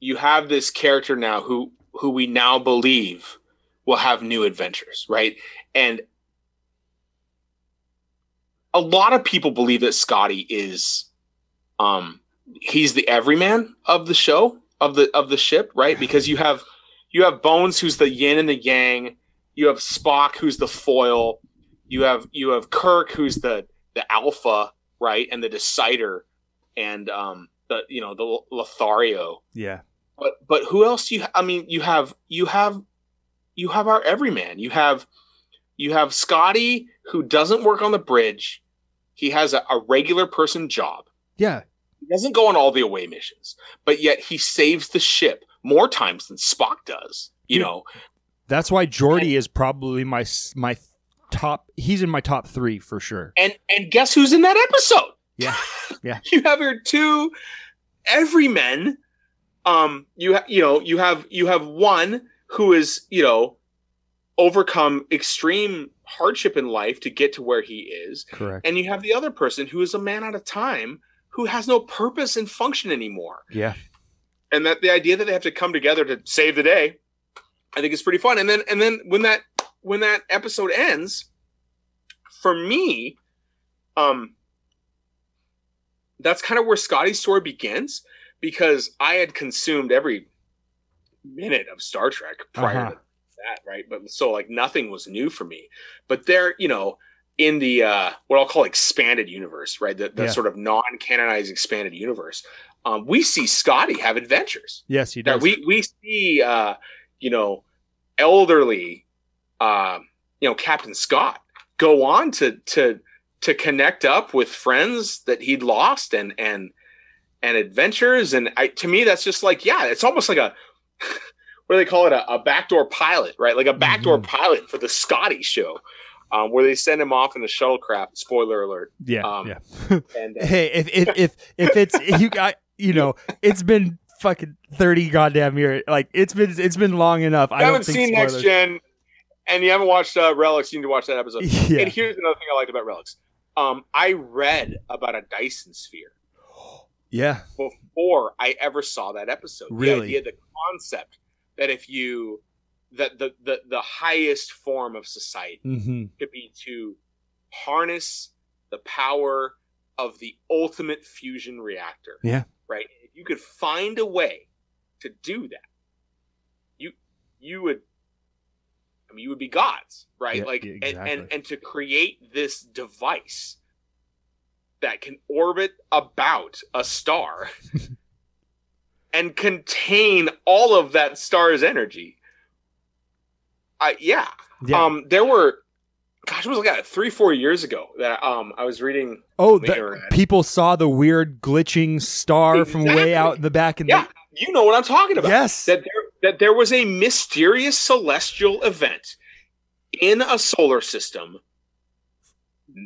you have this character now who who we now believe will have new adventures, right? And a lot of people believe that Scotty is um he's the everyman of the show of the of the ship, right? Because you have you have Bones who's the yin and the yang, you have Spock who's the foil, you have you have Kirk who's the the alpha, right, and the decider, and um, the you know the Lothario. Yeah. But but who else do you? I mean, you have you have you have our everyman. You have you have Scotty who doesn't work on the bridge. He has a, a regular person job. Yeah. He doesn't go on all the away missions, but yet he saves the ship more times than Spock does. You know, That's why Geordi is probably my my top. He's in my top three for sure. and and guess who's in that episode? Yeah. Yeah. you have your two everymen. Um, you ha- you know you have you have one who is you know overcome extreme hardship in life to get to where he is, Correct. and you have the other person who is a man out of time who has no purpose and function anymore. Yeah. and that the idea that they have to come together to save the day, I think is pretty fun. And then and then when that when that episode ends, for me, um, that's kind of where Scotty's story begins because I had consumed every minute of Star Trek prior Uh-huh. to that, right? But so like nothing was new for me. But there, you know, in the uh, what I'll call expanded universe, right? The, the Yeah. sort of non-canonized expanded universe, um, we see Scotty have adventures. Yes, he does. we we see, uh, you know, elderly, uh, you know, Captain Scott go on to to to connect up with friends that he'd lost and and and adventures. And I, to me, that's just like, yeah, it's almost like a what do they call it? A, a backdoor pilot, right? Like a backdoor Mhm. pilot for the Scotty show. Um, where they send him off in a shuttlecraft. Spoiler alert! yeah. um, yeah. And uh, Hey, if if if if it's you got you know, it's been fucking thirty goddamn years. Like it's been it's been long enough. I I haven't seen Next Gen, and you haven't watched uh, Relics. You need to watch that episode. Yeah. And here's another thing I liked about Relics. Um, I read about a Dyson sphere Yeah. before I ever saw that episode. Really? The idea, the concept that if you that the, the the highest form of society Mm-hmm. could be to harness the power of the ultimate fusion reactor. Yeah. Right. If you could find a way to do that, you you would I mean you would be gods, right? Yeah, like yeah, and, and and to create this device that can orbit about a star and contain all of that star's energy. I yeah. Yeah. Um, there were, gosh, it was like three, four years ago that um I was reading. oh, the the, people saw the weird glitching star from way out in the back, and Yeah, you know what I'm talking about. yes, That there that there was a mysterious celestial event in a solar system,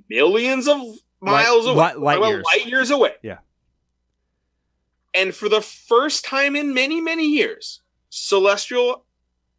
millions of miles away, light- light well, years. light years away. Yeah. And for the first time in many, many years, celestial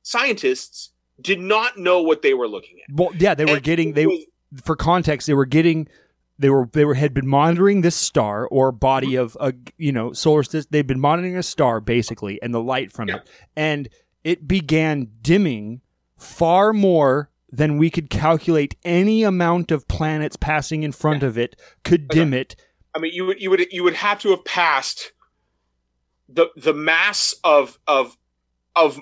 scientists did not know what they were looking at. well, yeah, they were getting they was- for context, they were getting they were they were had been monitoring this star or body of a you know solar system. They'd been monitoring a star basically and the light from Yeah. it, and it began dimming far more than we could calculate any amount of planets passing in front of it could uh, dim it. I mean, you would you would you would have to have passed the the mass of of of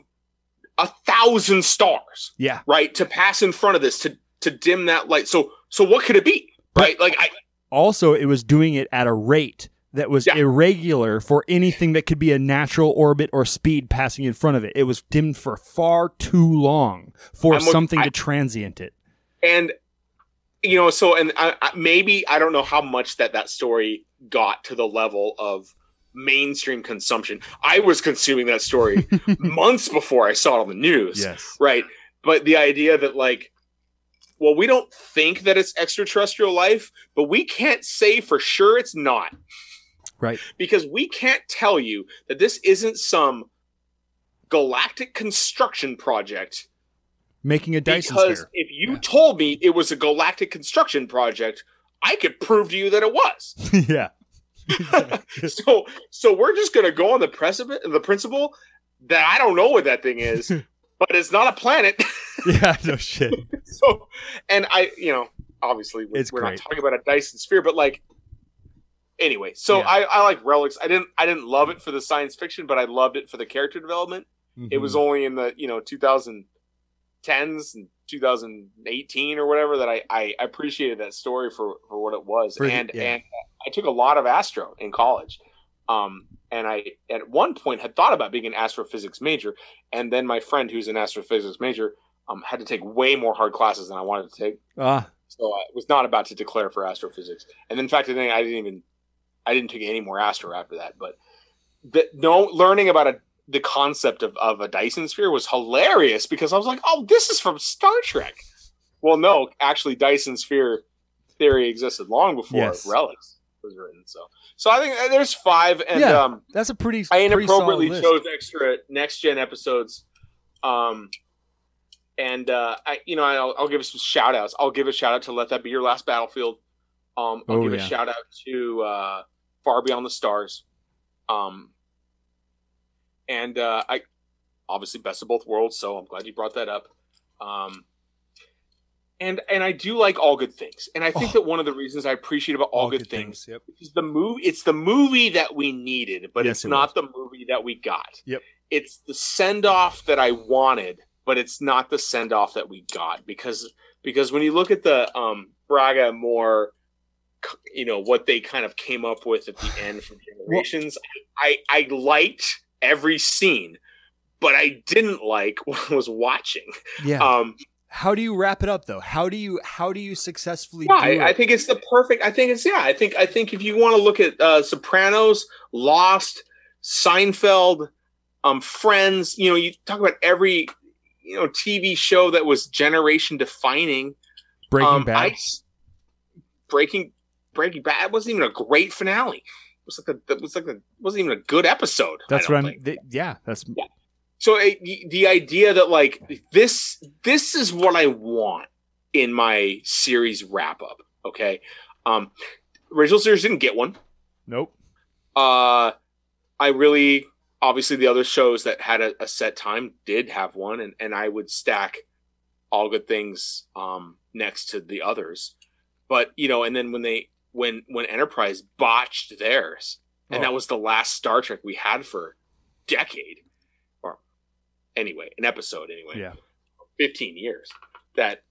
a thousand stars, Yeah, right, to pass in front of this to to dim that light. So so what could it be, right? Like I also it was doing it at a rate that was Yeah. irregular for anything that could be a natural orbit or speed passing in front of it. It was dimmed for far too long for I'm with- something I- to transient it. and you know so and I, I, maybe I don't know how much that that story got to the level of mainstream consumption. I was consuming that story months before I saw it on the news. Yes. right but the idea that like well we don't think that it's extraterrestrial life but we can't say for sure it's not Right. because we can't tell you that this isn't some galactic construction project Making a Dyson because sphere. if you Yeah. told me it was a galactic construction project i could prove to you that it was yeah. so so we're just going to go on the precipice the principle that i don't know what that thing is but it's not a planet Yeah, no shit. so and i you know obviously we're, we're not talking about a dyson sphere but like anyway so Yeah. I, I like relics i didn't i didn't love it for the science fiction but i loved it for the character development it was Mhm. only in the you know 2010s and 2018 or whatever that I, I appreciated that story for, for what it was. For and, yeah. and I took a lot of astro in college. Um, and I, at one point had thought about being an astrophysics major. And then my friend who's an astrophysics major, um, had to take way more hard classes than I wanted to take. Ah, So I was not about to declare for astrophysics. And in fact, I didn't, I didn't even, I didn't take any more astro after that. But the, no learning about a, the concept of, of a Dyson sphere was hilarious because I was like, oh, this is from Star Trek. Well, no, actually, Dyson sphere theory existed long before Yes. Relics was written. So, so I think uh, there's five, and Yeah. um, that's a pretty. I pretty inappropriately list. chose extra next gen episodes. Um, and uh, I, you know, I'll, I'll give some shout outs. I'll give a shout out to Let That Be Your Last Battlefield. Um, I'll Oh, give yeah. a shout out to uh, Far Beyond the Stars. Um, and uh, I obviously best of both worlds, so I'm glad you brought that up. Um, and and I do like all good things, and I think Oh. that one of the reasons I appreciate about all, good, things Yep. is the movie it's the movie that we needed but Yes, it's it not the movie that we got Yep. it's the send off that i wanted but it's not the send off that we got because because when you look at the um Braga Moore you know what they kind of came up with at the end from generations i i liked every scene but i didn't like what i was watching Yeah. um how do you wrap it up though? How do you how do you successfully Yeah, do it? I, I think it's the perfect. I think it's yeah. I think I think if you want to look at uh, Sopranos, Lost, Seinfeld, um, Friends, you know, you talk about every you know TV show that was generation defining. Breaking um, Bad. I s- Breaking Breaking Bad wasn't even a great finale. It was like a, it was like a, wasn't even a good episode. That's don't what I'm. th- yeah, that's So uh, the- the idea that like this this is what I want in my series wrap up. Okay, um, original series didn't get one. nope. Uh, I really obviously the other shows that had a, a set time did have one, and and I would stack all good things um next to the others. But you know, and then when they when when Enterprise botched theirs, and Oh. that was the last Star Trek we had for decade, anyway, an episode anyway, Yeah. fifteen years. That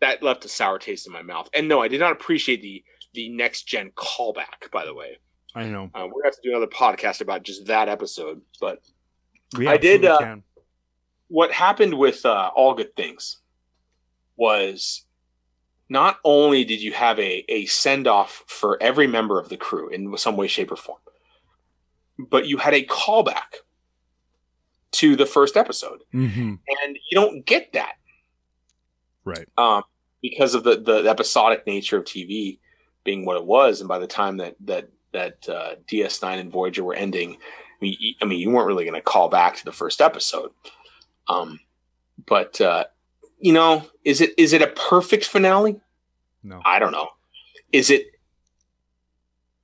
that left a sour taste in my mouth. And no, I did not appreciate the the next gen callback. By the way, I know. uh, we're gonna have to do another podcast about just that episode. But We I did, uh, what happened with uh, All Good Things was not only did you have a, a send off for every member of the crew in some way, shape, or form, but you had a callback to the first episode. hmm And you don't get that Right. um, because of the, the episodic nature of TV being what it was. And by the time that that that uh, DS9 and Voyager were ending, I mean, you, I mean, you weren't really going to call back to the first episode. Um, but uh, you know, is it is it a perfect finale? No. I don't know. Is it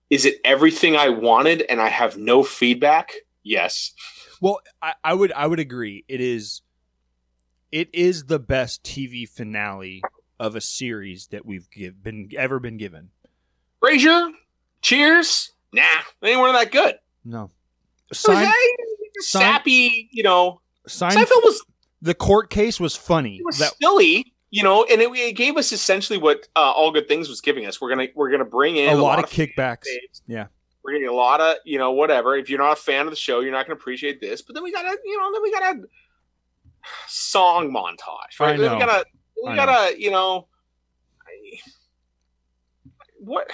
is it everything I wanted and I have no feedback? Yes. Well, I, I would I would agree. It is it is the best TV finale of a series that we've give, been ever been given. Frasier, Cheers. Nah, they weren't that good. No. Sein, a Sein- sappy, you know. Sein, Seinfeld was, the court case was funny. it was That silly, you know, and it, it gave us essentially what uh, All Good Things was giving us. We're gonna we're gonna bring in a lot of kickbacks. Yeah. We're getting a lot of you know whatever. If you're not a fan of the show, you're not gonna appreciate this. But then we got a you know then we got a song montage, right? Then we got a we got a you know I- what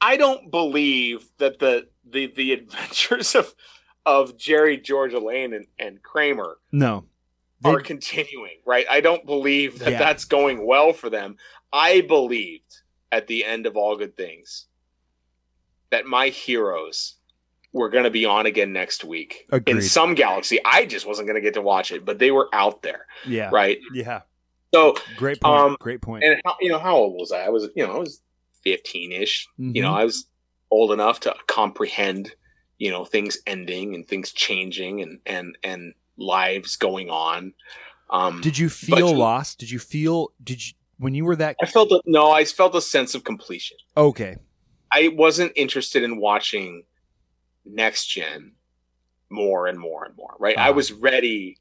I don't believe that the the the adventures of of Jerry George Elaine and, and Kramer No. They- are continuing, right? I don't believe that Yeah. that's going well for them. I believed at the end of All Good Things that my heroes were going to be on again next week in some galaxy. I just wasn't going to get to watch it, but they were out there, yeah. right? Yeah. So, Great point. Um, Great point. and how, you know, how old was I? I was, you know, I was 15 ish. You know, Mhm. I was old enough to comprehend, you know, things ending and things changing and, and, and lives going on. Um, Did you feel you- lost? Did you feel did you when you were that I felt a, no, I felt a sense of completion. okay. I wasn't interested in watching next gen more and more and more. Right, I Ah. was ready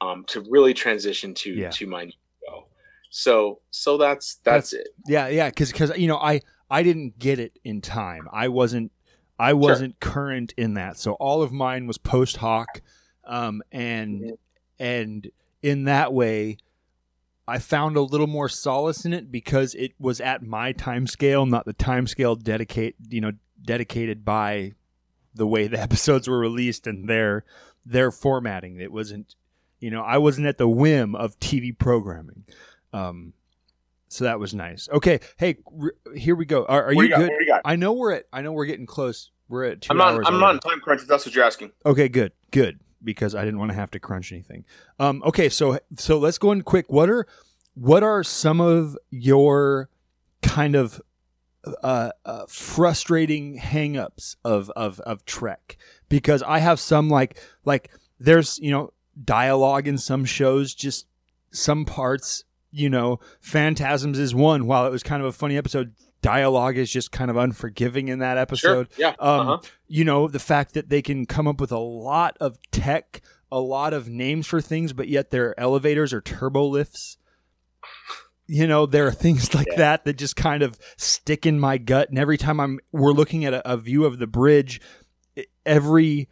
um, to really transition to Yeah. to my new show, So so that's that's, it. Yeah, yeah, because because you know I I didn't get it in time. I wasn't I wasn't current in that. So all of mine was post hoc, um, and Mhm. and in that way, I found a little more solace in it because it was at my time scale, not the time scale dedicate you know dedicated by the way the episodes were released and their their formatting. It wasn't you know I wasn't at the whim of TV programming. Um, so that was nice. Okay, hey, r- here we go. Are, are you you got? good? You? I know we're at. I know we're getting close. We're at 2 I'm not hours. I'm not already. in time crunch that's what you're asking. Okay, good, good. Because I didn't want to have to crunch anything. Um, okay, so so let's go in quick. What are what are some of your kind of uh, uh, frustrating hangups of of of Trek? Because I have some like like there's you know dialogue in some shows, just some parts. You know, Phantasms is one. While it was kind of a funny episode, dialogue is just kind of unforgiving in that episode. Sure. Yeah. Um, uh-huh. you know, the fact that they can come up with a lot of tech, a lot of names for things, but yet their elevators are turbo lifts. You know, there are things like Yeah. that that just kind of stick in my gut. And every time I'm we're looking at a, a view of the bridge, every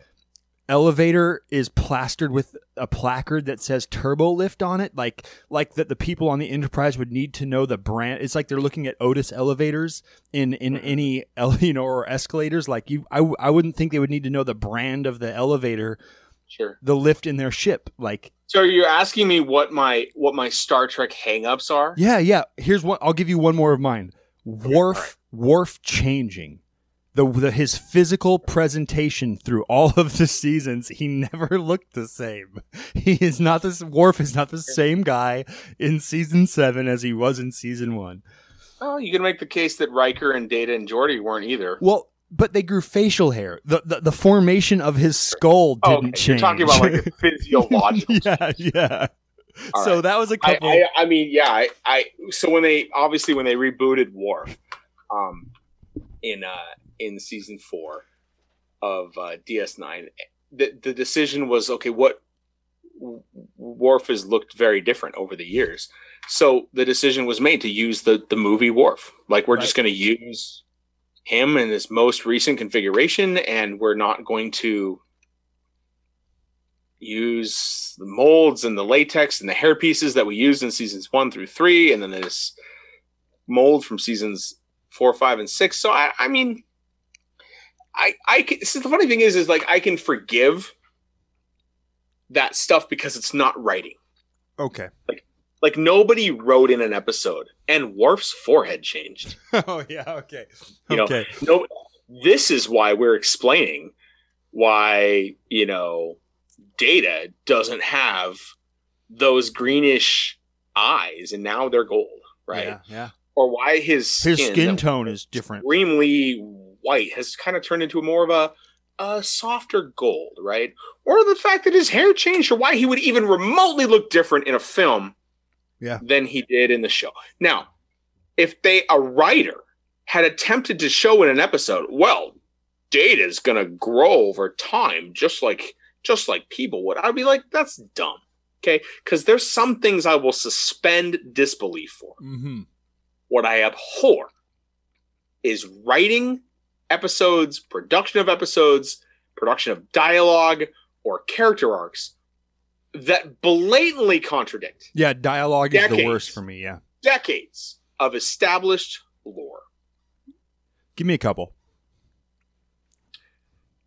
elevator is plastered with a placard that says turbo lift on it like like that the people on the enterprise would need to know the brand. It's like they're looking at otis elevators in in any you know or escalators. Like you I, I wouldn't think they would need to know the brand of the elevator Sure. the lift in their ship like So you're asking me what my what my Star Trek hangups are? yeah yeah. Here's one i'll give you one more of mine. Worf wharf changing the, the his physical presentation through all of the seasons he never looked the same he is not this Worf is not the same guy in season 7 as he was in season 1 Oh, you can make the case that Riker and Data and Geordi weren't either. well but they grew facial hair the the, the formation of his skull Oh, didn't okay. change You're talking about like a physiological. yeah yeah All so right. that was a couple I, I mean, yeah, I, I so when they obviously when they rebooted Worf, um, in uh in season four of uh, DS9, the the decision was okay. What Worf has looked very different over the years, so the decision was made to use the the movie Worf. Like we're just going to use him in his most recent configuration, and we're not going to use the molds and the latex and the hair pieces that we used in seasons one through three, and then this mold from seasons four, five, and six. So I, I mean, I, I can, see, the funny thing is, is like I can forgive that stuff because it's not writing. okay Like like nobody wrote in an episode, and Worf's forehead changed. oh yeah okay You know, okay no this is why we're explaining why you know data doesn't have those greenish eyes and now they're gold right yeah, yeah. or why his skin, his skin tone is different extremely white has kind of turned into more of a a softer gold right or the fact that his hair changed or why he would even remotely look different in a film Yeah. than he did in the show now if they a writer had attempted to show in an episode well data is gonna grow over time just like just like people would i'd be like that's dumb okay because there's some things i will suspend disbelief for mm-hmm. what I abhor is writing episodes, production of episodes, production of dialogue or character arcs that blatantly contradict yeah dialogue is the worst for me yeah decades of established lore. give me a couple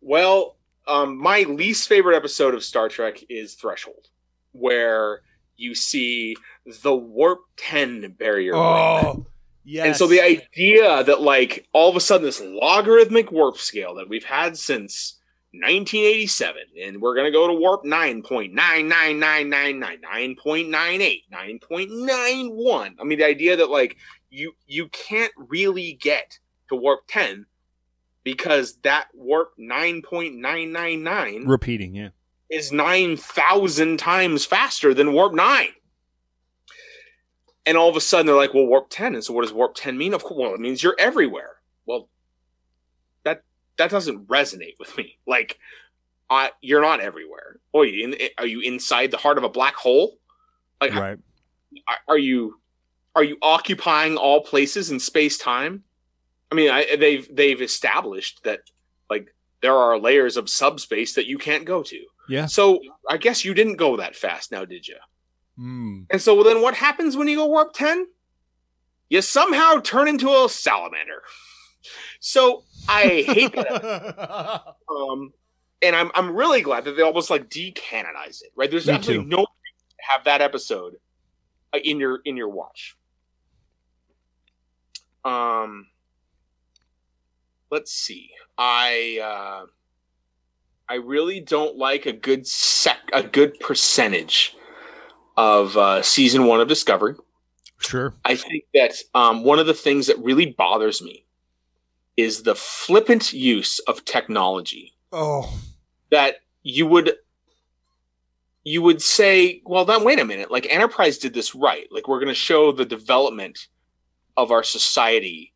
Well, um, my least favorite episode of Star Trek is Threshold, where you see the warp 10 barrier break. Yes. And so the idea that like all of a sudden this logarithmic warp scale that we've had since 1987 and we're going to go to warp 9.99999 9.98 9.91 I mean the idea that like you you can't really get to warp 10 because that warp 9.999 repeating yeah. is 9,000 times faster than warp 9. And all of a sudden they're like, well, warp 10. And so what does warp 10 mean? Of course, well, it means you're everywhere. Well, that that doesn't resonate with me. Like, uh, you're not everywhere. Oh, you in, are you inside the heart of a black hole? Like, right are, are you are you occupying all places in space time? I mean, I, they've they've established that like there are layers of subspace that you can't go to. Yeah. So I guess you didn't go that fast now, did you? Mm. And so then what happens when you go warp 10? You somehow turn into a salamander. So I hate that. um, and I'm I'm really glad that they almost like decanonize it, right? There's Me absolutely too. no reason to have that episode uh, in your in your watch. Um let's see. I uh I really don't like a good sec a good percentage of uh season 1 of Discovery. sure. I think that um, one of the things that really bothers me is the flippant use of technology Oh. that you would you would say, well, then wait a minute, like Enterprise did this right. Like we're going to show the development of our society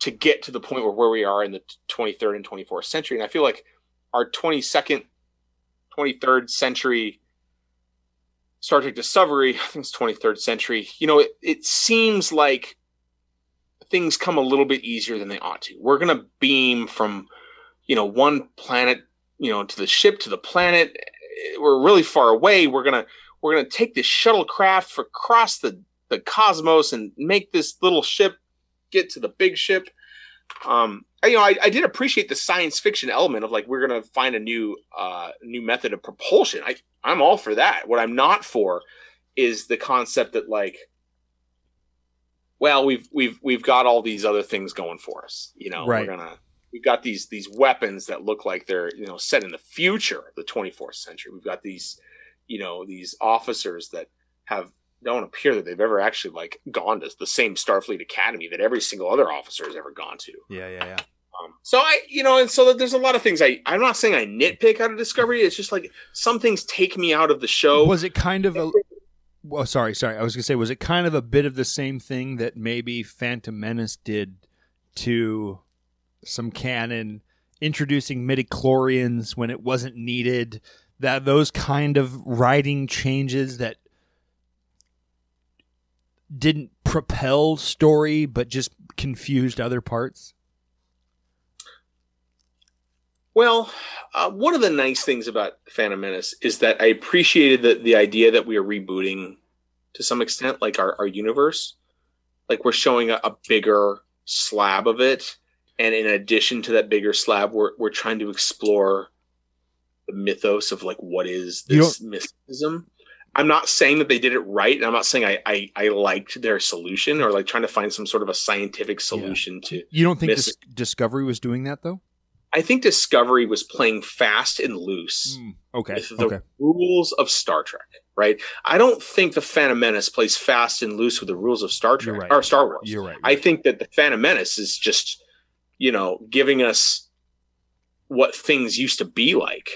to get to the point where, where we are in the 23rd and 24th century. And I feel like our 22nd, 23rd century Star Trek Discovery, I think it's 23rd century, you know, it, it seems like things come a little bit easier than they ought to. We're going to beam from, you know, one planet, you know, to the ship to the planet. We're really far away. We're going to, we're going to take this shuttlecraft across the, the cosmos and make this little ship get to the big ship. Um, you know, I, I did appreciate the science fiction element of like we're gonna find a new uh new method of propulsion. I I'm all for that. What I'm not for is the concept that like well, we've we've we've got all these other things going for us. You know, Right. we're gonna we've got these these weapons that look like they're you know set in the future of the 24th century. We've got these you know these officers that have don't appear that they've ever actually like gone to the same Starfleet Academy that every single other officer has ever gone to. Yeah, yeah, yeah. Um, so I, you know, and so there's a lot of things I, I'm not saying I nitpick out of Discovery. It's just like some things take me out of the show. Was it kind of a? Well, sorry, sorry. I was gonna say, was it kind of a bit of the same thing that maybe Phantom Menace did to some canon, introducing midichlorians when it wasn't needed? That those kind of writing changes that didn't propel story, but just confused other parts. Well, uh, one of the nice things about Phantom Menace is that I appreciated the, the idea that we are rebooting to some extent, like our, our universe. Like we're showing a, a bigger slab of it. And in addition to that bigger slab, we're, we're trying to explore the mythos of like what is this mysticism. I'm not saying that they did it right. And I'm not saying I, I, I liked their solution or like trying to find some sort of a scientific solution to You don't think Dis- Discovery was doing that though? I think Discovery was playing fast and loose Mm, okay. with the Okay. rules of Star Trek, right? I don't think the Phantom Menace plays fast and loose with the rules of Star Trek right. or Star Wars. You're right. I think that the Phantom Menace is just, you know, giving us what things used to be like.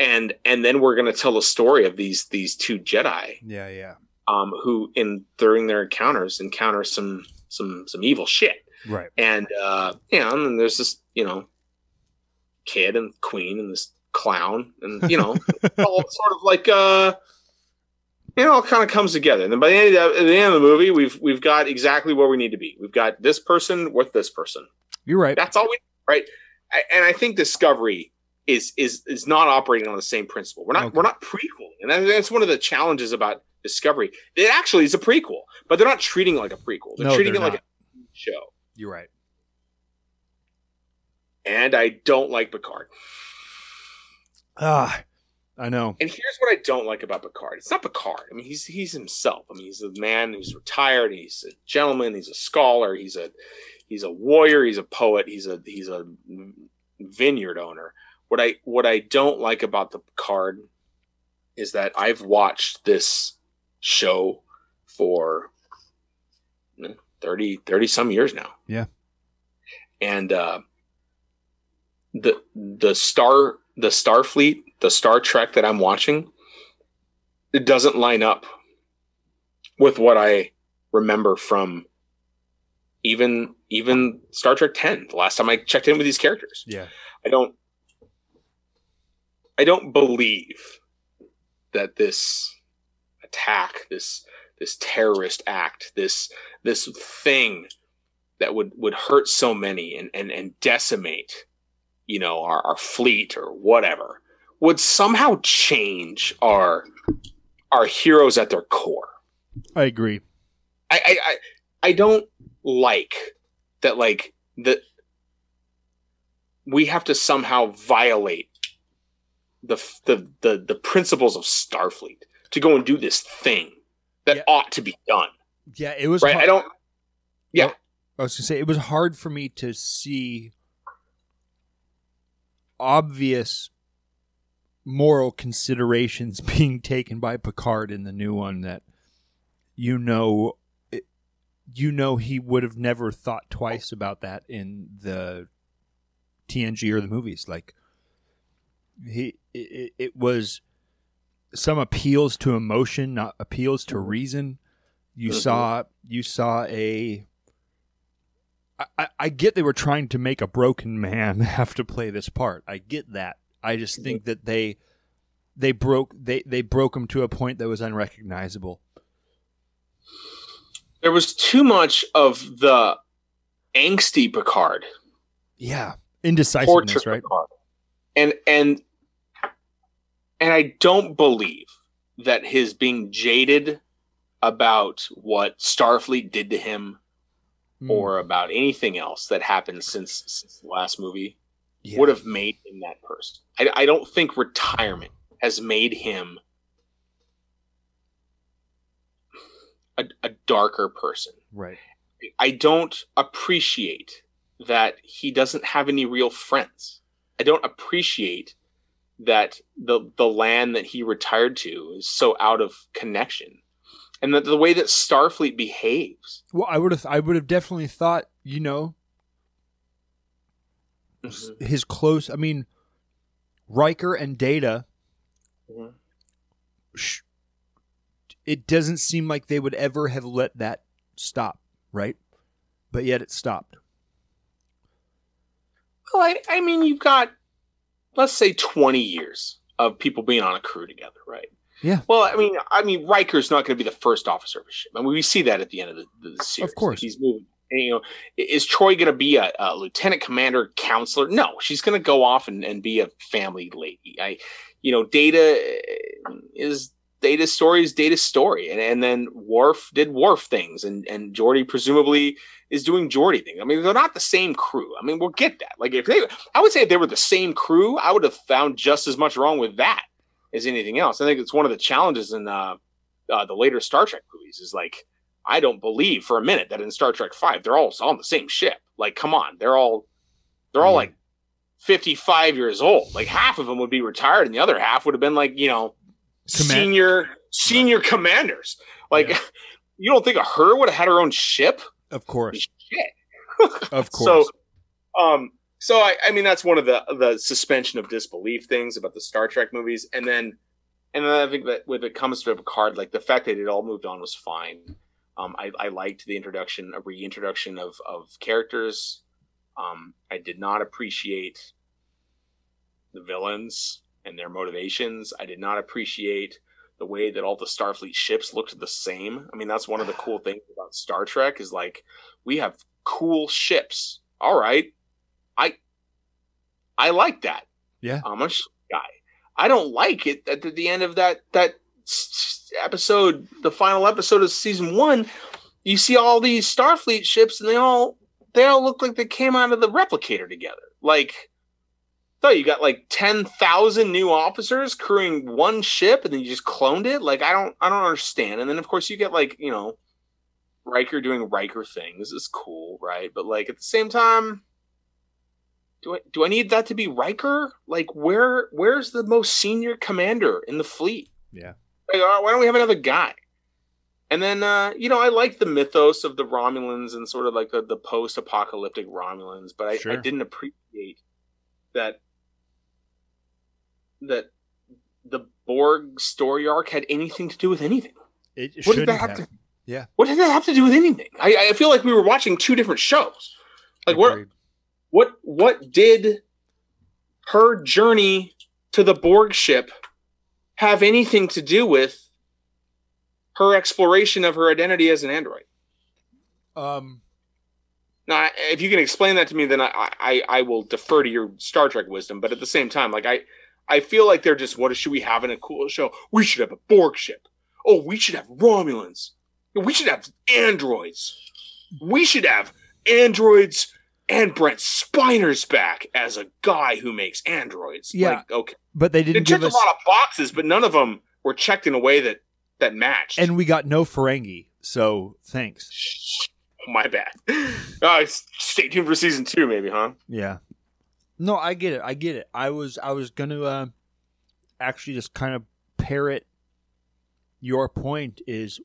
And and then we're gonna tell the story of these these two Jedi yeah, yeah. um who in during their encounters encounter some some some evil shit Right. and uh yeah and then there's this you know kid and queen and this clown and you know all sort of like uh it all kind of comes together and then by the end of the, at the end of the movie we've we've got exactly where we need to be we've got this person with this person You're right. that's all we right I, and i think discovery is is is not operating on the same principle we're not Okay. we're not prequel and that's one of the challenges about discovery it actually is a prequel but they're not treating it like a prequel they're No, treating they're it like a show You're right. and I don't like Picard. Ah, I know. And here's what I don't like about Picard. It's not Picard. I mean, he's he's himself. I mean, he's a man who's retired. He's a gentleman. He's a scholar. He's a he's a warrior. He's a poet. He's a he's a vineyard owner. What I what I don't like about the card is that I've watched this show for you 30 30 some years now. Yeah. And uh the the star the Starfleet, the Star Trek that I'm watching, it doesn't line up with what I remember from even even Star Trek 10, the last time I checked in with these characters. Yeah. I don't I don't believe that this attack, this this terrorist act, this this thing that would would hurt so many and and, and decimate, you know, our, our fleet or whatever, would somehow change our our heroes at their core. I agree. I I I, I don't like that like that we have to somehow violate the the the, the principles of Starfleet to go and do this thing that Yeah. ought to be done. Yeah, it was Right? hard- I don't Yeah. I was gonna say it was hard for me to see obvious moral considerations being taken by Picard in the new one that you know you know he would have never thought twice about that in the TNG or the movies like he it, it was some appeals to emotion not appeals to mm-hmm. reason you saw you saw a I, I- I get they were trying to make a broken man have to play this part. I get that. I just think that they they broke they they broke him to a point that was unrecognizable. there was too much of the angsty Picard Yeah, indecisiveness, portrait right? Picard. And and and I don't believe that his being jaded about what Starfleet did to him Mm, or about anything else that happened since, since the last movie yeah. would have made him that person. I, I don't think retirement has made him a, a darker person. right. I don't appreciate that he doesn't have any real friends. I don't appreciate that the the land that he retired to is so out of connection. And that the way that Starfleet behaves. Well, I would have I would have definitely thought, you know, Mm-hmm. his close. I mean, Riker and Data. Mhm. sh- It doesn't seem like they would ever have let that stop, right? But yet it stopped. Well, I, I mean, you've got, let's say, 20 years of people being on a crew together, right? Yeah. Well, I mean, I mean, Riker's not going to be the first officer of a ship. I mean, we see that at the end of the, the series. Of course. Like, he's moving. And, you know, is Troi going to be a, a lieutenant commander counselor? No, she's going to go off and, and be a family lady. I, you know, Data is Data's story is Data's story, and and then Worf did Worf things, and and Geordi presumably is doing Geordi things. I mean, they're not the same crew. I mean, we'll get that. Like if they, I would say if they were the same crew, I would have found just as much wrong with that as anything else. I think it's one of the challenges in uh, uh, the later Star Trek movies is like I don't believe for a minute that in Star Trek Five they're all on the same ship. Like, come on, they're all they're all Yeah. like fifty five years old. Like half of them would be retired, and the other half would have been like you know senior senior commanders. Like, Yeah. you don't think of her would have had her own ship? Of course. Shit. Of course. So, um, so I, I mean, that's one of the the suspension of disbelief things about the Star Trek movies, and then, and then I think that when it comes to Picard, like the fact that it all moved on was fine. Um, I, I liked the introduction, a reintroduction of of characters. Um, I did not appreciate the villains and their motivations. I did not appreciate the way that all the Starfleet ships looked the same. I mean, that's one of the cool things about Star Trek is like we have cool ships. All right, I I like that. Yeah. I'm a guy. I don't like it at the, end of that that episode, the final episode of season one. You see all these Starfleet ships, and they all they all look like they came out of the replicator together. Like, so you got like ten thousand new officers crewing one ship, and then you just cloned it. Like, I don't I don't understand. And then of course you get like you know Riker doing Riker things is cool, right? But like at the same time, do I do I need that to be Riker? Like where where's the most senior commander in the fleet? Yeah. Like, uh, why don't we have another guy? And then uh, you know I like the mythos of the Romulans and sort of like the, the post apocalyptic Romulans, but I, I didn't appreciate that that the Borg story arc had anything to do with anything. It What did that have, have. to? Yeah. What did that have to do with anything? I, I feel like we were watching two different shows. Like what what what did her journey to the Borg ship have anything to do with her exploration of her identity as an android. Um, Now, if you can explain that to me, then I, I, I will defer to your Star Trek wisdom. But at the same time, like I, I feel like they're just what should we have in a cool show? We should have a Borg ship. Oh, we should have Romulans. We should have androids. We should have androids and Brent Spiner's back as a guy who makes androids. Yeah. Like, okay. but they didn't checked give us, a lot of boxes, but none of them were checked in a way that that matched. and we got no Ferengi. So thanks. my bad. Uh, stay tuned for season two, maybe, huh? Yeah. No, I get it. I get it. I was I was gonna uh, actually just kind of parrot your point. Is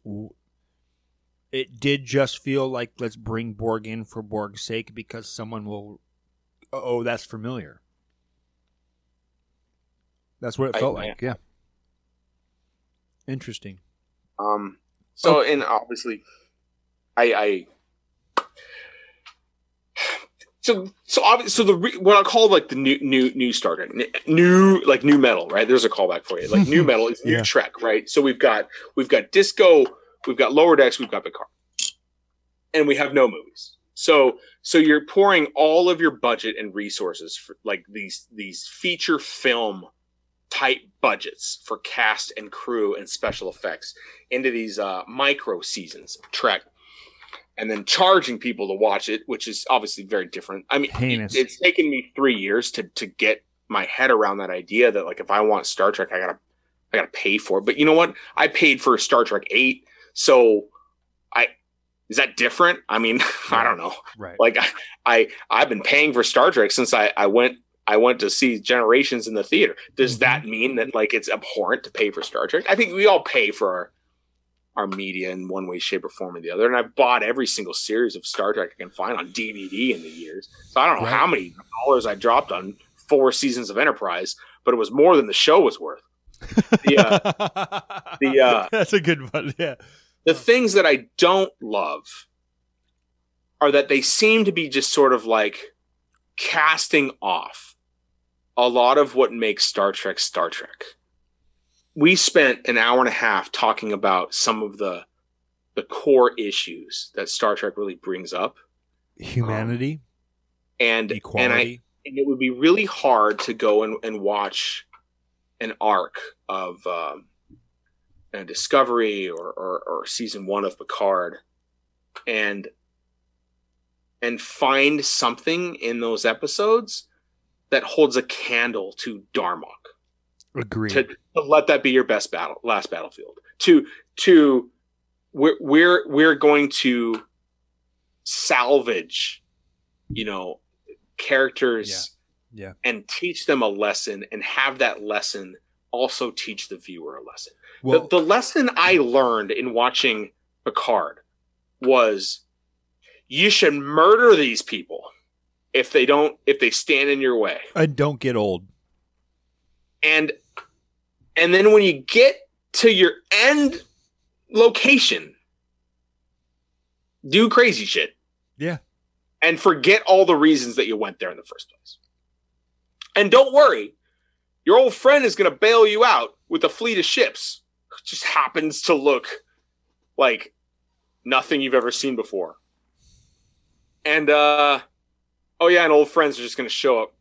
it did just feel like let's bring Borg in for Borg's sake because someone will. Oh, that's familiar. That's what it felt I- like. Yeah. Interesting. Um. So, and obviously, I, I. So, so obviously, so the re- what I call like the new, new, new Star Trek, n- new like new metal, right? There's a callback for you. Like new metal is new Yeah. Trek, right? So we've got we've got disco, we've got lower decks, we've got Picard, and we have no movies. So, so you're pouring all of your budget and resources for like these these feature film type budgets for cast and crew and special effects into these uh, micro seasons Trek, and then charging people to watch it, which is obviously very different. I mean, Heinous. it's taken me three years to to get my head around that idea that like if I want Star Trek, I gotta I gotta pay for it. But you know what? I paid for Star Trek eight, so I is that different? I mean, I don't know Right. like I, I i've been paying for star trek since i i went i went to see generations in the theater does Mhm. that mean that like it's abhorrent to pay for star trek i think we all pay for our our media in one way shape or form or the other and i've bought every single series of star trek i can find on dvd in the years so i don't know Right. how many dollars i dropped on four seasons of enterprise but it was more than the show was worth the, uh, the, uh, that's a good one. Yeah. the things that I don't love are that they seem to be just sort of like casting off a lot of what makes Star Trek Star Trek. We spent an hour and a half talking about some of the the core issues that Star Trek really brings up, Humanity, and and I equality. and it would be really hard to go and, and watch an arc of um, a Discovery or, or or season one of Picard, and and find something in those episodes that holds a candle to Darmok Agreed. to, to let that be your best battle last battlefield to to we're we're we're going to salvage you know characters Yeah. Yeah. and teach them a lesson and have that lesson also teach the viewer a lesson well, the, the lesson i learned in watching picard was you should murder these people if they don't if they stand in your way and don't get old. and and then when you get to your end location do crazy shit Yeah. and forget all the reasons that you went there in the first place and don't worry your old friend is going to bail you out with a fleet of ships It just happens to look like nothing you've ever seen before and uh oh yeah and old friends are just going to show up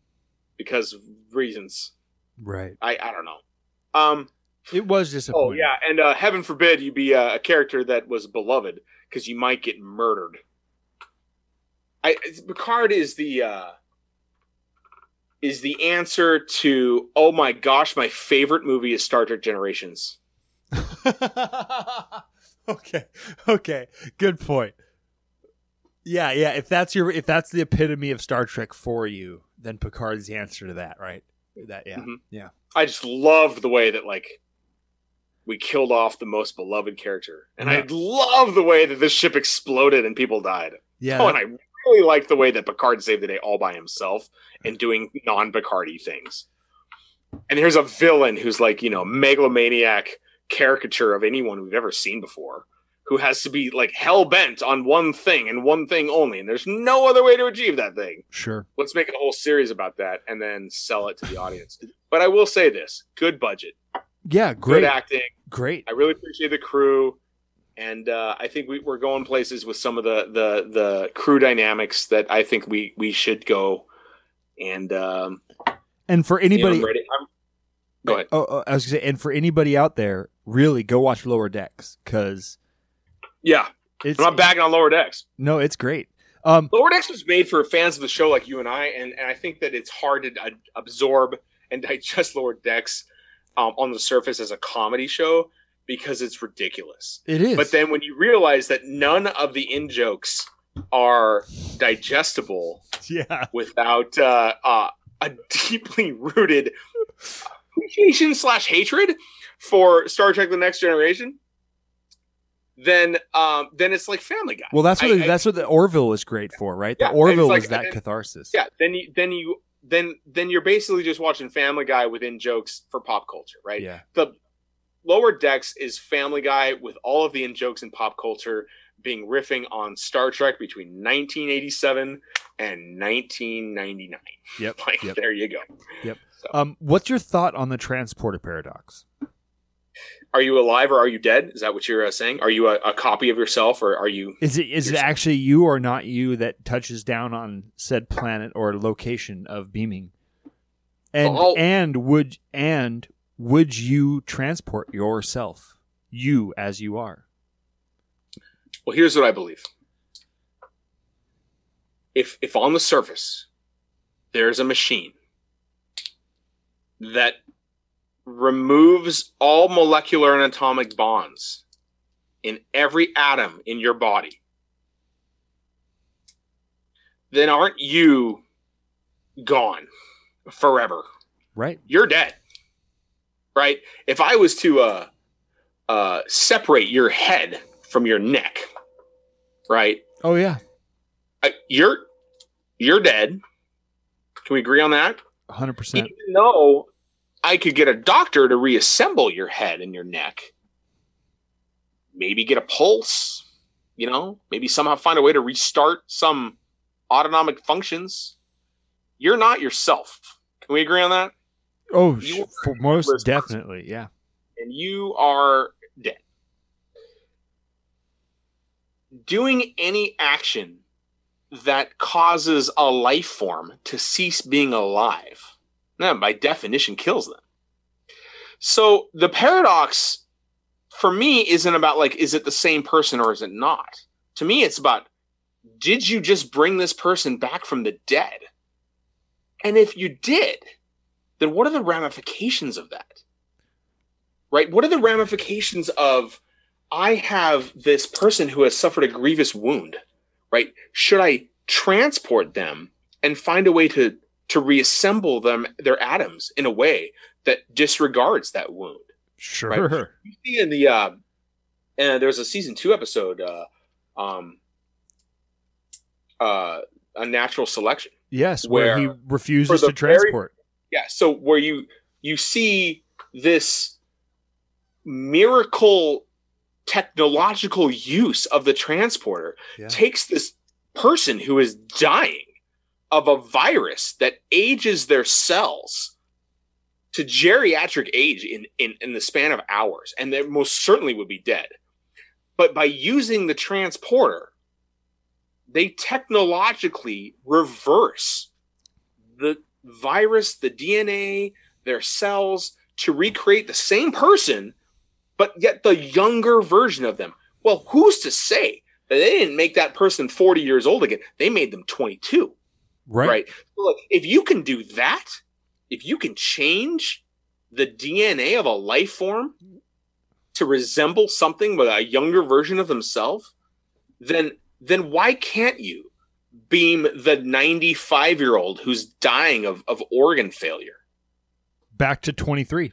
because of reasons Right. I I don't know. Um. It was disappointing. Oh yeah, and uh, heaven forbid you be uh, a character that was beloved because you might get murdered. I Picard is the uh, is the answer to oh my gosh, my favorite movie is Star Trek Generations. okay. Okay. Good point. Yeah, yeah. If that's your if that's the epitome of Star Trek for you, then Picard's the answer to that, right? That yeah. Mhm. Yeah. I just loved the way that like we killed off the most beloved character, and I love the way that this ship exploded and people died. Yeah. Oh, and I really like the way that Picard saved the day all by himself and doing non Picardy things. And here's a villain who's like, you know, megalomaniac caricature of anyone we've ever seen before, who has to be like hell bent on one thing and one thing only. And there's no other way to achieve that thing. sure. Let's make a whole series about that and then sell it to the audience. But I will say this good budget, Yeah, great. good acting. Great. I really appreciate the crew. and uh, I think we, we're going places with some of the the the crew dynamics that I think we we should go. And um, And for you know, anybody, I'm. I'm- go ahead. Oh, oh, I was gonna say, and for anybody out there, really go watch Lower Decks because Yeah, it's I'm not bagging on Lower Decks. no, it's great. Um, Lower Decks was made for fans of the show like you and I, and, and I think that it's hard to uh, absorb and digest Lower Decks um, on the surface as a comedy show because it's ridiculous. it is. But then when you realize that none of the in jokes are digestible yeah, without uh, uh, a deeply rooted appreciation slash hatred for Star Trek: The Next Generation, then um, then it's like Family Guy. well, that's what I- the, I- that's what the Orville is great for, right? Yeah, the Orville like- is that and- catharsis. yeah. Then you then you then then you're basically just watching Family Guy within jokes for pop culture, right? yeah, The Lower Decks is Family Guy with all of the in jokes in pop culture being riffing on Star Trek between 1987 and 1999. Yep, like yep. there you go. Yep. Um, what's your thought on the transporter paradox? Are you alive or are you dead? Is that what you're uh, saying? Are you a, a copy of yourself or are you? Is it is it actually you or not you that touches down on said planet or location of beaming? And Oh. and would and would you transport yourself, you as you are? Well, here's what I believe. If if on the surface there's a machine that removes all molecular and atomic bonds in every atom in your body, then aren't you gone forever? Right? You're dead. Right? If I was to uh uh separate your head from your neck, right? Oh yeah, I, you're you're dead. Can we agree on that? hundred percent. Even though I could get a doctor to reassemble your head and your neck, maybe get a pulse, you know, maybe somehow find a way to restart some autonomic functions. You're not yourself. Can we agree on that? Oh, You for most definitely, yeah. and you are dead. Doing any action that causes a life form to cease being alive, that by definition kills them. So the paradox for me isn't about like, is it the same person or is it not? To me, it's about did you just bring this person back from the dead? And if you did, then what are the ramifications of that? right? What are the ramifications of I have this person who has suffered a grievous wound, right? Should I transport them and find a way to to reassemble them their atoms in a way that disregards that wound? Sure. You see in the uh and there's a season 2 episode uh um uh Unnatural Selection Yes, where, he refuses to transport. yeah so where you you see this miracle technological use of the transporter Yeah. takes this person who is dying of a virus that ages their cells to geriatric age in, in, in the span of hours and they most certainly would be dead. But by using the transporter they technologically reverse the virus the dna their cells to recreate the same person but yet the younger version of them. Well who's to say that they didn't make that person 40 years old again? They made them 22 Right. right, look if you can do that if you can change the dna of a life form to resemble something with a younger version of themselves then then why can't you beam the 95 year old who's dying of, of organ failure Back to 23.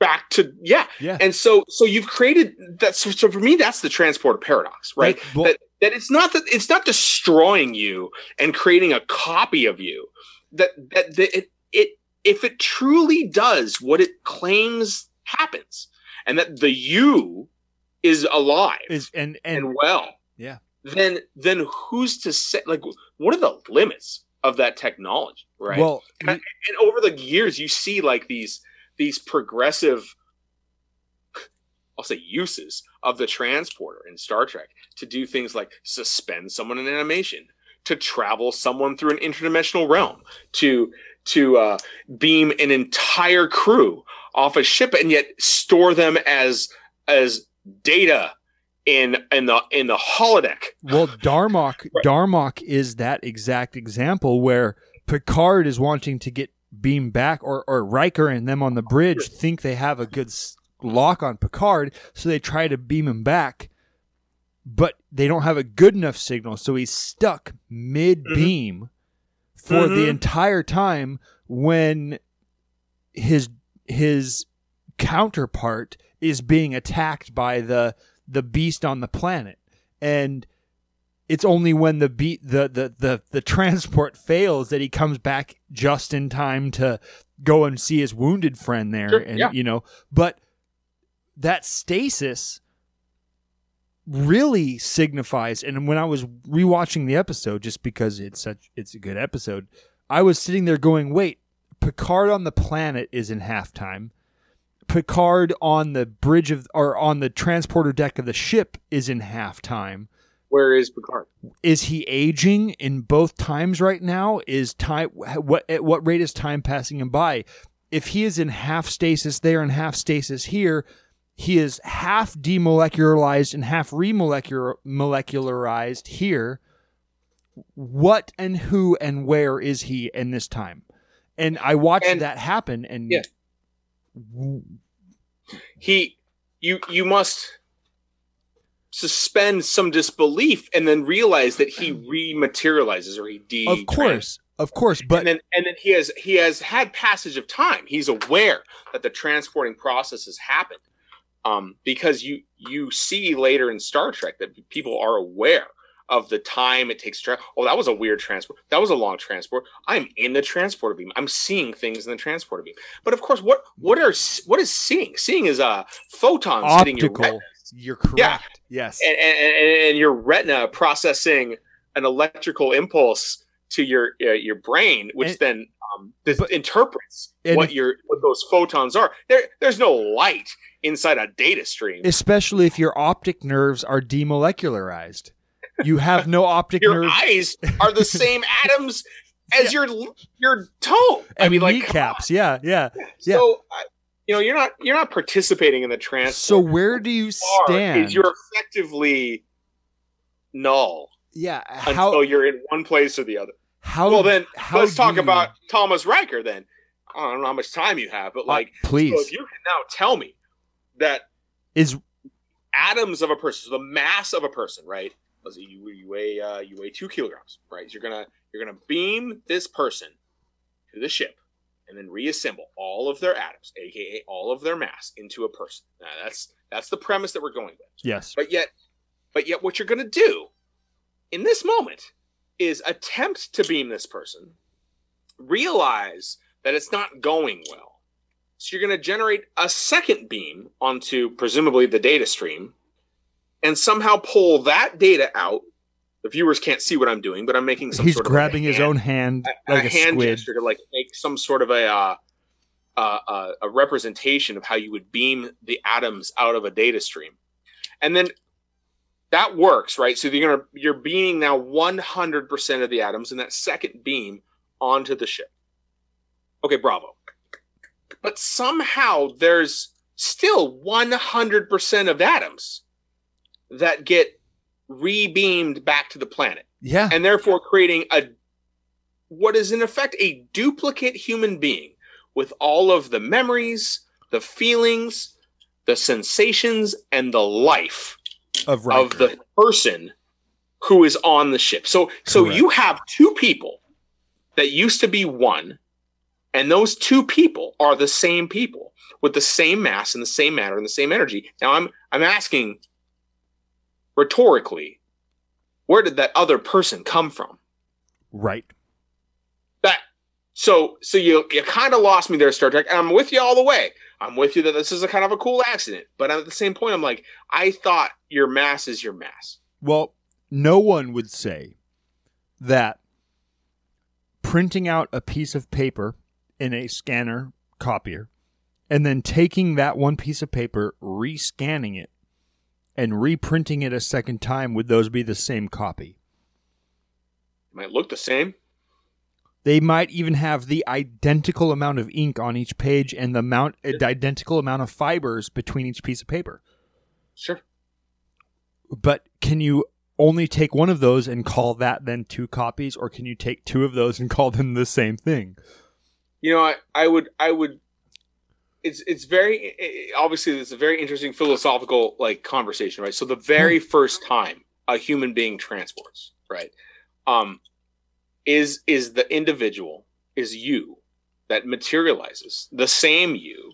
back to yeah Yeah. and so so you've created that so, so for me that's the transporter paradox right That- well, that, that it's not that it's not destroying you and creating a copy of you that that, that it, it if it truly does what it claims happens and that the you is alive is and and and well Yeah. then then who's to say like what are the limits of that technology right well, and, and over the years you see like these these progressive I'll say uses of the transporter in Star Trek to do things like suspend someone in animation, to travel someone through an interdimensional realm, to to uh, beam an entire crew off a ship and yet store them as as data in in the in the holodeck. Well, Darmok right. Darmok is that exact example where Picard is wanting to get beamed back, or or Riker and them on the bridge think they have a good lock on Picard, so they try to beam him back, but they don't have a good enough signal, so he's stuck mid beam mm-hmm. for mm-hmm. the entire time when his his counterpart is being attacked by the the beast on the planet and it's only when the beat the, the the the transport fails that he comes back just in time to go and see his wounded friend there sure, and yeah. you know but that stasis really signifies and when i was rewatching the episode just because it's such it's a good episode i was sitting there going wait picard on the planet is in halftime Picard on the bridge of or on the transporter deck of the ship is in halftime. Where is Picard? Is he aging in both times right now? Is time what at what rate is time passing him by? If he is in half stasis there and half stasis here, he is half demolecularized and half remolecularized here. What and who and where is he in this time? And I watched and, that happen and yeah he you you must suspend some disbelief and then realize that he rematerializes or he de of course of course but and then and then he has he has had passage of time he's aware that the transporting process has happened um because you you see later in star trek that people are aware of the time it takes to travel. Oh, that was a weird transport. That was a long transport. I'm in the transporter beam. I'm seeing things in the transporter beam. But of course, what what are what is seeing? Seeing is a uh, photon Optical. Your You're correct. Yeah. Yes. And, and, and your retina processing an electrical impulse to your uh, your brain, which and, then um, but, interprets what if, your what those photons are. There, there's no light inside a data stream, especially if your optic nerves are demolecularized. You have no optic your nerve. eyes are the same atoms as yeah. your your toe. I mean, like caps. Yeah, yeah, yeah. So, you know, you're not you're not participating in the trans. So where do you stand? Is you're effectively null. Yeah. How, until you're in one place or the other. How? Well, then how let's talk you... about Thomas Riker. Then I don't know how much time you have, but uh, like, uh, please, so if you can now tell me that is atoms of a person, so the mass of a person, right? let's see, you, you weigh uh, you weigh two kilograms, right? So you're gonna you're gonna beam this person to the ship and then reassemble all of their atoms, aka all of their mass, into a person. Now that's that's the premise that we're going with. Yes. But yet, but yet, what you're gonna do in this moment is attempt to beam this person, realize that it's not going well. So you're going to generate a second beam onto presumably the data stream and somehow pull that data out. The viewers can't see what I'm doing, but I'm making some. He's sort of He's grabbing his own hand, a, like a, a hand squid. gesture to like make some sort of a uh, uh, a representation of how you would beam the atoms out of a data stream, and then that works, right? So you're gonna you're beaming now 100 percent of the atoms in that second beam onto the ship. Okay, bravo. But somehow there's still 100 percent of atoms that get rebeamed back to the planet. Yeah. And therefore creating a what is in effect a duplicate human being with all of the memories, the feelings, the sensations, and the life of, of the person who is on the ship. So so you have two people that used to be one, and those two people are the same people with the same mass and the same matter and the same energy. Now I'm I'm asking rhetorically, where did that other person come from? Right. That so so you you kind of lost me there, Star Trek, and I'm with you all the way. I'm with you that this is a kind of a cool accident, but at the same point, I'm like, I thought your mass is your mass. Well, no one would say that printing out a piece of paper in a scanner copier and then taking that one piece of paper, rescanning it, and reprinting it a second time, would those be the same copy? It Might look the same. They might even have the identical amount of ink on each page and the amount, the identical amount of fibers between each piece of paper. Sure. But can you only take one of those and call that then two copies, or can you take two of those and call them the same thing? You know, I, I would I would it's it's very it, obviously it's a very interesting philosophical like conversation, right? So the very first time a human being transports, right? Um is is the individual is you that materializes the same you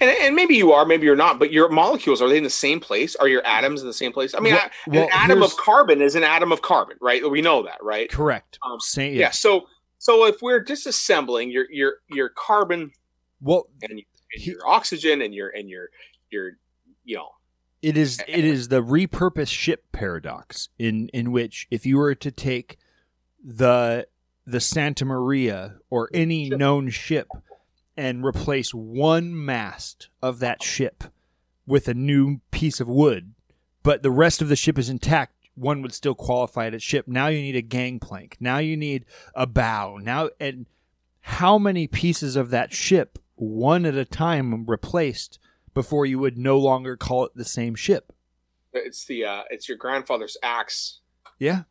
and, and maybe you are maybe you're not but your molecules are they in the same place are your atoms in the same place i mean Well- I- well, an atom of carbon is an atom of carbon right we know that right Correct. Um, Same. yeah. so so if we're disassembling your your your carbon Well, and, and He- your oxygen and your and your your you know it is it is the repurpose ship paradox in in which if you were to take the the Santa Maria or mm, any Ship. known ship and replace one mast of that ship with a new piece of wood, but the rest of the ship is intact, one would still qualify it as ship. Now you need a gangplank. Now you need a bow. Now and how many pieces of that ship one at a time replaced before you would no longer call it the same ship? it's the uh it's your grandfather's axe Yeah.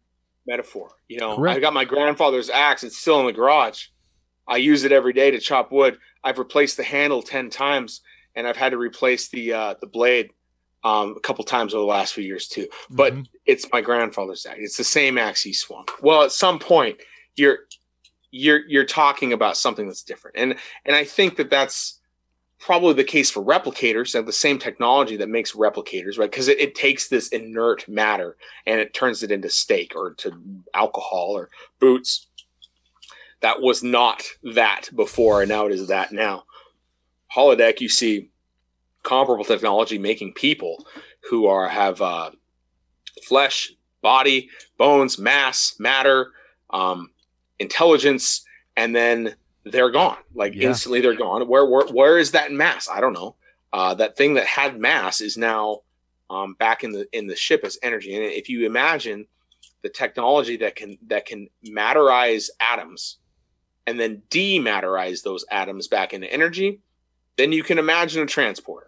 metaphor you know Correct. i got my grandfather's axe it's still in the garage i use it every day to chop wood i've replaced the handle 10 times and i've had to replace the uh the blade um a couple times over the last few years too But- Mhm. it's my grandfather's axe. It's the same axe he swung. Well, at some point, you're you're you're talking about something that's different, and and I think that that's probably the case for replicators. Have the same technology that makes replicators, right? Because it, it takes this inert matter and it turns it into steak or to alcohol or boots. That was not that before, and now it is that now. Holodeck, you see comparable technology making people who are have uh, flesh, body, bones, mass, matter, um, intelligence, and then they're gone. Like Yeah. instantly, they're gone. Where, where where is that mass? I don't know. Uh, that thing that had mass is now um, back in the in the ship as energy. And if you imagine the technology that can that can matterize atoms and then dematerize those atoms back into energy, then you can imagine a transporter.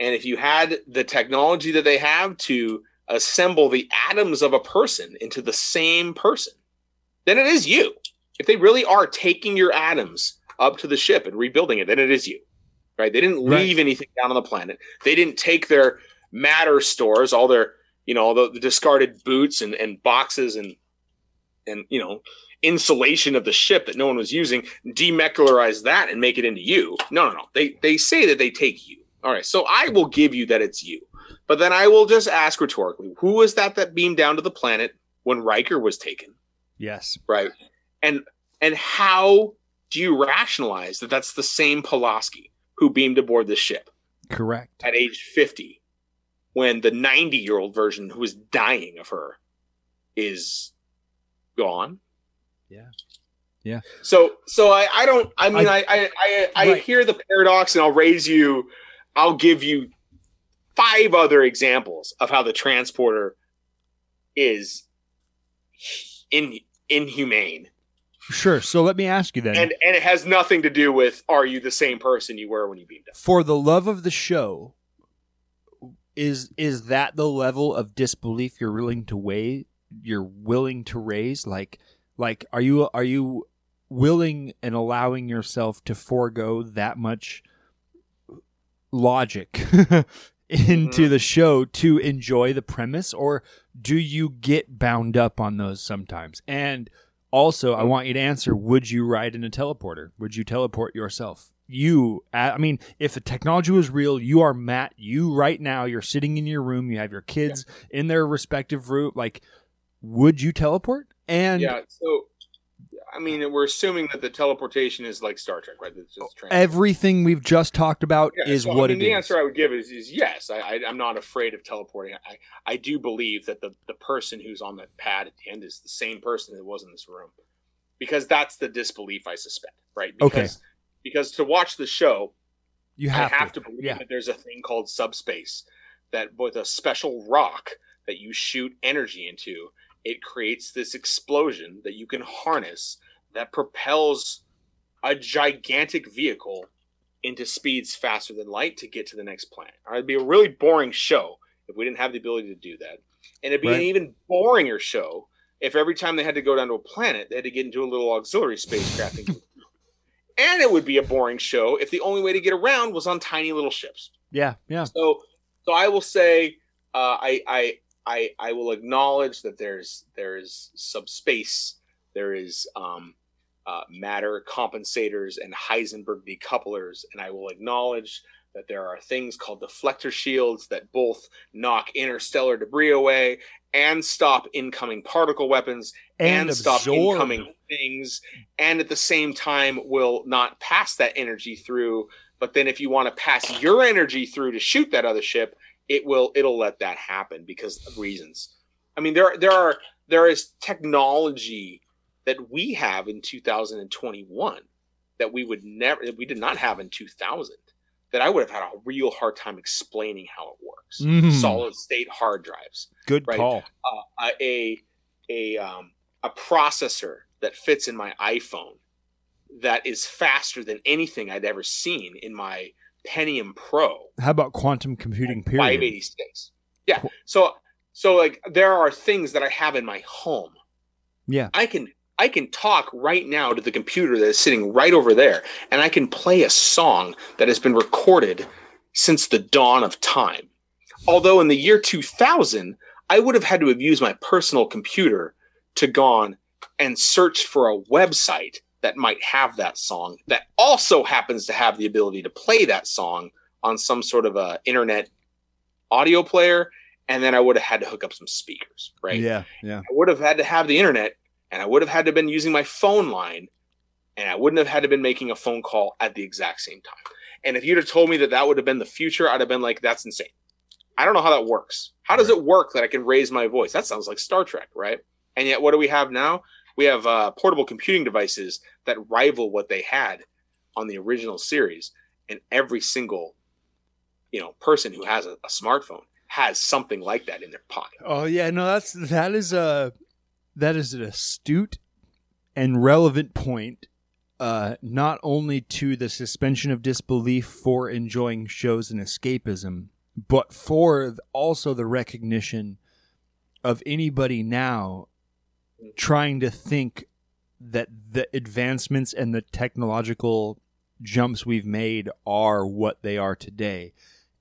And if you had the technology that they have to assemble the atoms of a person into the same person, then it is you. If they really are taking your atoms up to the ship and rebuilding it, then it is you. Right? They didn't Right. leave anything down on the planet. They didn't take their matter stores, all their, you know, the, the discarded boots and, and boxes and and you know, insulation of the ship that no one was using, demecularize that and make it into you. No, no, no. They they say that they take you. All right. So I will give you that it's you. But then I will just ask rhetorically, who was that that beamed down to the planet when Riker was taken? Yes. Right. And and how do you rationalize that that's the same Pulaski who beamed aboard the ship Correct. at age 50 when the 90 year old version who is dying of her is gone? Yeah. Yeah. So so I, I don't I mean I I I, I Right. hear the paradox and I'll raise you I'll give you five other examples of how the transporter is in inhumane Sure. So let me ask you then. and and it has nothing to do with are you the same person you were when you beamed up for the love of the show, is is that the level of disbelief you're willing to weigh? You're willing to raise? Like, like are you are you willing and allowing yourself to forego that much logic into Mhm. the show to enjoy the premise, or do you get bound up on those sometimes? And also, I want you to answer: Would you ride in a teleporter? Would you teleport yourself? You, I I mean, if the technology was real, you are Matt. You right now, you're sitting in your room. You have your kids in their respective room. Like, would you teleport? And yeah so i mean we're assuming that the teleportation is like star trek right everything we've just talked about Yeah, is so, what I mean, it the is. answer I would give is, is yes. I, I'm not afraid of teleporting. I, I do believe that the, the person who's on that pad at the end is the same person that was in this room, because that's the disbelief I suspect, right? Okay. Because, Because to watch the show, You I have, have to. to, believe Yeah. that there's a thing called subspace that with a special rock that you shoot energy into, it creates this explosion that you can harness that propels a gigantic vehicle into speeds faster than light to get to the next planet. All right, it'd be a really boring show if we didn't have the ability to do that. And it'd be Right. an even boringer show if every time they had to go down to a planet, they had to get into a little auxiliary spacecraft. and, and it would be a boring show if the only way to get around was on tiny little ships. Yeah, yeah. So, so I will say, uh, I, I, I, I will acknowledge that there's there is subspace, there is um, uh, matter compensators and Heisenberg decouplers, and I will acknowledge that there are things called deflector shields that both knock interstellar debris away and stop incoming particle weapons and, stop incoming things, and at the same time will not pass that energy through. But then, if you want to pass your energy through to shoot that other ship, it will it'll let that happen because of reasons. I mean, there there are there is technology that we have in 2021 that we would never that we did not have in 2000 that I would have had a real hard time explaining how it works. Mhm. Solid state hard drives Good Right. call. uh, a a um, a processor that fits in my iPhone that is faster than anything I'd ever seen in my Pentium Pro How about quantum computing? Period. 586. Yeah. So so like there are things that I have in my home. Yeah. I can I can talk right now to the computer that is sitting right over there and I can play a song that has been recorded since the dawn of time. Although in the year 2000 I would have had to have used my personal computer to gone and search for a website that might have that song that also happens to have the ability to play that song on some sort of a internet audio player and then I would have had to hook up some speakers, right? Yeah, yeah. I would have had to have the internet and I would have had to have been using my phone line and I wouldn't have had to have been making a phone call at the exact same time. And if you'd have told me that that would have been the future, I'd have been like, that's insane. I don't know how that works. How does it work that I can raise my voice? That sounds like Star Trek, right? And yet, what do we have now? We have uh, portable computing devices that rival what they had on the original series, and every single, you know, person who has a, a smartphone has something like that in their pocket. Oh yeah, no, that's that is a that is an astute and relevant point. Uh, not only to the suspension of disbelief for enjoying shows and escapism, but for also the recognition of anybody now trying to think that the advancements and the technological jumps we've made are what they are today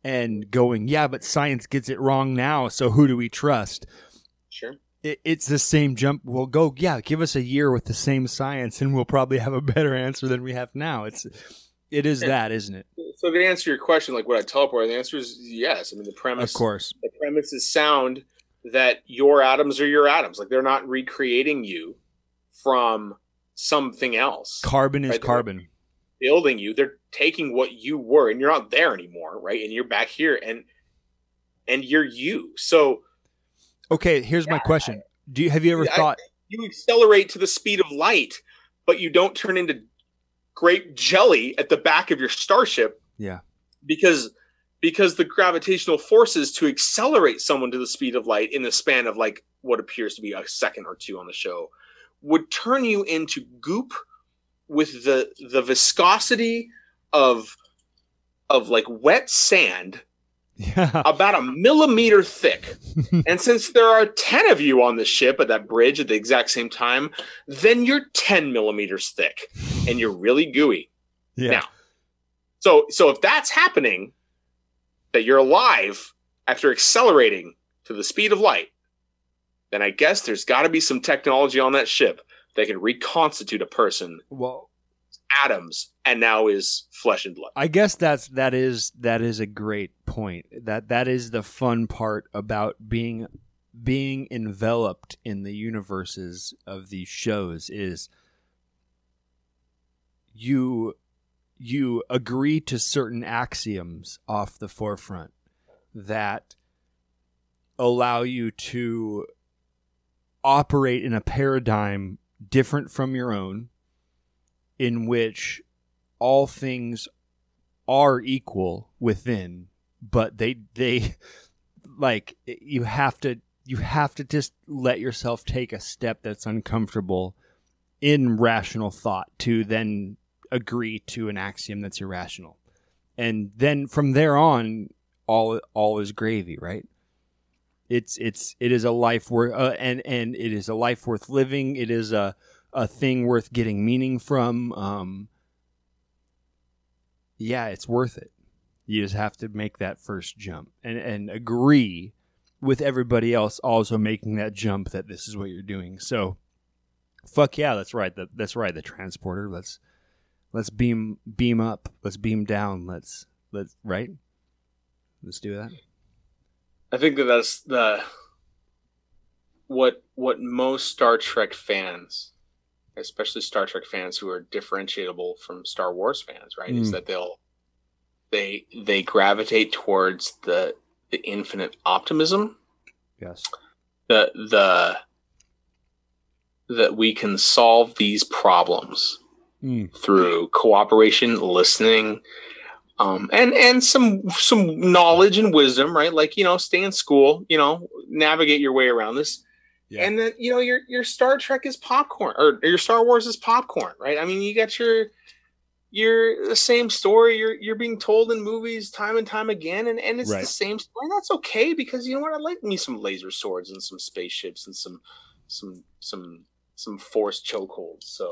and going, yeah, but science gets it wrong now, so who do we trust? Sure. It, it's the same jump. We'll go, yeah, give us a year with the same science, and we'll probably have a better answer than we have now. It's, it is Yeah. that, isn't it? So to answer your question, like would I teleport? The answer is yes. I mean, the premise, Of course. the premise is sound that your atoms are your atoms. Like they're not recreating you from something else, Carbon is they're- carbon. building you. They're taking what you were, and you're not there anymore, right? And you're back here, and and you're you. So Okay, here's my Yeah, question. Do you have you ever I- thought? you accelerate to the speed of light, but you don't turn into grape jelly at the back of your starship Yeah. because because the gravitational forces to accelerate someone to the speed of light in the span of like what appears to be a second or two on the show would turn you into goop with the the viscosity of of like wet sand Yeah. about a millimeter thick. and since there are 10 of you on the ship at that bridge at the exact same time, then you're 10 millimeters thick and you're really gooey. Yeah. Now, So so if that's happening, that you're alive after accelerating to the speed of light, then I guess there's got to be some technology on that ship that can reconstitute a person Well, atoms and now is flesh and blood. I guess that's that is that is a great point. That that is the fun part about being being enveloped in the universes of these shows is you you agree to certain axioms off the forefront that allow you to operate in a paradigm different from your own in which all things are equal within, but they they like you have to you have to just let yourself take a step that's uncomfortable in rational thought to then agree to an axiom that's irrational. And then from there on all all is gravy, right? It's it's it is a life worth uh, and and it is a life worth living. It is a a thing worth getting meaning from. Um, yeah, it's worth it. You just have to make that first jump and and agree with everybody else also making that jump that this is what you're doing. So, fuck yeah, that's right. The, that's right. The transporter. Let's let's beam beam up. Let's beam down. Let's let's right. Let's do that. I think that that's the what what most Star Trek fans, especially Star Trek fans who are differentiable from Star Wars fans, right, mm. is that they'll they they gravitate towards the the infinite optimism. Yes. The the that we can solve these problems mm. through cooperation, listening, um, and and some some knowledge and wisdom, right? Like you know, stay in school, you know, navigate your way around this, yeah. and then you know, your your Star Trek is popcorn, or, your Star Wars is popcorn, right? I mean, you got your you're the same story you're you're being told in movies time and time again and, and it's right. the same story that's okay because you know what i like me some laser swords and some spaceships and some some some some force chokeholds so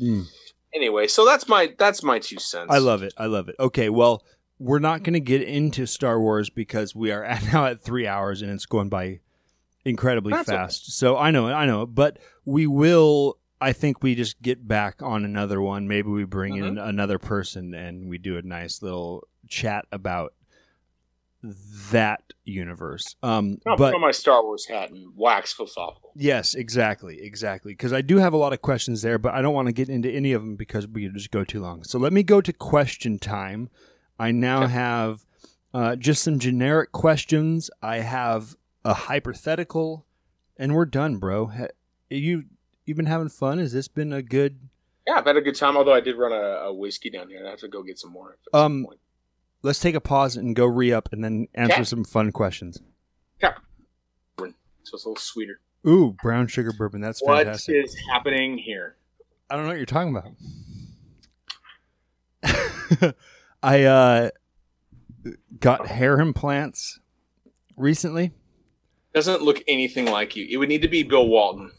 mm anyway, so that's my that's my two cents. I love it. I love it. Okay, well, we're not going to get into Star Wars because we are at, now at three hours and it's going by incredibly that's fast. So I know it. I know it. But we will. I think we just get back on another one. Maybe we bring in mm-hmm. another person and we do a nice little chat about that universe. Um, I'll but, put on my Star Wars hat and wax philosophical. Yes, exactly, exactly. Because I do have a lot of questions there, but I don't want to get into any of them because we just go too long. So let me go to question time. I now okay. have uh, just some generic questions. I have a hypothetical, and we're done, bro. You you've been having fun? Has this been a good? Yeah, I've had a good time. Although I did run a, a whiskey down here, I have to go get some more. Um, let's take a pause and go re up and then answer some fun questions. Yeah. So it's a little sweeter. Ooh, brown sugar bourbon. That's what fantastic. What is happening here? I don't know what you're talking about. I uh, got hair implants recently. Doesn't look anything like you. It would need to be Bill Walton.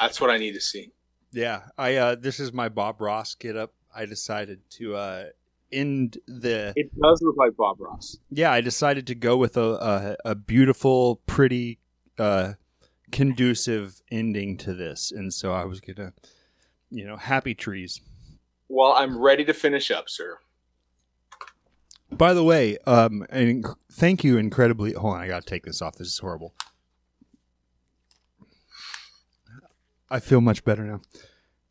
That's what I need to see. Yeah, I uh, this is my Bob Ross get up. I decided to uh, end the. It does look like Bob Ross. Yeah, I decided to go with a a, a beautiful, pretty, uh, conducive ending to this, and so I was gonna, you know, happy trees. Well, I'm ready to finish up, sir. By the way, um, and thank you incredibly. Hold on, I gotta take this off. This is horrible. I feel much better now.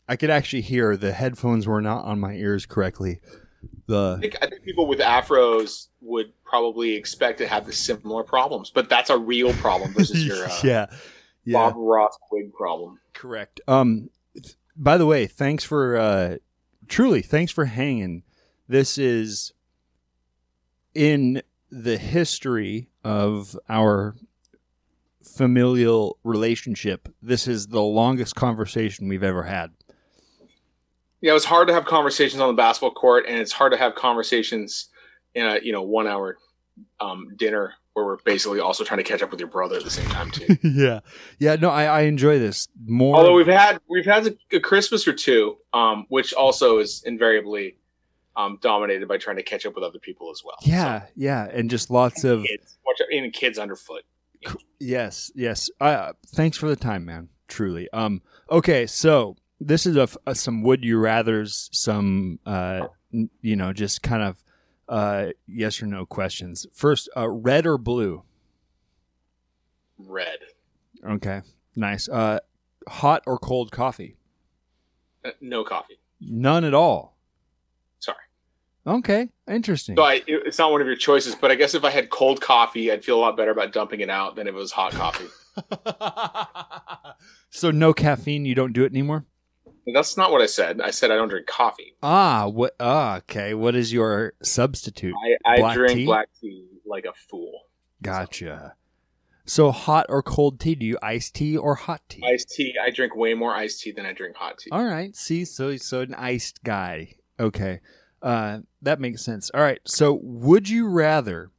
I could actually hear the headphones were not on my ears correctly the I think, I think people with afros would probably expect to have the similar problems, but that's a real problem versus your uh, yeah, yeah. Bob Ross wig problem. Correct. Um, by the way, thanks for uh, truly thanks for hanging. This is in the history of our familial relationship. This is the longest conversation we've ever had. Yeah, it was hard to have conversations on the basketball court, and it's hard to have conversations in a you know one hour um, dinner where we're basically also trying to catch up with your brother at the same time too. yeah, yeah. No, I, I enjoy this more. Although we've had we've had a, Christmas or two, um, which also is invariably um, dominated by trying to catch up with other people as well. Yeah, so, yeah, and just lots and of kids, and kids underfoot. You. Yes, yes. Uh, thanks for the time, man. Truly. Um. Okay, so this is a, a, some would you rather's, some uh, you know, just kind of uh, yes or no questions. First, uh, red or blue? Red. Okay, nice. Uh, hot or cold coffee? Uh, no coffee. None at all. Okay, interesting. So I, it's not one of your choices, but I guess if I had cold coffee, I'd feel a lot better about dumping it out than if it was hot coffee. so no caffeine. You don't do it anymore. That's not what I said. I said I don't drink coffee. Ah, what? Ah, okay. What is your substitute? I, I Black drink tea? black tea like a fool. Gotcha. So hot or cold tea? Do you iced tea or hot tea? Iced tea. I drink way more iced tea than I drink hot tea. All right. See, so so an iced guy. Okay. Uh, that makes sense. All right. So would you rather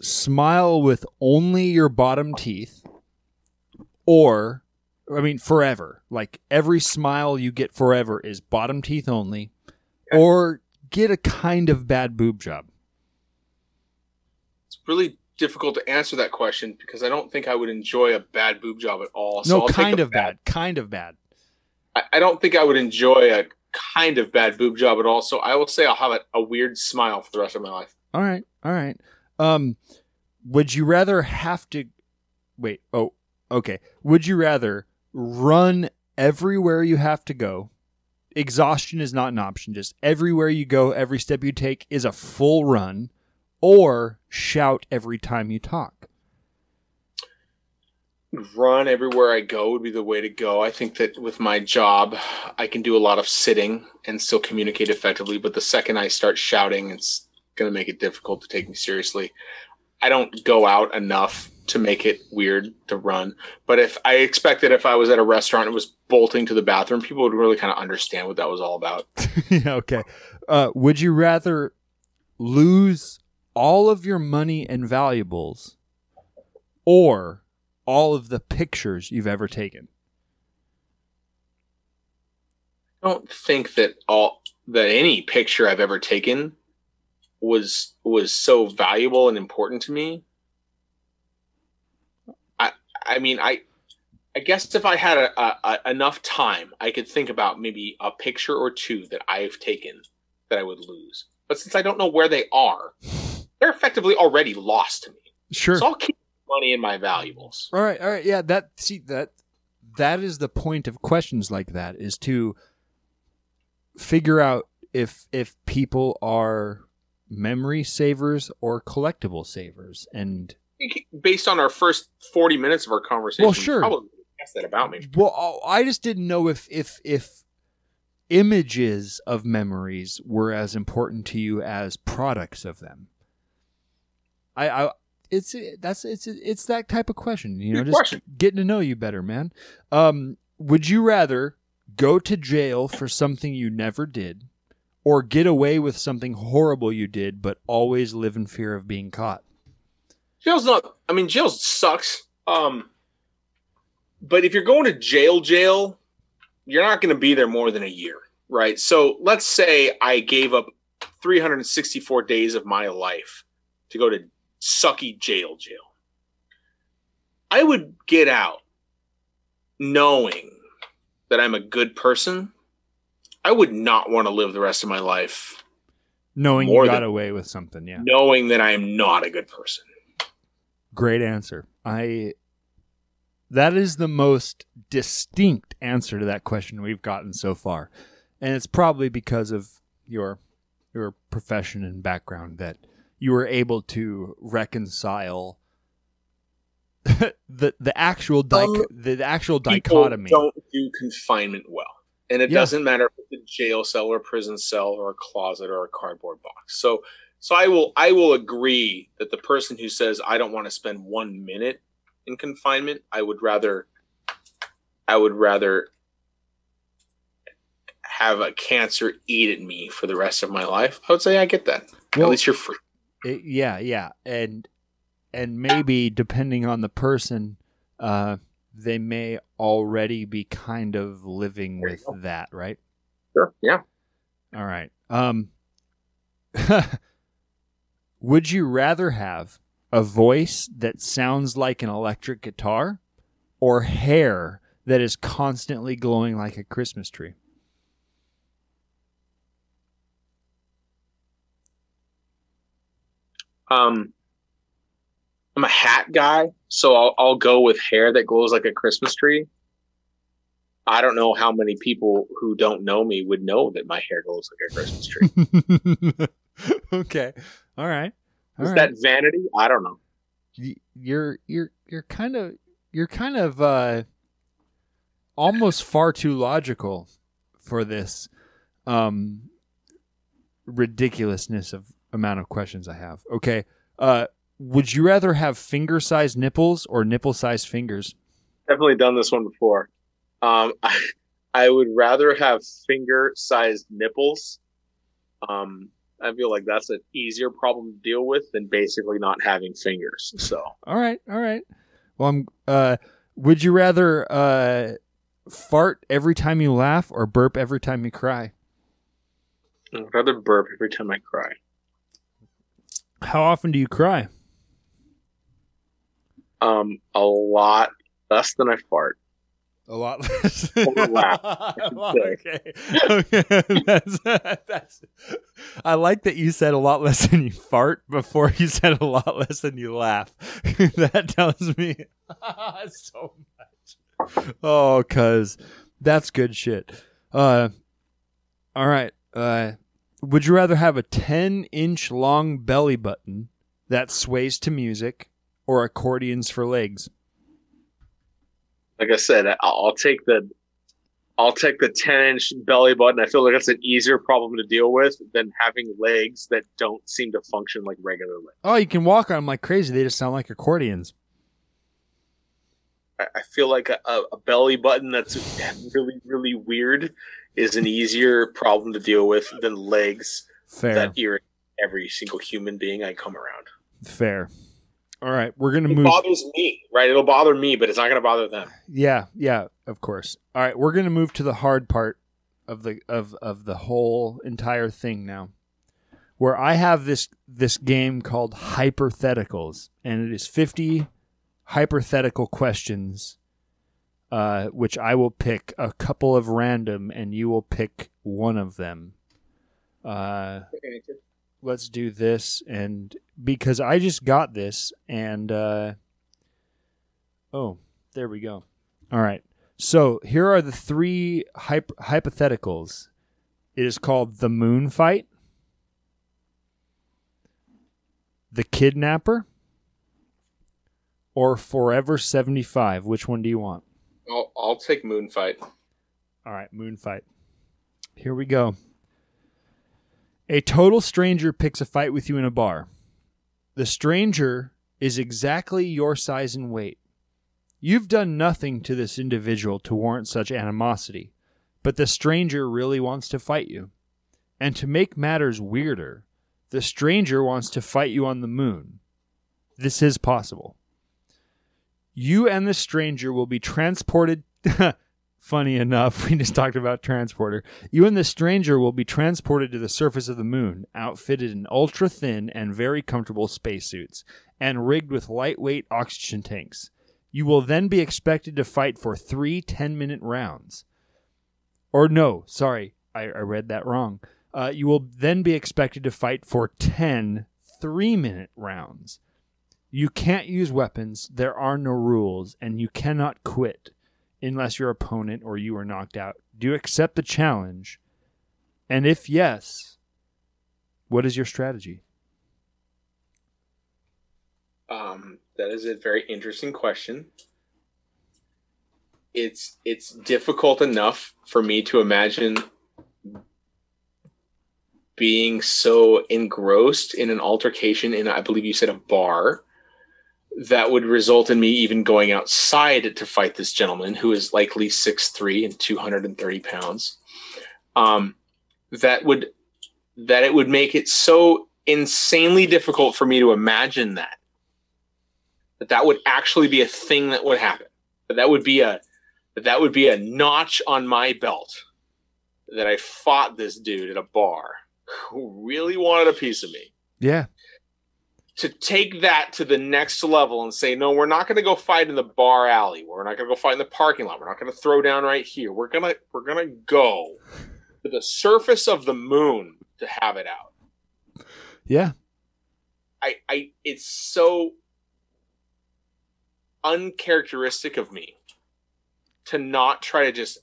smile with only your bottom teeth or I mean forever. Like every smile you get forever is bottom teeth only Okay. or get a kind of bad boob job. It's really difficult to answer that question because I don't think I would enjoy a bad boob job at all. no, I'll kind of bad. Kind of bad. I, I don't think I would enjoy a kind of bad boob job at all. So I will say I'll have a, a weird smile for the rest of my life. All right, all right. Um, would you rather have to wait? Oh, okay. Would you rather run everywhere you have to go? Exhaustion is not an option. Just everywhere you go, every step you take is a full run, or shout every time you talk. Run everywhere I go would be the way to go. I think that with my job, I can do a lot of sitting and still communicate effectively. But the second I start shouting, it's going to make it difficult to take me seriously. I don't go out enough to make it weird to run. But if I expect that if I was at a restaurant and was bolting to the bathroom, people would really kind of understand what that was all about. yeah, okay. Uh, would you rather lose all of your money and valuables, or all of the pictures you've ever taken? I don't think that all that any picture I've ever taken was was so valuable and important to me. I I mean I I guess if I had a, a, a, enough time, I could think about maybe a picture or two that I've taken that I would lose. But since I don't know where they are, they're effectively already lost to me. Sure. So I'll keep money in my valuables. All right, all right, yeah. That see that that is the point of questions like that is to figure out if if people are memory savers or collectible savers, and Based on our first forty minutes of our conversation, Well, sure. probably that about me. well, I just didn't know if if if images of memories were as important to you as products of them. I, I it's that's it's it's that type of question, you know, Good just question. getting to know you better, man. Um, would you rather go to jail for something you never did, or get away with something horrible you did, but always live in fear of being caught? Jail's not. I mean, jail sucks. Um, but if you're going to jail, jail, you're not going to be there more than a year, right? So let's say I gave up 364 days of my life to go to sucky jail, jail. I would get out knowing that I'm a good person. I would not want to live the rest of my life Knowing you got than- away with something, yeah. knowing that I am not a good person. Great answer. I that is the most distinct answer to that question we've gotten so far. And it's probably because of your your profession and background that you were able to reconcile the the actual Um, the actual dichotomy. don't do confinement well. And it Yeah. doesn't matter if it's a jail cell or a prison cell or a closet or a cardboard box. So so i will i will agree that the person who says i don't want to spend one minute in confinement i would rather i would rather have a cancer eat at me for the rest of my life. I would say i get that. Well, at least you're free It- yeah, yeah, and and maybe depending on the person, uh, they may already be kind of living with that, right? sure yeah All right. Um, would you rather have a voice that sounds like an electric guitar, or hair that is constantly glowing like a Christmas tree? Um, I'm a hat guy, so I'll, I'll go with hair that glows like a Christmas tree. I don't know how many people who don't know me would know that my hair glows like a Christmas tree. okay. All right. All Is right. that vanity? I don't know. you're you're you're kind of you're kind of uh almost far too logical for this um ridiculousness of amount of questions I have. Okay. Uh would you rather have finger sized nipples or nipple sized fingers? Definitely done this one before. Um, I, I would rather have finger sized nipples. Um, I feel like that's an easier problem to deal with than basically not having fingers. So, All right, all right. Well, I'm uh would you rather uh fart every time you laugh or burp every time you cry? I'd rather burp every time I cry. How often do you cry? Um, a lot less than I fart. A lot less. Or laugh, okay. okay. That's, that's, I like that you said a lot less than you fart before you said a lot less than you laugh. that tells me so much. Oh, cuz that's good shit. Uh, all right. Uh, would you rather have a 10 inch long belly button that sways to music or accordions for legs? Like I said, I'll, take the I'll take the 10 inch belly button. I feel like that's an easier problem to deal with than having legs that don't seem to function like regular legs. Oh, you can walk on them like crazy. They just sound like accordions. I, I feel like a, a belly button that's really, really weird is an easier problem to deal with than legs Fair. that irritate every single human being I come around. Fair. All right, we're gonna move It move. bothers me, right? It'll bother me, but it's not going to bother them. Yeah, yeah, of course. All right, we're gonna move to the hard part of the of of the whole entire thing now, where I have this this game called hypotheticals, and it is fifty hypothetical questions, uh, which I will pick a couple of random, and you will pick one of them. Uh, let's do this and because I just got this and uh oh, there we go. All right. So, here are the three hyp- hypotheticals. It is called the moon fight, the kidnapper, or forever 75. Which one do you want? I'll, I'll take Moonfight. All right, moon fight. Here we go. A total stranger picks a fight with you in a bar. The stranger is exactly your size and weight. You've done nothing to this individual to warrant such animosity, but the stranger really wants to fight you. And to make matters weirder, the stranger wants to fight you on the moon. This is possible. You and the stranger will be transported. Funny enough, we just talked about transporter. You and the stranger will be transported to the surface of the moon, outfitted in ultra thin and very comfortable spacesuits, and rigged with lightweight oxygen tanks. You will then be expected to fight for three 10 minute rounds. Or, no, sorry, I, I read that wrong. Uh, you will then be expected to fight for 10 three minute rounds. You can't use weapons, there are no rules, and you cannot quit unless your opponent or you are knocked out. Do you accept the challenge? And if yes, what is your strategy? Um, that is a very interesting question. It's it's difficult enough for me to imagine being so engrossed in an altercation in I believe you said a bar that would result in me even going outside to fight this gentleman who is likely 6'3 and 230 pounds. Um, that would that it would make it so insanely difficult for me to imagine that that that would actually be a thing that would happen. That that would be a that that would be a notch on my belt that I fought this dude at a bar who really wanted a piece of me. Yeah. To take that to the next level and say, no, we're not going to go fight in the bar alley. We're not going to go fight in the parking lot. We're not going to throw down right here. We're gonna we're gonna go to the surface of the moon to have it out. Yeah. I, I it's so uncharacteristic of me to not try to just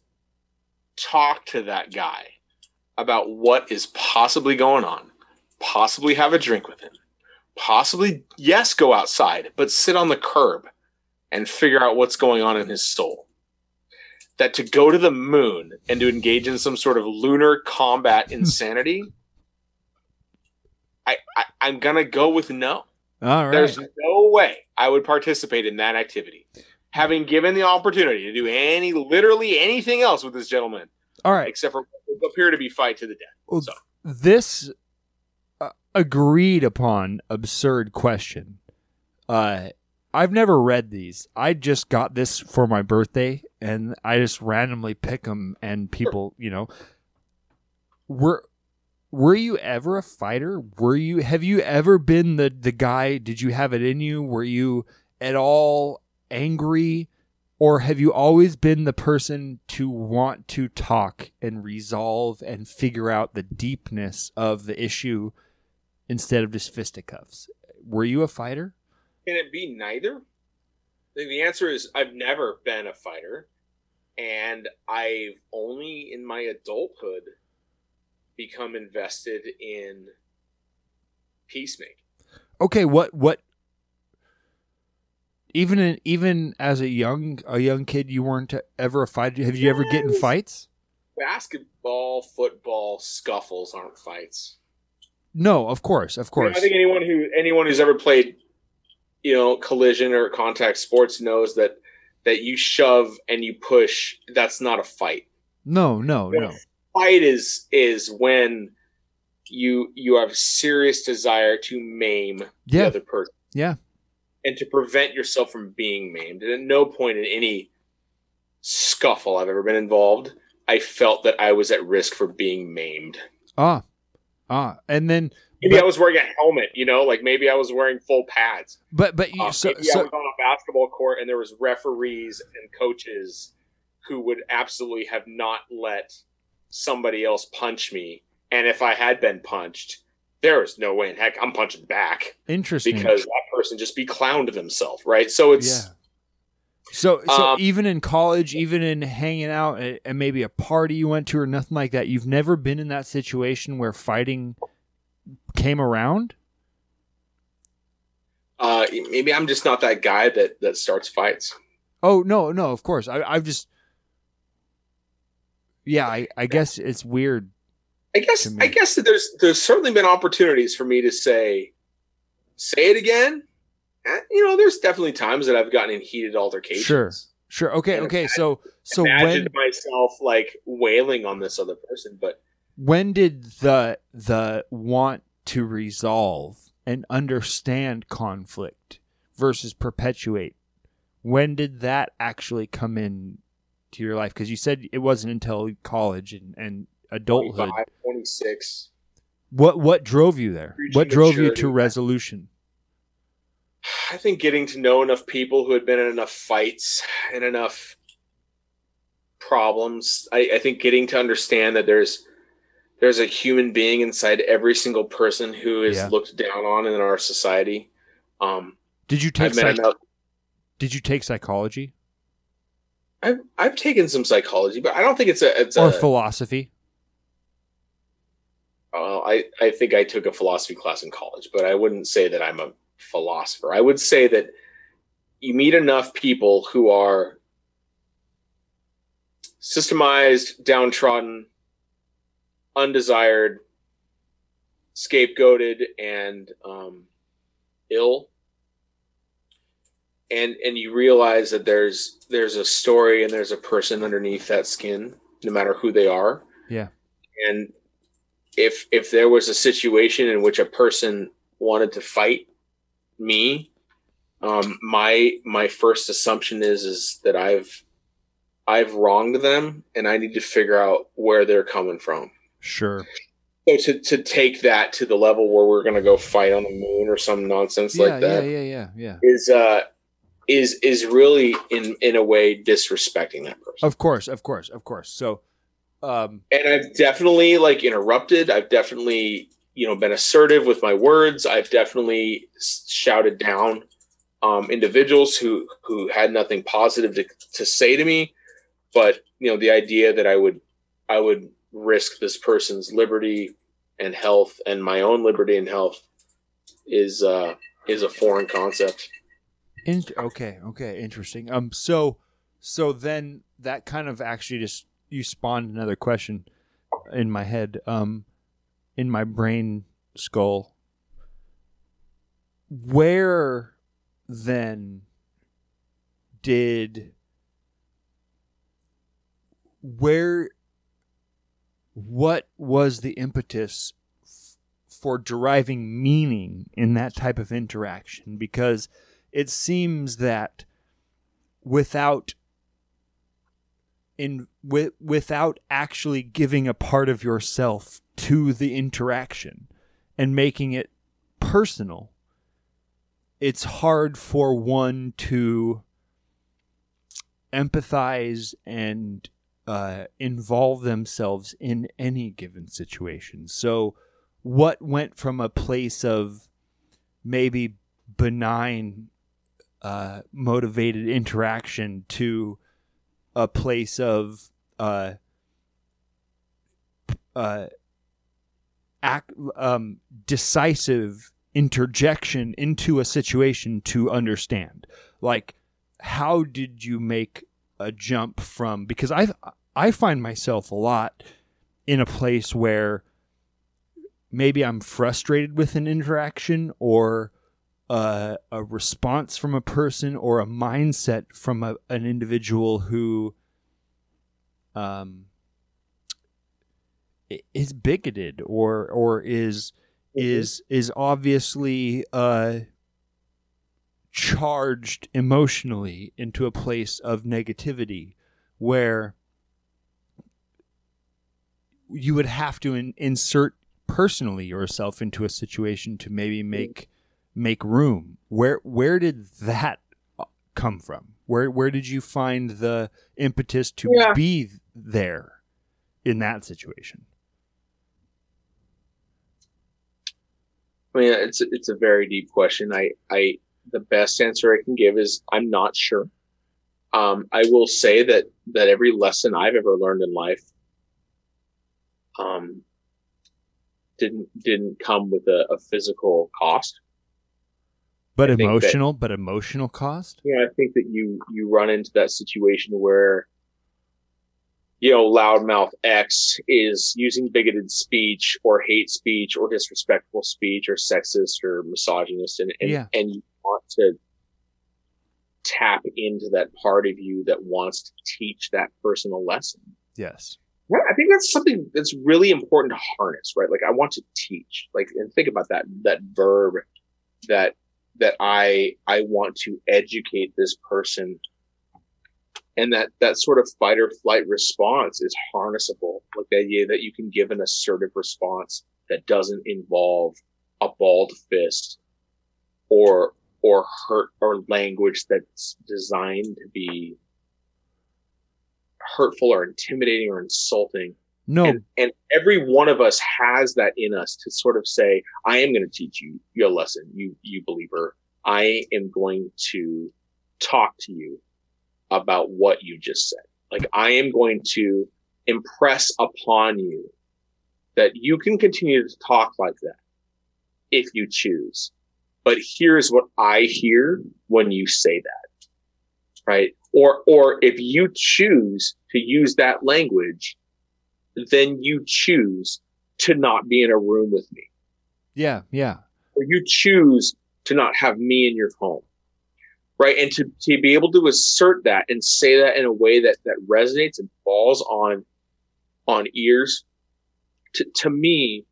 talk to that guy about what is possibly going on, possibly have a drink with him, possibly, yes, go outside, but sit on the curb and figure out what's going on in his soul. that to go to the moon and to engage in some sort of lunar combat hmm. insanity, I, I I'm gonna go with no. All right. There's no way I would participate in that activity. Having given the opportunity to do any, literally anything else with this gentleman, All right. except for what appear to be fight to the death. Well, So. This agreed upon absurd question. Uh, I've never read these. I just got this for my birthday, and I just randomly pick them. And people, you know, were were you ever a fighter? Were you? Have you ever been the the guy? Did you have it in you? Were you at all angry? Or have you always been the person to want to talk and resolve and figure out the deepness of the issue instead of just fisticuffs? Were you a fighter? Can it be neither? I think the answer is I've never been a fighter, and I've only in my adulthood become invested in peacemaking. Okay, what what even in, even as a young a young kid you weren't ever a fighter. Have you ever get in fights? Basketball, football, scuffles aren't fights. No, of course, of course. I think anyone who anyone who's ever played, you know, collision or contact sports knows that that you shove and you push. That's not a fight. No, no, no. Fight is is when you you have serious desire to maim the other person yeah. and to prevent yourself from being maimed. And at no point in any scuffle I've ever been involved, I felt that I was at risk for being maimed. Ah, ah, and then Maybe But- I was wearing a helmet, you know, like maybe I was wearing full pads. but but you, Uh, so maybe I was on a basketball court and there was referees and coaches who would absolutely have not let somebody else punch me. And if I had been punched, there is no way in heck I'm punching back interesting because that person just be clowned themselves, right? So it's Yeah. So, so Um, even in college, even in hanging out at maybe a party you went to or nothing like that, you've never been in that situation where fighting came around. uh, maybe I'm just not that guy that that starts fights. Oh no, no, of course. I, I've just, yeah, I, I guess it's weird. I guess I guess that there's there's certainly been opportunities for me to say say it again. You know, there's definitely times that I've gotten in heated altercations. Sure. Sure. Okay. And Okay. So, so when imagined myself like wailing on this other person, but when did the the want to resolve and understand conflict versus perpetuate when did that actually come in to your life because you said it wasn't until college and, and adulthood 26. what what drove you there what drove you to resolution I think getting to know enough people who had been in enough fights and enough problems. I, I think getting to understand that there's there's a human being inside every single person who is Yeah. looked down on in our society. Um, did you take psych- enough. did you take psychology I've I've taken some psychology, but I don't think it's a it's or a. philosophy Well, I, I think I took a philosophy class in college, but I wouldn't say that I'm a philosopher. I would say that you meet enough people who are systemized, downtrodden, undesired, scapegoated, and um, ill. And and you realize that there's there's a story and there's a person underneath that skin, no matter who they are. Yeah. And if if there was a situation in which a person wanted to fight me um my my first assumption is is that i've i've wronged them and i need to figure out where they're coming from. Sure. So to to take that to the level where we're to go fight on the moon or some nonsense yeah like that yeah yeah yeah yeah. is uh is is really in in a way disrespecting that person. Of course of course of course. So um and I've definitely like interrupted. I've definitely you know been assertive with my words. I've definitely shouted down um, individuals who who had nothing positive to, to say to me. But you know the idea that I would I would risk this person's liberty and health and my own liberty and health is uh, is a foreign concept. In- okay, okay, interesting. Um, so So then that kind of actually just you spawned another question in my head, um, in my brain skull. Where then did where what was the impetus f- for deriving meaning in that type of interaction because it seems that without in with, without actually giving a part of yourself to the interaction and making it personal it's hard for one to empathize and uh, involve themselves in any given situation. So, what went from a place of maybe benign, uh, motivated interaction to a place of uh, uh, act, um, decisive interjection into a situation to understand. Like, how did you make a jump from? Because I I find myself a lot in a place where maybe I'm frustrated with an interaction or a, a response from a person or a mindset from a, an individual who um, is bigoted or or is is is obviously uh, charged emotionally into a place of negativity where you would have to in, insert personally yourself into a situation to maybe make make room where where did that uh, come from where where did you find the impetus to Yeah. be there in that situation I mean, it's it's a very deep question. I I the best answer I can give is I'm not sure. Um, I will say that that every lesson I've ever learned in life, um, didn't didn't come with a, a physical cost. But I think that- emotional but emotional cost Yeah, I think that you you run into that situation where you know loudmouth X is using bigoted speech or hate speech or disrespectful speech or sexist or misogynist, and and, Yeah. and you want to tap into that part of you that wants to teach that person a lesson. yes Yeah, I think that's something that's really important to harness, right? Like I want to teach, like, and think about that, that verb that, that I, I want to educate this person. And that, that sort of fight or flight response is harnessable. Like the idea that you can give an assertive response that doesn't involve a bald fist or, or hurt or language that's designed to be hurtful or intimidating or insulting. No And, and every one of us has that in us to sort of say, I am going to teach you your lesson, you, you believer. I am going to talk to you about what you just said. Like I am going to impress upon you that you can continue to talk like that if you choose. But here's what I hear when you say that. Right. Or, or if you choose to use that language, then you choose to not be in a room with me. Yeah yeah. Or you choose to not have me in your home right? And to, to be able to assert that and say that in a way that that resonates and falls on on ears to, to me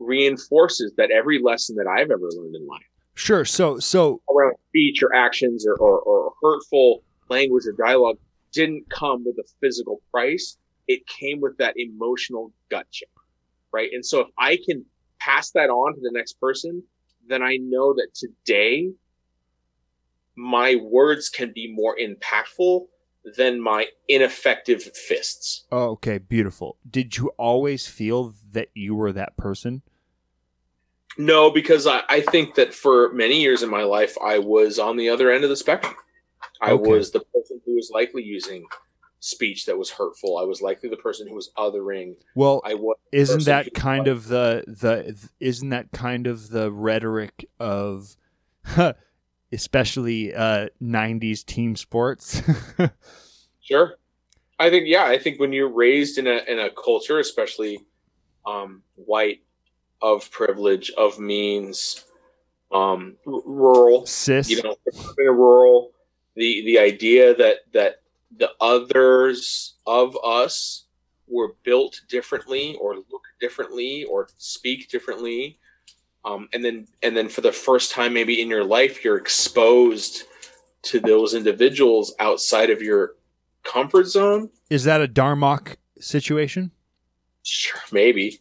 reinforces that every lesson that i've ever learned in life. Sure. So so around speech or actions or, or, or hurtful language or dialogue didn't come with a physical price. It came with that emotional gut check, right? And so if I can pass that on to the next person, then I know that today my words can be more impactful than my ineffective fists. Oh, okay, beautiful. Did you always feel that you were that person? No, because I, I think that for many years in my life, I was on the other end of the spectrum. I Okay. was the person who was likely using speech that was hurtful. I was likely the person who was othering. Well, I was. isn't that kind of the the isn't that kind of the rhetoric of especially uh, '90s team sports. sure, I think yeah, I think when you're raised in a in a culture, especially um, white, of privilege, of means, um, r- rural, cis, you know, in a rural, the the idea that that the others of us were built differently or look differently or speak differently. Um, and then and then for the first time maybe in your life you're exposed to those individuals outside of your comfort zone. Is that a darmok situation? Sure maybe.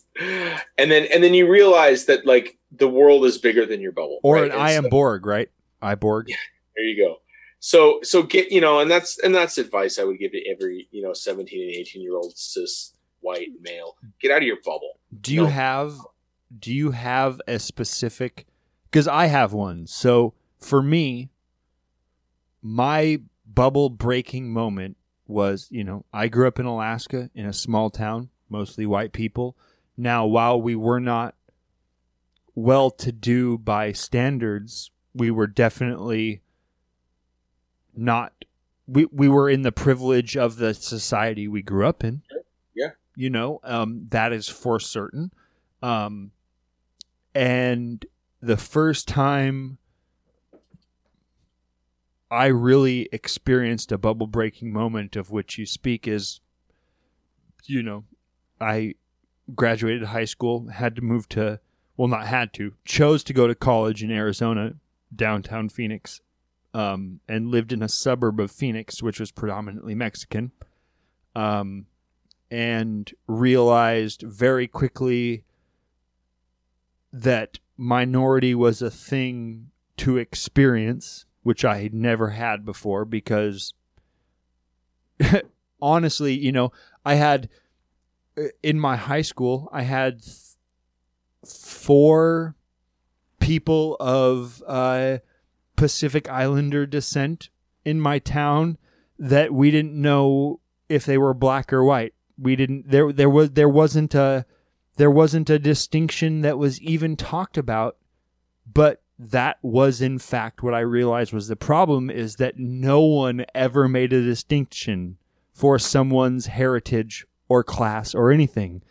And then and then you realize that like the world is bigger than your bubble or right? an i am so- borg right? I borg. Yeah. there you go so so get you know and that's and that's advice i would give to every you know 17 and 18 year old cis white male. Get out of your bubble. Do you have do you have a specific because i have one. So for me my bubble breaking moment was you know i grew up in alaska in a small town mostly white people. Now while we were not well to do by standards we were definitely not we, we were in the privilege of the society we grew up in. Yeah. you know um, that is for certain. Um, and the first time I really experienced a bubble breaking moment of which you speak is, you know, I graduated high school, had to move to, well, not had to, chose to go to college in Arizona, downtown Phoenix, um, and lived in a suburb of Phoenix, which was predominantly Mexican, um, and realized very quickly that minority was a thing to experience, which I had never had before because honestly, you know, I had in my high school, I had th- four people of uh, Pacific Islander descent in my town that we didn't know if they were black or white. We didn't there there was there wasn't a there wasn't a distinction that was even talked about, but that was in fact what I realized was the problem is that no one ever made a distinction for someone's heritage or class or anything.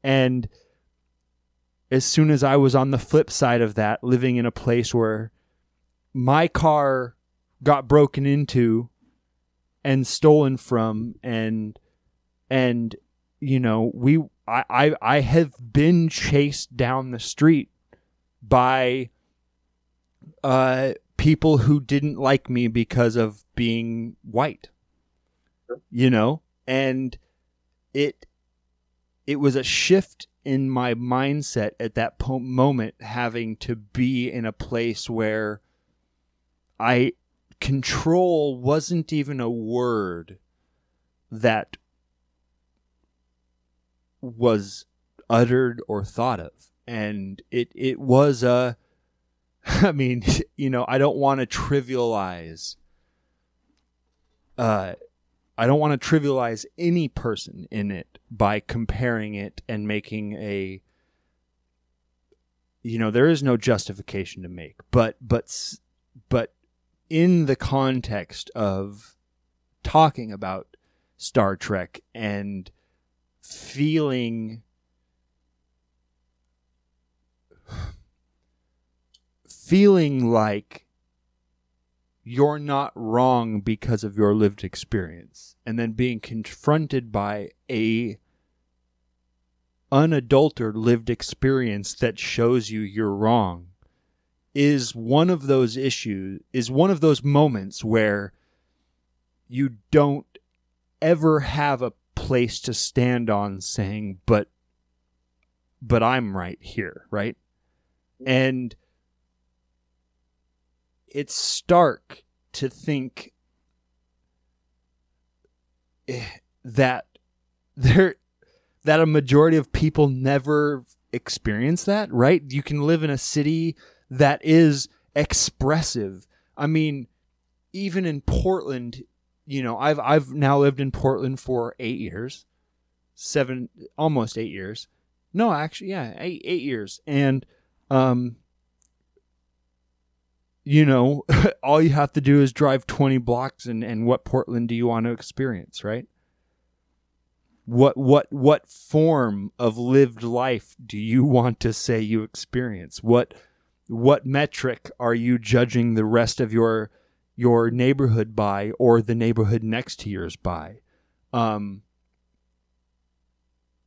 And as soon as I was on the flip side of that, living in a place where my car got broken into and stolen from and and you know we I, I I have been chased down the street by uh people who didn't like me because of being white you know? And it it was a shift in my mindset at that po- moment having to be in a place where i control wasn't even a word that was uttered or thought of. And it it was a i mean you know i don't want to trivialize uh i don't want to trivialize any person in it by comparing it and making a you know there is no justification to make but but but in the context of talking about Star Trek and feeling feeling like you're not wrong because of your lived experience and then being confronted by a unadulterated lived experience that shows you you're wrong is one of those issues is one of those moments where you don't ever have a place to stand on saying but but I'm right here right? And it's stark to think eh, that there that a majority of people never experience that right? You can live in a city that is expressive i mean even in portland you know i've i've now lived in portland for 8 years 7 almost 8 years no actually yeah 8 8 years and um you know, all you have to do is drive 20 blocks and, and what Portland do you want to experience, right? What what what form of lived life do you want to say you experience? What what metric are you judging the rest of your your neighborhood by or the neighborhood next to yours by? Um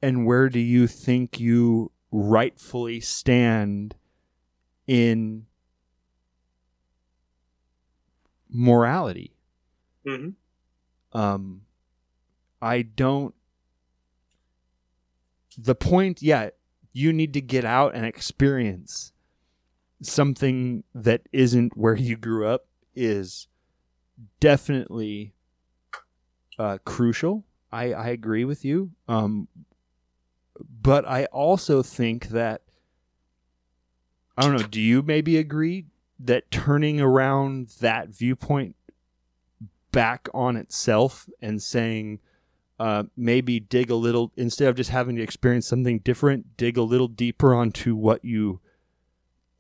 and where do you think you rightfully stand in morality. Mm-hmm. Um, I don't. The point, yeah, you need to get out and experience something that isn't where you grew up is definitely uh, crucial. I, I agree with you. Um, but I also think that I don't know. Do you maybe agree that turning around that viewpoint back on itself and saying uh, maybe dig a little instead of just having to experience something different, dig a little deeper onto what you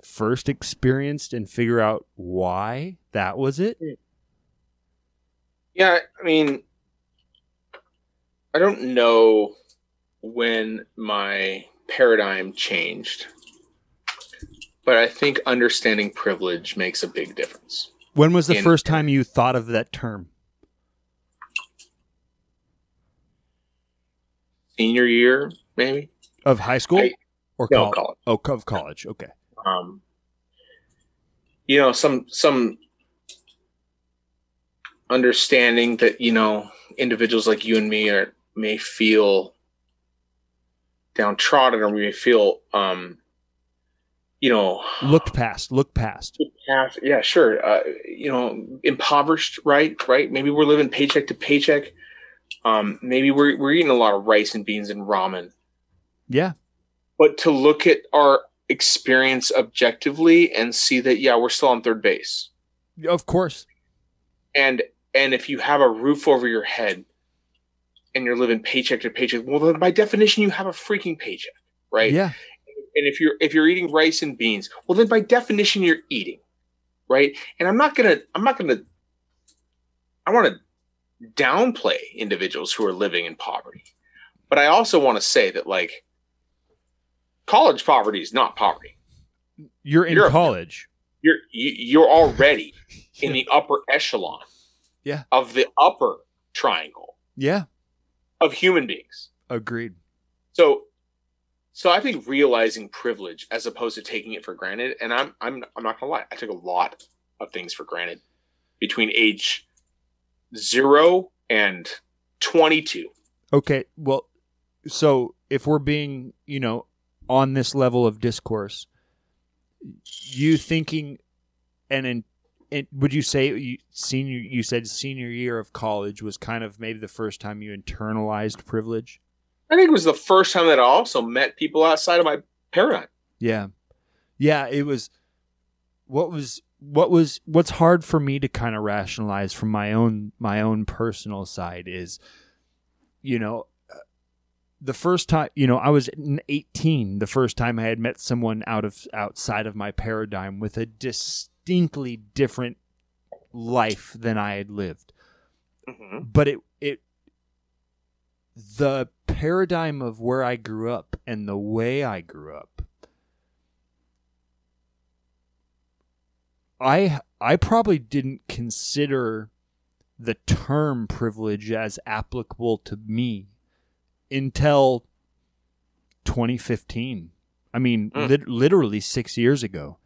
first experienced and figure out why that was it? Hmm. Yeah, I mean, I don't know when my paradigm changed, but I think understanding privilege makes a big difference. When was the In- first time you thought of that term? Senior year, maybe. Of high school I- or No, college? college. Oh, of college. Okay. Um, you know some some understanding that you know individuals like you and me are may feel downtrodden or we may feel um you know Looked past. Look past. half yeah sure uh, you know impoverished right right maybe we're living paycheck to paycheck um maybe we're we're eating a lot of rice and beans and ramen Yeah. but to look at our experience objectively and see that yeah we're still on third base Of course. and and if you have a roof over your head and you're living paycheck to paycheck well then by definition you have a freaking paycheck right Yeah. and if you're if you're eating rice and beans well then by definition you're eating right and i'm not gonna i'm not gonna i want to downplay individuals who are living in poverty but i also want to say that like college poverty is not poverty You're in You're- college. you're you- you're already in the upper echelon Yeah. of the upper triangle Yeah. of human beings Agreed. so so i think realizing privilege as opposed to taking it for granted and i'm i'm i'm not gonna lie i took a lot of things for granted between age 0 and 22 Okay. Well, so if we're being, you know, on this level of discourse, you thinking, and in, in would you say you, senior? You said senior year of college was kind of maybe the first time you internalized privilege. i think it was the first time that i also met people outside of my paradigm Yeah. Yeah, it was what was what was what's hard for me to kind of rationalize from my own my own personal side is you know the first time you know I was 18 the first time I had met someone out of outside of my paradigm with a distinctly different life than I had lived mm-hmm. but it it the paradigm of where I grew up and the way I grew up I I probably didn't consider the term privilege as applicable to me until 2015. I mean, Mm. lit- literally 6 years ago.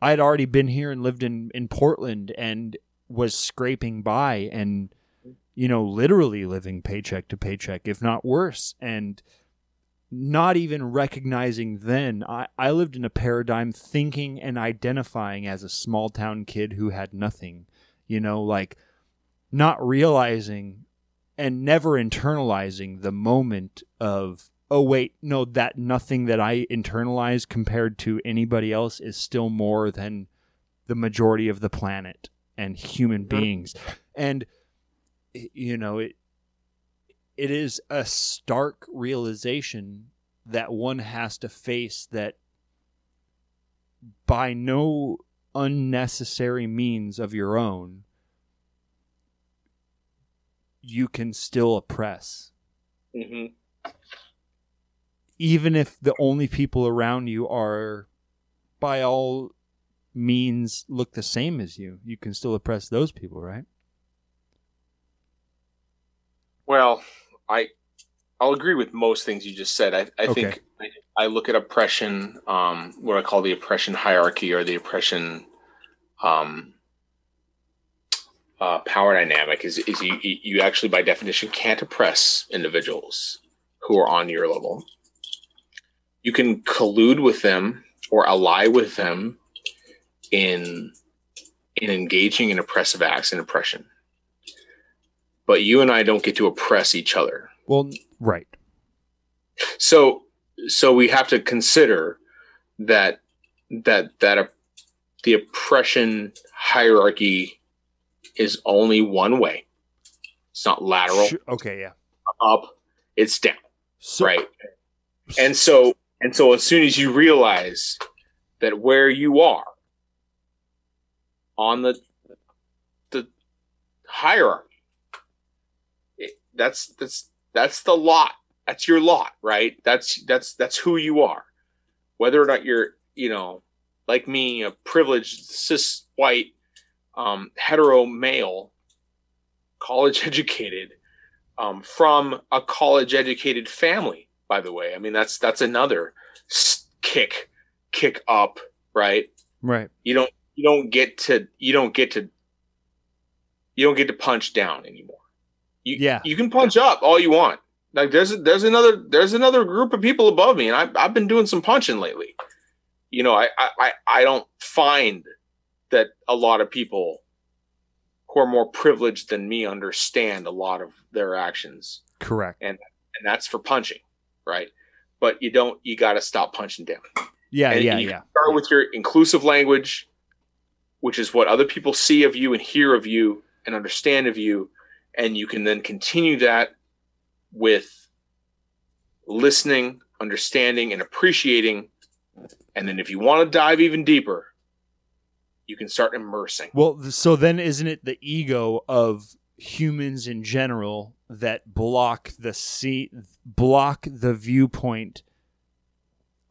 I had already been here and lived in in Portland and was scraping by and you know, literally living paycheck to paycheck, if not worse. And not even recognizing then, I, I lived in a paradigm thinking and identifying as a small town kid who had nothing, you know, like not realizing and never internalizing the moment of, oh, wait, no, that nothing that I internalize compared to anybody else is still more than the majority of the planet and human Mhm. beings. And, you know, it, it is a stark realization that one has to face that by no unnecessary means of your own, you can still oppress. hmm Even if the only people around you are, by all means, look the same as you, you can still oppress those people, right? Well, I I'll agree with most things you just said. I, I Okay. think I, I look at oppression, um, what I call the oppression hierarchy or the oppression um, uh, power dynamic is, is you, you actually by definition can't oppress individuals who are on your level. You can collude with them or ally with them in in engaging in oppressive acts and oppression. But you and I don't get to oppress each other. Well, right. So so we have to consider that that that uh, the oppression hierarchy is only one way. It's not lateral Sh- okay, yeah. up, it's down, So, right? And so and so as soon as you realize that where you are on the the hierarchy it, that's that's that's the lot that's your lot right that's that's that's who you are whether or not you're you know like me a privileged cis white um, hetero male college educated um, from a college educated family by the way i mean that's that's another kick kick up right right. you don't you don't get to you don't get to you don't get to punch down anymore. You, Yeah. you can punch up all you want. Like there's there's another there's another group of people above me, and I've I've been doing some punching lately. You know, I I I- I don't find that a lot of people who are more privileged than me understand a lot of their actions, Correct. and and that's for punching, right? But you don't you got to stop punching down Yeah, and, yeah, you yeah. start with your inclusive language, which is what other people see of you and hear of you and understand of you, and you can then continue that with listening, understanding, and appreciating. And then, if you want to dive even deeper, you can start immersing. Well, so then isn't it the ego of humans in general that block the see block the viewpoint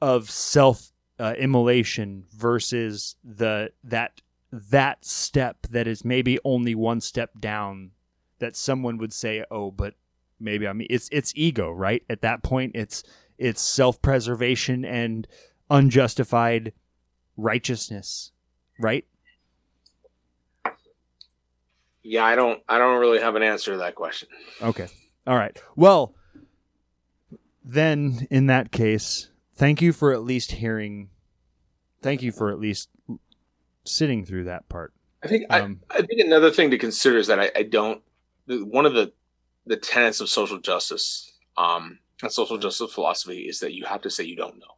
of self uh, immolation versus the that that step that is maybe only one step down that someone would say oh but maybe I mean it's it's ego right at that point it's it's self-preservation and unjustified righteousness right Yeah, I don't. I don't really have an answer to that question. Okay. All right. Well, then in that case, thank you for at least hearing. Thank you for at least sitting through that part. I think Um, I, I think another thing to consider is that I, I don't one of the the tenets of social justice um and social justice philosophy is that you have to say you don't know.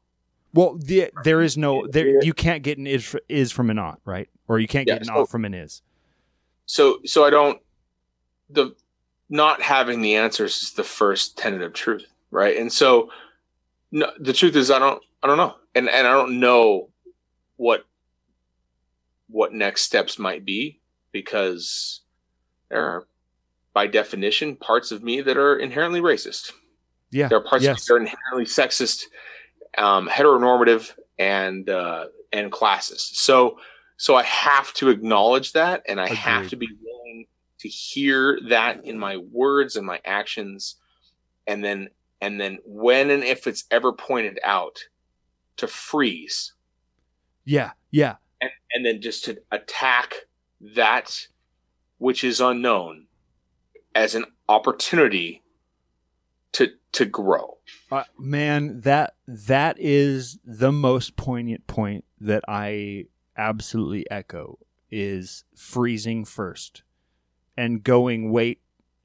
Well, the, there is no there. You can't get an is is from an ought, right? Or you can't Yeah, get an so- ought from an is. So so I don't the not having the answers is the first tenet of truth, right? And so no, the truth is I don't I don't know. And and I don't know what what next steps might be because there are by definition parts of me that are inherently racist. Yeah. There are parts yes. that are inherently sexist, um, heteronormative, and uh, and classes. So so I have to acknowledge that, and I have to be willing to hear that in my words and my actions, and then and then when and if it's ever pointed out, to freeze Yeah. Yeah. and, and then just to attack that which is unknown as an opportunity to to grow. Uh, man, that that is the most poignant point that I absolutely echo is freezing first and going, wait,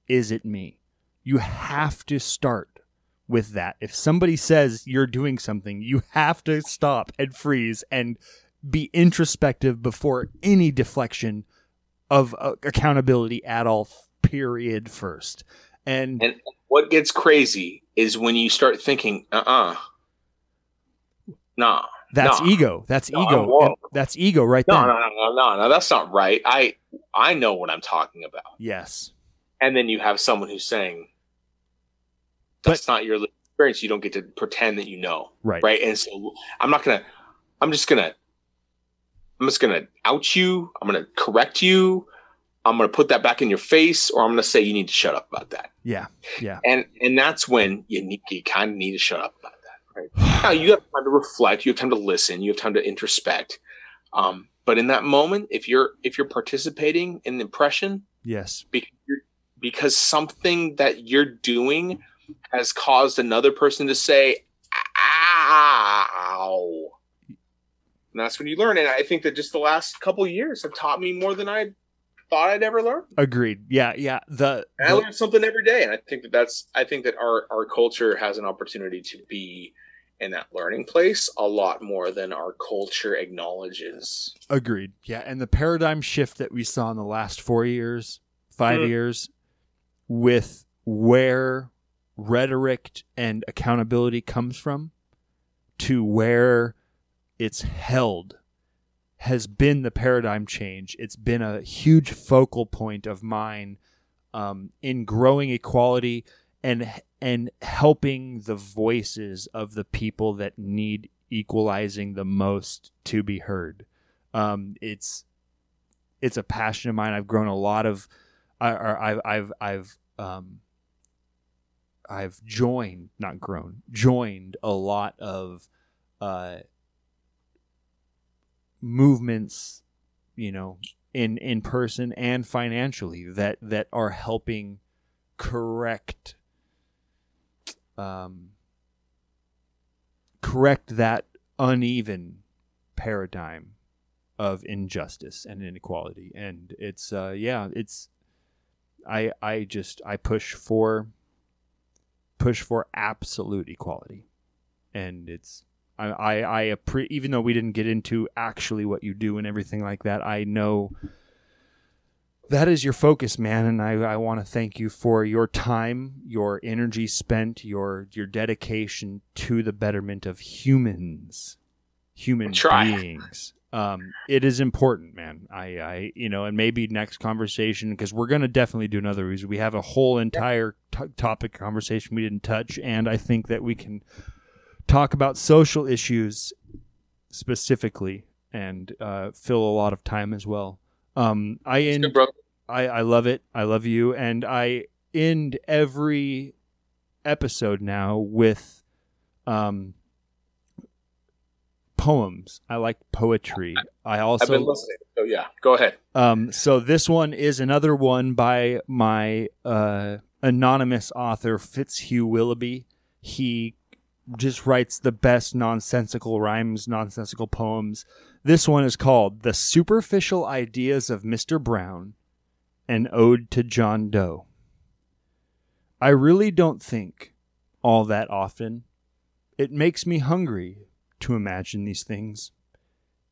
is it me? You have to start with that. If somebody says you're doing something, you have to stop and freeze and be introspective before any deflection of uh, accountability at all. Period. First, and And what gets crazy is when you start thinking, uh uh nah, That's No. ego. That's No, ego. I'm wrong. And That's ego right No, there. no, no, no, no, no. That's not right. I I know what I'm talking about. Yes. And then you have someone who's saying that's not your experience. You don't get to pretend that you know, Right. right? And so I'm not gonna. I'm just gonna. I'm just gonna out you. I'm gonna correct you. I'm gonna put that back in your face, or I'm gonna say you need to shut up about that. Yeah. Yeah. And and that's when you need you kind of need to shut up about that. Right now, you have time to reflect. You have time to listen. You have time to introspect. Um, but in that moment, if you're if you're participating in the impression, Yes. because, because something that you're doing has caused another person to say ow and that's when you learn and i think that just the last couple years have taught me more than i thought i'd ever learn Agreed. Yeah. Yeah. The, and i the- learn something every day and i think that that's i think that our our culture has an opportunity to be in that learning place a lot more than our culture acknowledges Agreed. Yeah, and the paradigm shift that we saw in the last four years, 5 Mhm. years, with where rhetoric and accountability comes from to where it's held has been the paradigm change. It's been a huge focal point of mine um, in growing equality and and helping the voices of the people that need equalizing the most to be heard. Um, it's it's a passion of mine. I've grown a lot of, I, I've I've I've um, I've joined, not grown, joined a lot of uh, movements, you know, in in person and financially that that are helping correct um, correct that uneven paradigm of injustice and inequality. And it's uh yeah it's i i just i push for push for absolute equality. And it's i i, I appre- even though we didn't get into actually what you do and everything like that i know that is your focus man. And i, I want to thank you for your time your energy spent your your dedication to the betterment of humans human beings. Um, it is important man. I i you know and maybe next conversation because we're going to definitely do another we have a whole entire t- topic conversation we didn't touch and i think that we can talk about social issues specifically and uh, fill a lot of time as well um, i Good, end brother. I, I love it. I love you. And I end every episode now with um, poems. I like poetry. I i've also been listening so yeah go ahead um, so this one is another one by my uh, anonymous author Fitzhugh Willoughby. He just writes the best nonsensical rhymes, nonsensical poems. This one is called "The Superficial Ideas of Mr. Brown," an ode to John Doe. I really don't think all that often. It makes me hungry to imagine these things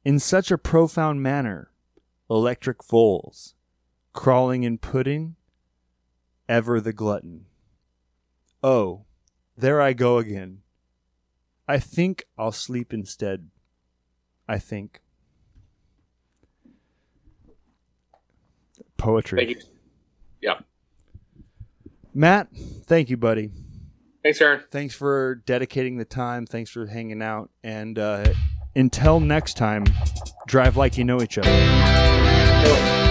in such a profound manner electric foals, crawling in pudding, ever the glutton. Oh, there I go again. I think I'll sleep instead. I think. Poetry. thank you yeah Matt, thank you, buddy. thanks aaron Thanks for dedicating the time. Thanks for hanging out. And uh, until next time, drive like you know each other. Cool.